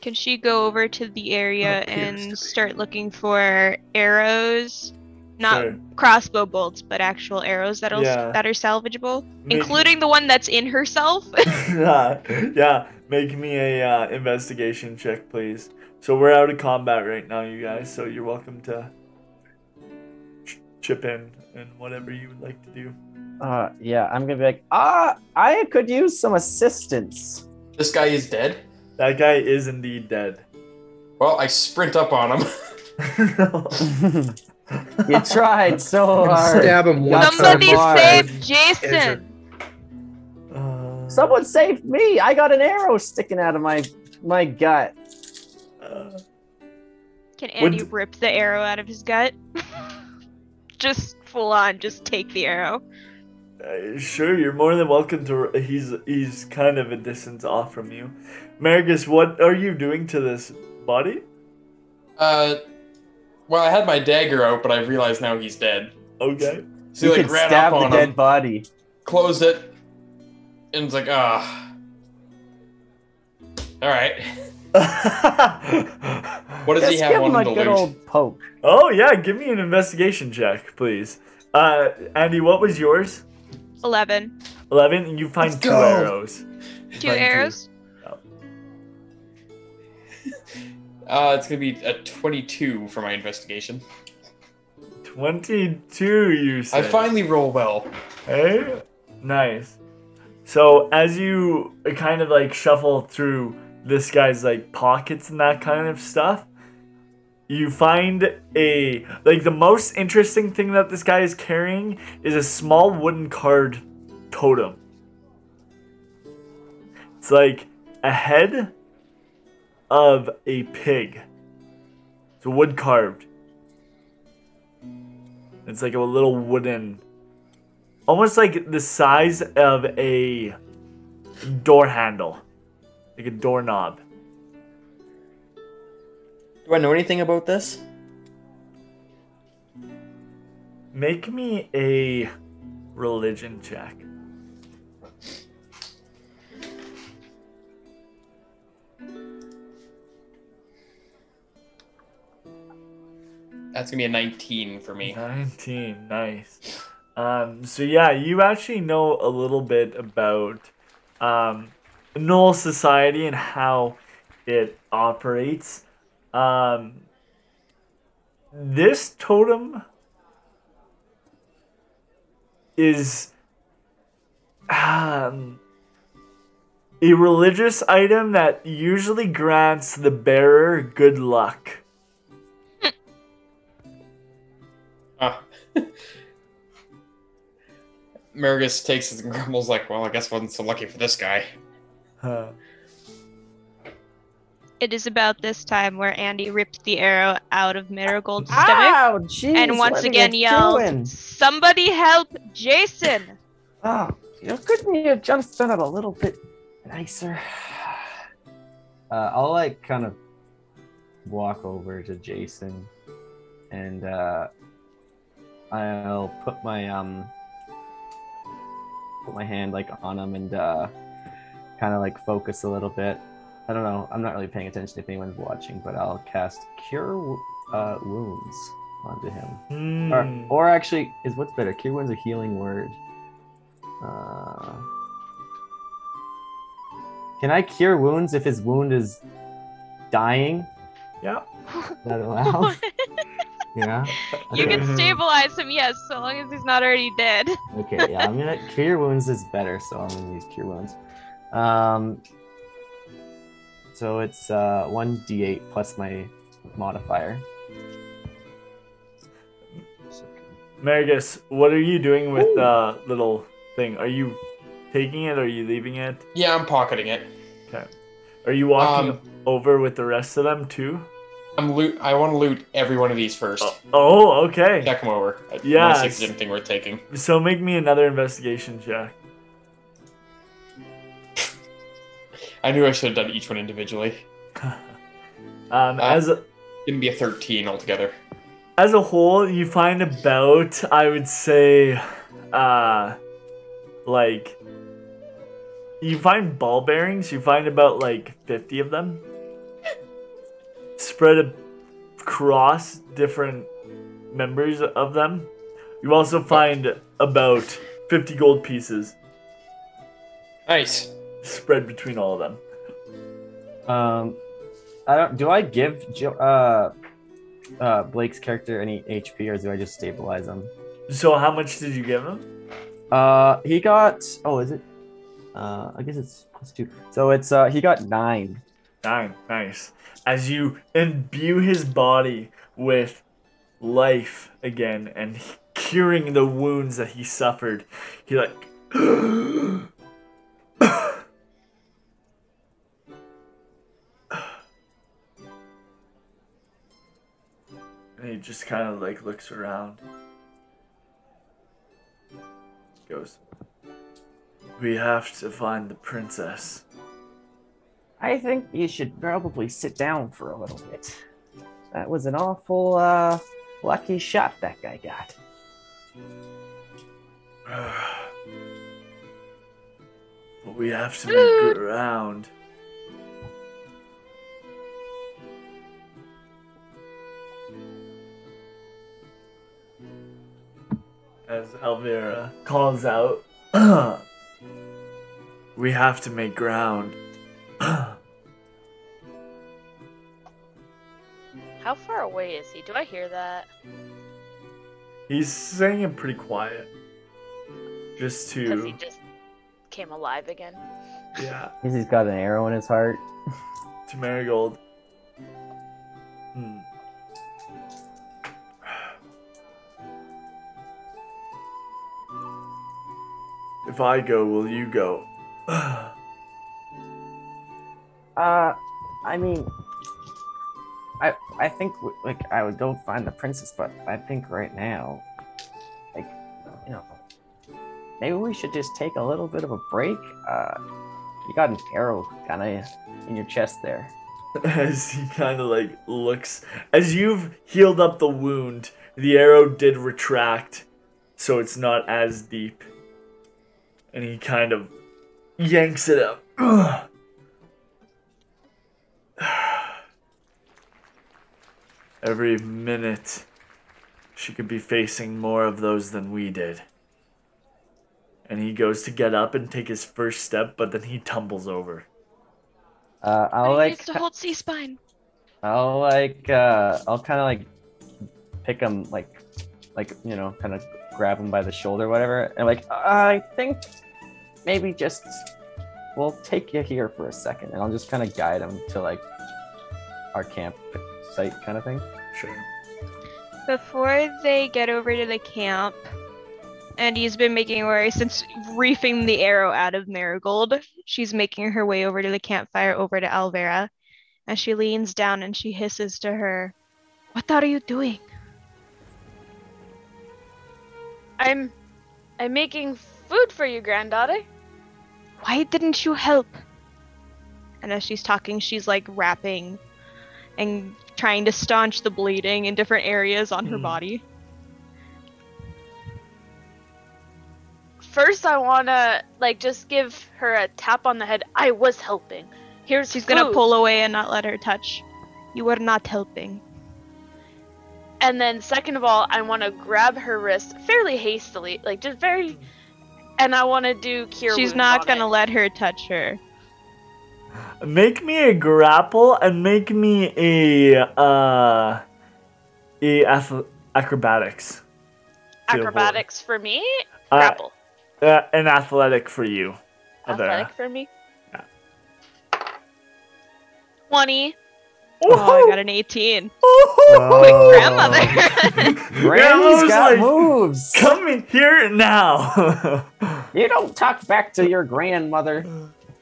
S2: Can she go over to the area and start looking for arrows? Not
S1: Sure.
S2: crossbow bolts, but actual arrows that'll
S1: Yeah.
S2: that are salvageable,
S1: Make-
S2: including the one that's in herself.
S1: yeah, yeah. Make me a uh, investigation check, please. So we're out of combat right now, you guys. So you're welcome to ch- chip in and whatever you would like to do.
S4: Uh, yeah, I'm gonna be like, ah, I could use some assistance.
S3: This guy is dead.
S1: That guy is indeed dead.
S3: Well, I sprint up on him.
S4: you tried so hard.
S5: Stab him once.
S4: Got so
S2: Somebody
S4: far.
S2: save Jason!
S1: Uh,
S4: Someone saved me. I got an arrow sticking out of my my gut.
S1: uh,
S2: Can Andy
S1: Would-
S2: rip the arrow out of his gut? just full on, just take the arrow.
S1: uh, sure, you're more than welcome to. He's he's kind of a distance off from you. Margus, what are you doing to this body?
S3: Uh, well, I had my dagger out, but I realized now he's dead.
S1: Okay.
S3: So
S4: you
S3: he like ran
S4: stab
S3: up
S4: the dead
S3: him,
S4: body.
S3: closed it, and it's like, ah. All right. What does
S4: Just
S3: he have
S4: give
S3: on
S4: him a
S3: him to
S4: good
S3: loot?
S4: old poke.
S1: oh yeah, give me an investigation check, please. Uh, Andy, what was yours?
S2: 11.
S1: Eleven. and You find
S3: Let's
S1: two
S3: go.
S1: arrows.
S2: Two
S1: find
S2: arrows?
S3: Uh, it's gonna be a 22 for my investigation.
S1: Twenty-two. You
S3: say
S1: I
S3: finally roll well.
S1: Hey, nice. So as you kind of like shuffle through this guy's like pockets and that kind of stuff, you find a like the most interesting thing that this guy is carrying is a small wooden card totem. It's like a head of a pig. It's wood carved. It's like a little wooden almost like the size of a door handle, like a doorknob.
S3: Do I know anything about this?
S1: Make me a religion check.
S3: That's gonna be a 19 for me.
S1: 19, nice. Um, so yeah, you actually know a little bit about um, Gnoll society and how it operates. Um, this totem is um, a religious item that usually grants the bearer good luck.
S3: Mergus takes it and grumbles like, well, I guess I wasn't so lucky for this guy.
S1: Huh.
S2: It is about this time where Andy ripped the arrow out of Marigold's
S1: Ah!
S2: stomach
S7: Ow, jeez,
S2: and once again
S7: you
S2: yelled,
S7: doing?
S2: Somebody help Jason!
S7: Oh, you know, couldn't you have just done it a little bit nicer? Uh, I'll like kind of walk over to Jason, and uh, I'll put my um put my hand like on him and uh, kind of like focus a little bit. I don't know. I'm not really paying attention if anyone's watching, but I'll cast Cure uh, Wounds onto him.
S1: Hmm.
S7: Or, or actually, is what's better? Cure Wounds a healing word. Uh, can I cure wounds if his wound is dying?
S1: yeah.
S7: Is that allowed? yeah.
S2: You can stabilize him, yes, so long as he's not already dead.
S7: Okay, yeah, I'm gonna cure wounds is better, so I'm gonna use cure wounds. Um, so it's uh one d8 plus my modifier.
S1: Marigus, what are you doing with the little thing? Are you taking it? Or are you leaving it?
S3: Yeah, I'm pocketing it. Okay.
S1: Are you walking
S3: Um,
S1: over with the rest of them too?
S3: I'm loot. I want to loot every one of these first.
S1: Oh, oh, okay.
S3: Check them over.
S1: Yeah,
S3: see if
S1: it's-
S3: there's anything worth taking.
S1: So make me another investigation check.
S3: I knew I should have done each one individually.
S1: Um,
S3: Uh,
S1: as a,
S3: Gonna be a 13 altogether.
S1: as a whole, you find about I would say, uh, like you find ball bearings. You find about like fifty of them spread across different members of them. You also find about fifty gold pieces
S3: Nice.
S1: spread between all of them.
S7: Um, I don't. Do I give jo- uh uh Blake's character any HP, or do I just stabilize him?
S1: So how much did you give him?
S7: Uh, he got. Oh, is it? Uh, I guess it's plus two. So it's uh, he got nine.
S1: Nine. Nice. As you imbue his body with life again and curing the wounds that he suffered, he like. and he just kind of like looks around. Goes. We have to find the princess.
S4: I think you should probably sit down for a little bit. That was an awful uh, lucky shot that guy got.
S1: But we have to make ground. As Elvira calls out, we have to make ground.
S6: How far away is he? Do I hear that?
S1: He's saying it pretty quiet. Just to.
S6: Because he just came alive again.
S1: yeah,
S4: Because he's got an arrow in his heart.
S1: to Marigold. Hmm. If I go, will you go?
S4: Uh, I mean, I think like I would go find the princess, but I think right now, like, you know, maybe we should just take a little bit of a break. Uh, you got an arrow kind of in your chest there.
S1: as he kind of like looks as you've healed up the wound the arrow did retract so it's not as deep and he kind of yanks it out every minute she could be facing more of those than we did. And he goes to get up and take his first step but then he tumbles over.
S4: Uh,
S2: But
S4: I'll
S2: he
S4: like
S2: needs to hold C spine.
S4: I'll like uh I'll kind of like pick him like like you know kind of grab him by the shoulder or whatever. And like I think maybe just we'll take you here for a second and I'll just kind of guide him to like our camp site kind of thing.
S1: sure
S2: Before they get over to the camp, and he's been making her way since reefing the arrow out of Marigold. She's making her way over to the campfire over to Alvera, and she leans down and she hisses to her, "What are you doing?"
S6: I'm I'm making food for you, granddaughter.
S2: Why didn't you help? And as she's talking, she's like wrapping and trying to staunch the bleeding in different areas on her
S1: Hmm.
S2: body.
S6: first I wanna like just give her a tap on the head. I was helping. Here's
S2: She's gonna pull away and not let her touch. You were not helping.
S6: And then second of all, I want to grab her wrist fairly hastily, like just very, and I want to do cure.
S2: She's not
S6: on
S2: gonna
S6: it.
S2: let her touch her.
S1: Make me a grapple and make me a uh a ath- acrobatics.
S6: acrobatics for me.
S1: Uh,
S6: Grapple.
S1: Uh, an athletic for you. Avera.
S6: Athletic for me.
S1: Yeah.
S6: Twenty.
S2: Oh, I got an 18. Quick
S1: Oh.
S2: grandmother.
S7: Granny's
S1: was
S7: got
S1: like-
S7: moves.
S1: Come in here now.
S7: You don't talk back to your grandmother.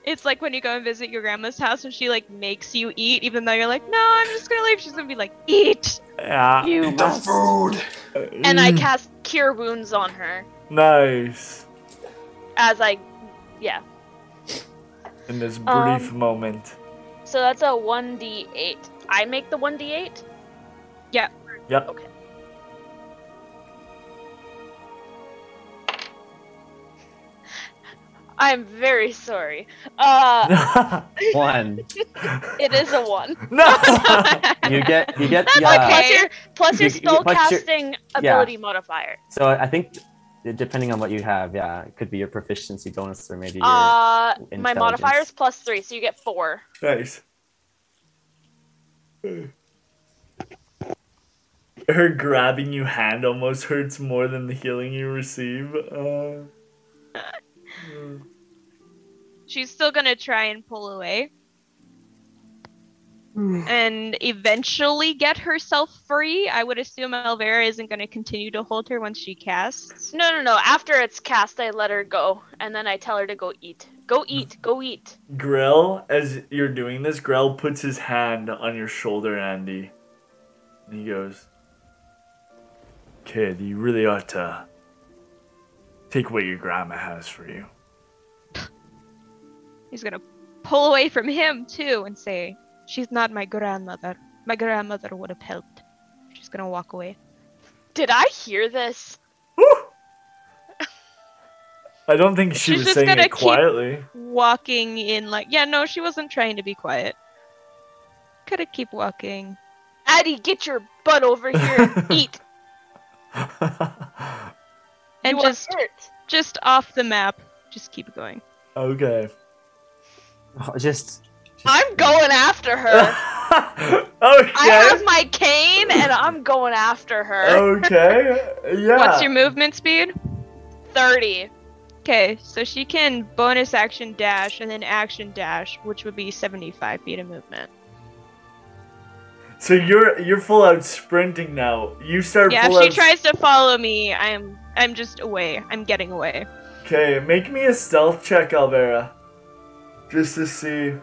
S2: It's like when you go and visit your grandma's house and she like makes you eat, even though you're like, no, I'm just gonna leave. She's gonna be like, eat.
S1: yeah.
S7: You
S3: The
S7: must.
S3: food.
S6: And I
S1: Mm,
S6: cast cure wounds on her
S1: Nice.
S6: as I, yeah.
S1: In this brief
S6: Um,
S1: moment.
S6: So that's a one d eight. I make the one d eight. Yeah.
S1: Yep.
S6: Okay. I'm very sorry. Uh,
S7: One.
S6: it is a one.
S1: no.
S7: You get. You get.
S2: That's
S7: Yeah.
S2: okay.
S6: Plus your plus your
S7: You- you- plus your-
S6: spellcasting ability modifier.
S7: So I think, depending on what you have, yeah, it could be your proficiency bonus or maybe your.
S6: Uh, my
S7: intelligence.
S6: modifier is plus three, so you get four.
S1: nice. Her grabbing you hand almost hurts more than the healing you receive. Uh, Mm.
S2: She's still gonna try and pull away. Mm. and eventually get herself free. I would assume Elvira isn't gonna continue to hold her once she casts.
S6: No, no, no. After it's cast, I let her go, and then I tell her to go eat. Go eat. Go eat.
S1: Grell, as you're doing this, Grell puts his hand on your shoulder, Andy. And he goes, Kid, you really ought to take what your grandma has for you.
S2: He's gonna pull away from him too and say, She's not my grandmother. My grandmother would have helped. She's gonna walk away.
S6: Did I hear this?
S1: Woo! I don't think she
S2: She's
S1: was
S2: just
S1: saying
S2: gonna
S1: it quietly.
S2: Walking in like yeah, no, she wasn't trying to be quiet. Gotta keep walking.
S6: Addie, get your butt over here and eat.
S2: And
S6: You are
S2: just
S6: hurt.
S2: just off the map. Just keep going.
S1: okay.
S7: Oh, just.
S6: I'm going after her.
S1: okay.
S6: I have my cane, and I'm going after her.
S1: okay. Yeah.
S2: What's your movement speed?
S6: Thirty.
S2: Okay, so she can bonus action dash and then action dash, which would be 75 feet of movement.
S1: So you're you're full out sprinting now. You start
S2: Yeah,
S1: full
S2: if she
S1: out.
S2: tries to follow me, I'm I'm just away. I'm getting away.
S1: Okay, make me a stealth check, Alvera. Just to see.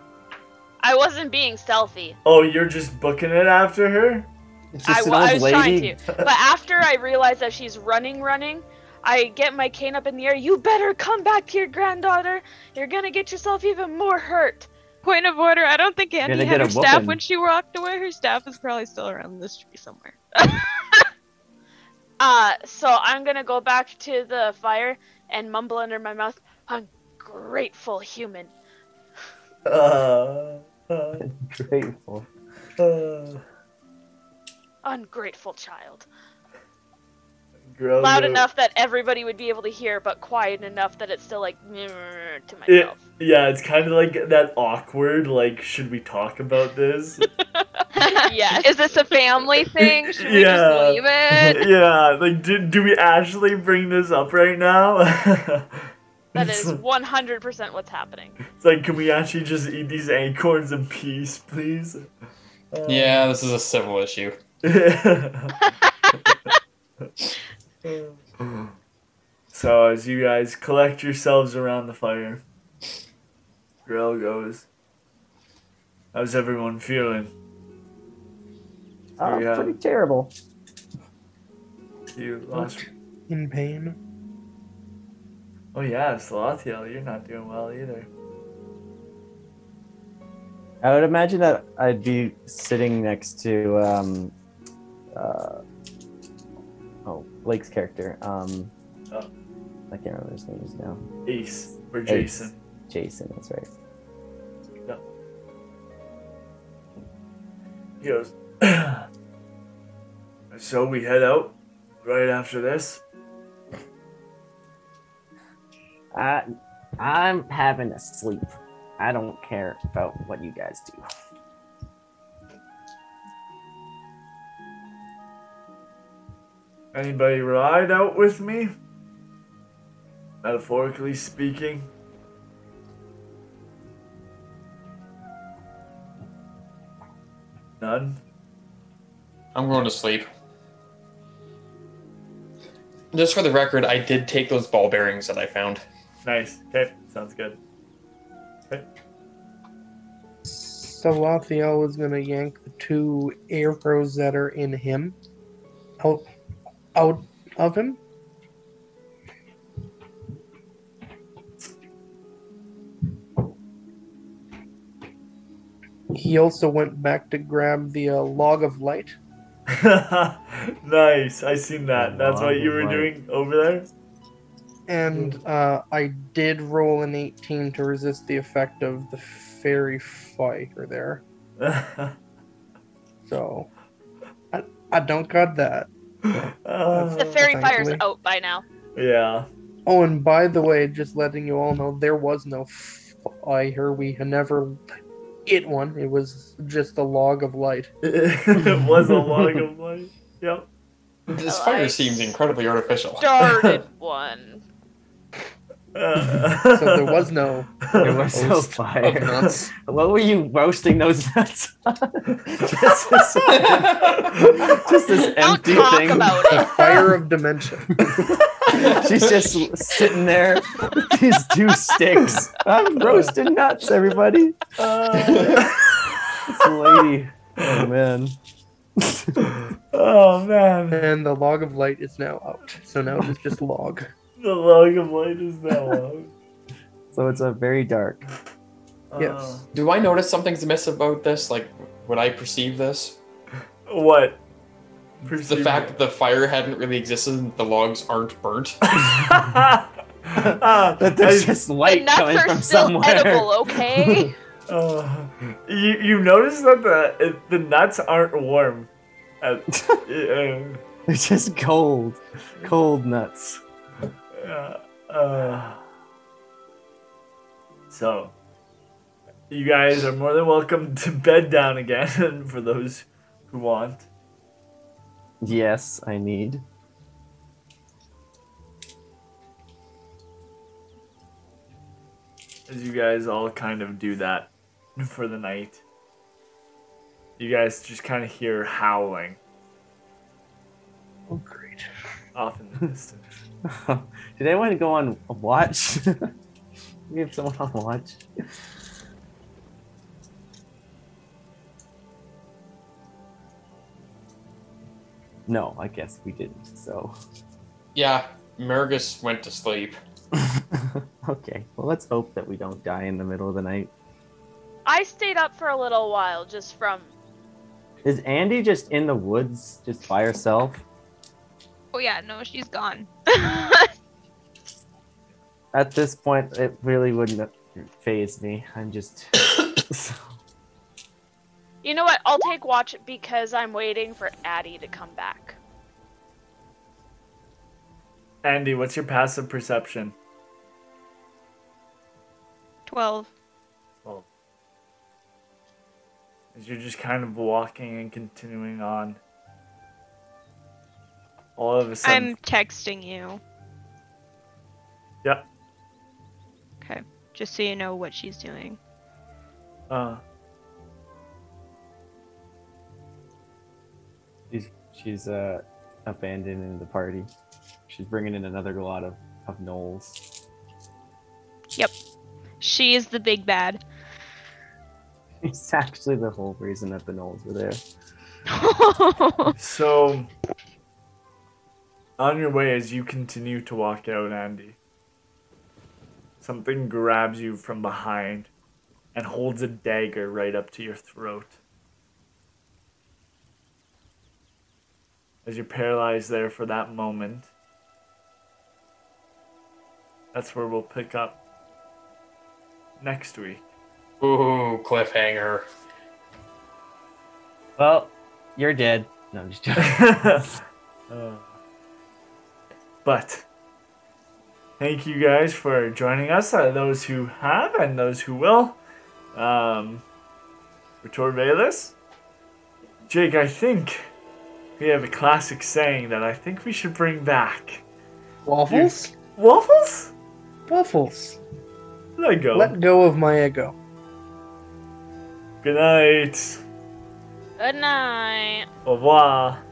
S6: I wasn't being stealthy.
S1: Oh, you're just booking it after her?
S7: It's
S6: I,
S7: just an
S6: wa- I
S7: old
S6: was trying to. But after I realize that she's running, running, I get my cane up in the air. You better come back to your granddaughter. You're gonna get yourself even more hurt.
S2: Point of order, I don't think Andy had her staff
S7: whooping.
S2: when she walked away. Her staff is probably still around this tree somewhere.
S6: Uh, so I'm gonna go back to the fire and mumble under my mouth, "Ungrateful human."
S1: Uh, uh,
S7: Grateful.
S1: uh,
S6: Ungrateful child.
S1: Girl,
S6: Loud
S1: no.
S6: enough that everybody would be able to hear, but quiet enough that it's still like to
S1: It,
S6: myself.
S1: yeah, it's kind of like that awkward, like, should we talk about this?
S6: yeah,
S2: Is this a family thing? Should we
S1: Yeah.
S2: just leave it?
S1: yeah, like, do, do we actually bring this up right now?
S6: that is 100% what's happening.
S1: It's like, can we actually just eat these acorns in peace, please? Uh,
S3: Yeah, this is a civil issue.
S1: So as you guys collect yourselves around the fire, Grell goes, "How's everyone feeling?
S4: Oh,
S1: Yeah.
S4: pretty terrible.
S1: You lost?
S5: In pain.
S1: Oh yeah, Salathiel, you're not doing well either.
S4: I would imagine that I'd be sitting next to um, uh, Blake's character. Um,
S1: Oh.
S4: I can't remember his names now.
S1: Ace or
S4: Ace.
S1: Jason.
S4: Jason, that's right.
S1: He goes, so we head out right after this.
S4: I, I'm having a sleep. I don't care about what you guys do.
S1: Anybody ride out with me? Metaphorically speaking. None.
S3: I'm going to sleep. Just for the record, I did take those ball bearings that I found.
S1: Nice. Okay, sounds good. Okay.
S5: So Salathiel is gonna yank the two arrows that are in him out out of him. He also went back to grab the uh, log of light.
S1: nice. I seen that. That's what you were
S4: Right.
S1: doing over there.
S5: And uh, I did roll an 18 to resist the effect of the faerie fire there.
S1: there.
S5: So I, I don't got that.
S1: Uh,
S6: The faerie fire's
S5: Thankfully.
S6: out by now.
S1: yeah.
S5: Oh, and by the way, just letting you all know, there was no fire. We had never hit one. It was just a log of light.
S1: it was a log of light. Yep.
S3: This
S6: Oh,
S3: fire
S6: I
S3: seems incredibly artificial.
S6: Started one.
S5: So there was no
S4: There was no
S5: roast of
S4: fire.
S5: nuts.
S4: What were you roasting those nuts on? just this, just this empty
S6: talk
S4: thing.
S6: about it.
S5: Fire of dementia.
S4: She's just sitting there with these two sticks. I'm roasting nuts, everybody.
S1: Uh,
S4: This lady. Oh man.
S1: oh man.
S5: And the log of light is now out. So now it's just log.
S1: The log of light is that long.
S4: So it's a very dark.
S5: Yes.
S3: Do I notice something's amiss about this? Like, would I perceive this?
S1: Uh, what?
S3: The fact that the fire hadn't really existed and the logs aren't burnt.
S1: that
S4: That there's just
S6: The
S4: light
S6: nuts
S4: coming
S6: are
S4: from
S6: still
S4: somewhere.
S6: edible, okay?
S1: Uh, you you notice that the it, the nuts aren't warm. Uh, yeah,
S4: They're just cold. Cold nuts.
S1: Yeah, uh, so, you guys are more than welcome to bed down again for those who want.
S4: Yes, I need.
S1: As you guys all kind of do that for the night. You guys just kind of hear howling
S5: Oh, great.
S1: off in the distance.
S4: Did anyone go on a watch? we have someone on watch. No, I guess we didn't. So,
S3: yeah, Mergus went to sleep.
S4: okay. Well, let's hope that we don't die in the middle of the night.
S6: I stayed up for a little while just from.
S4: Is Andy just in the woods, just by herself?
S2: Oh yeah, no, she's gone.
S4: At this point, it really wouldn't phase me. I'm just.
S6: You know what? I'll take watch because I'm waiting for Addie to come back.
S1: Andy, what's your passive perception?
S2: Twelve.
S1: Well, as you're just kind of walking and continuing on, all of a sudden,
S2: I'm texting you.
S1: yeah,
S2: Okay, just so you know what she's doing.
S1: uh,
S4: she's she's uh abandoning the party. She's bringing in another lot of of gnolls. Yep.
S2: She is the big bad.
S4: It's actually the whole reason that the gnolls were there.
S1: so on your way as you continue to walk out, Andy, something grabs you from behind and holds a dagger right up to your throat. As you're paralyzed there for that moment, that's where we'll pick up next week.
S3: Ooh, cliffhanger.
S7: Well, you're dead. No, I'm just joking.
S1: Uh, but thank you guys for joining us. Uh, those who have and those who will. Um, for Tor Vaylis. Jake, I think we have a classic saying that I think we should bring back.
S5: Waffles?
S1: Waffles?
S5: Waffles.
S1: Let go.
S5: Let go of my ego.
S1: Good night.
S6: Good night.
S1: Au revoir.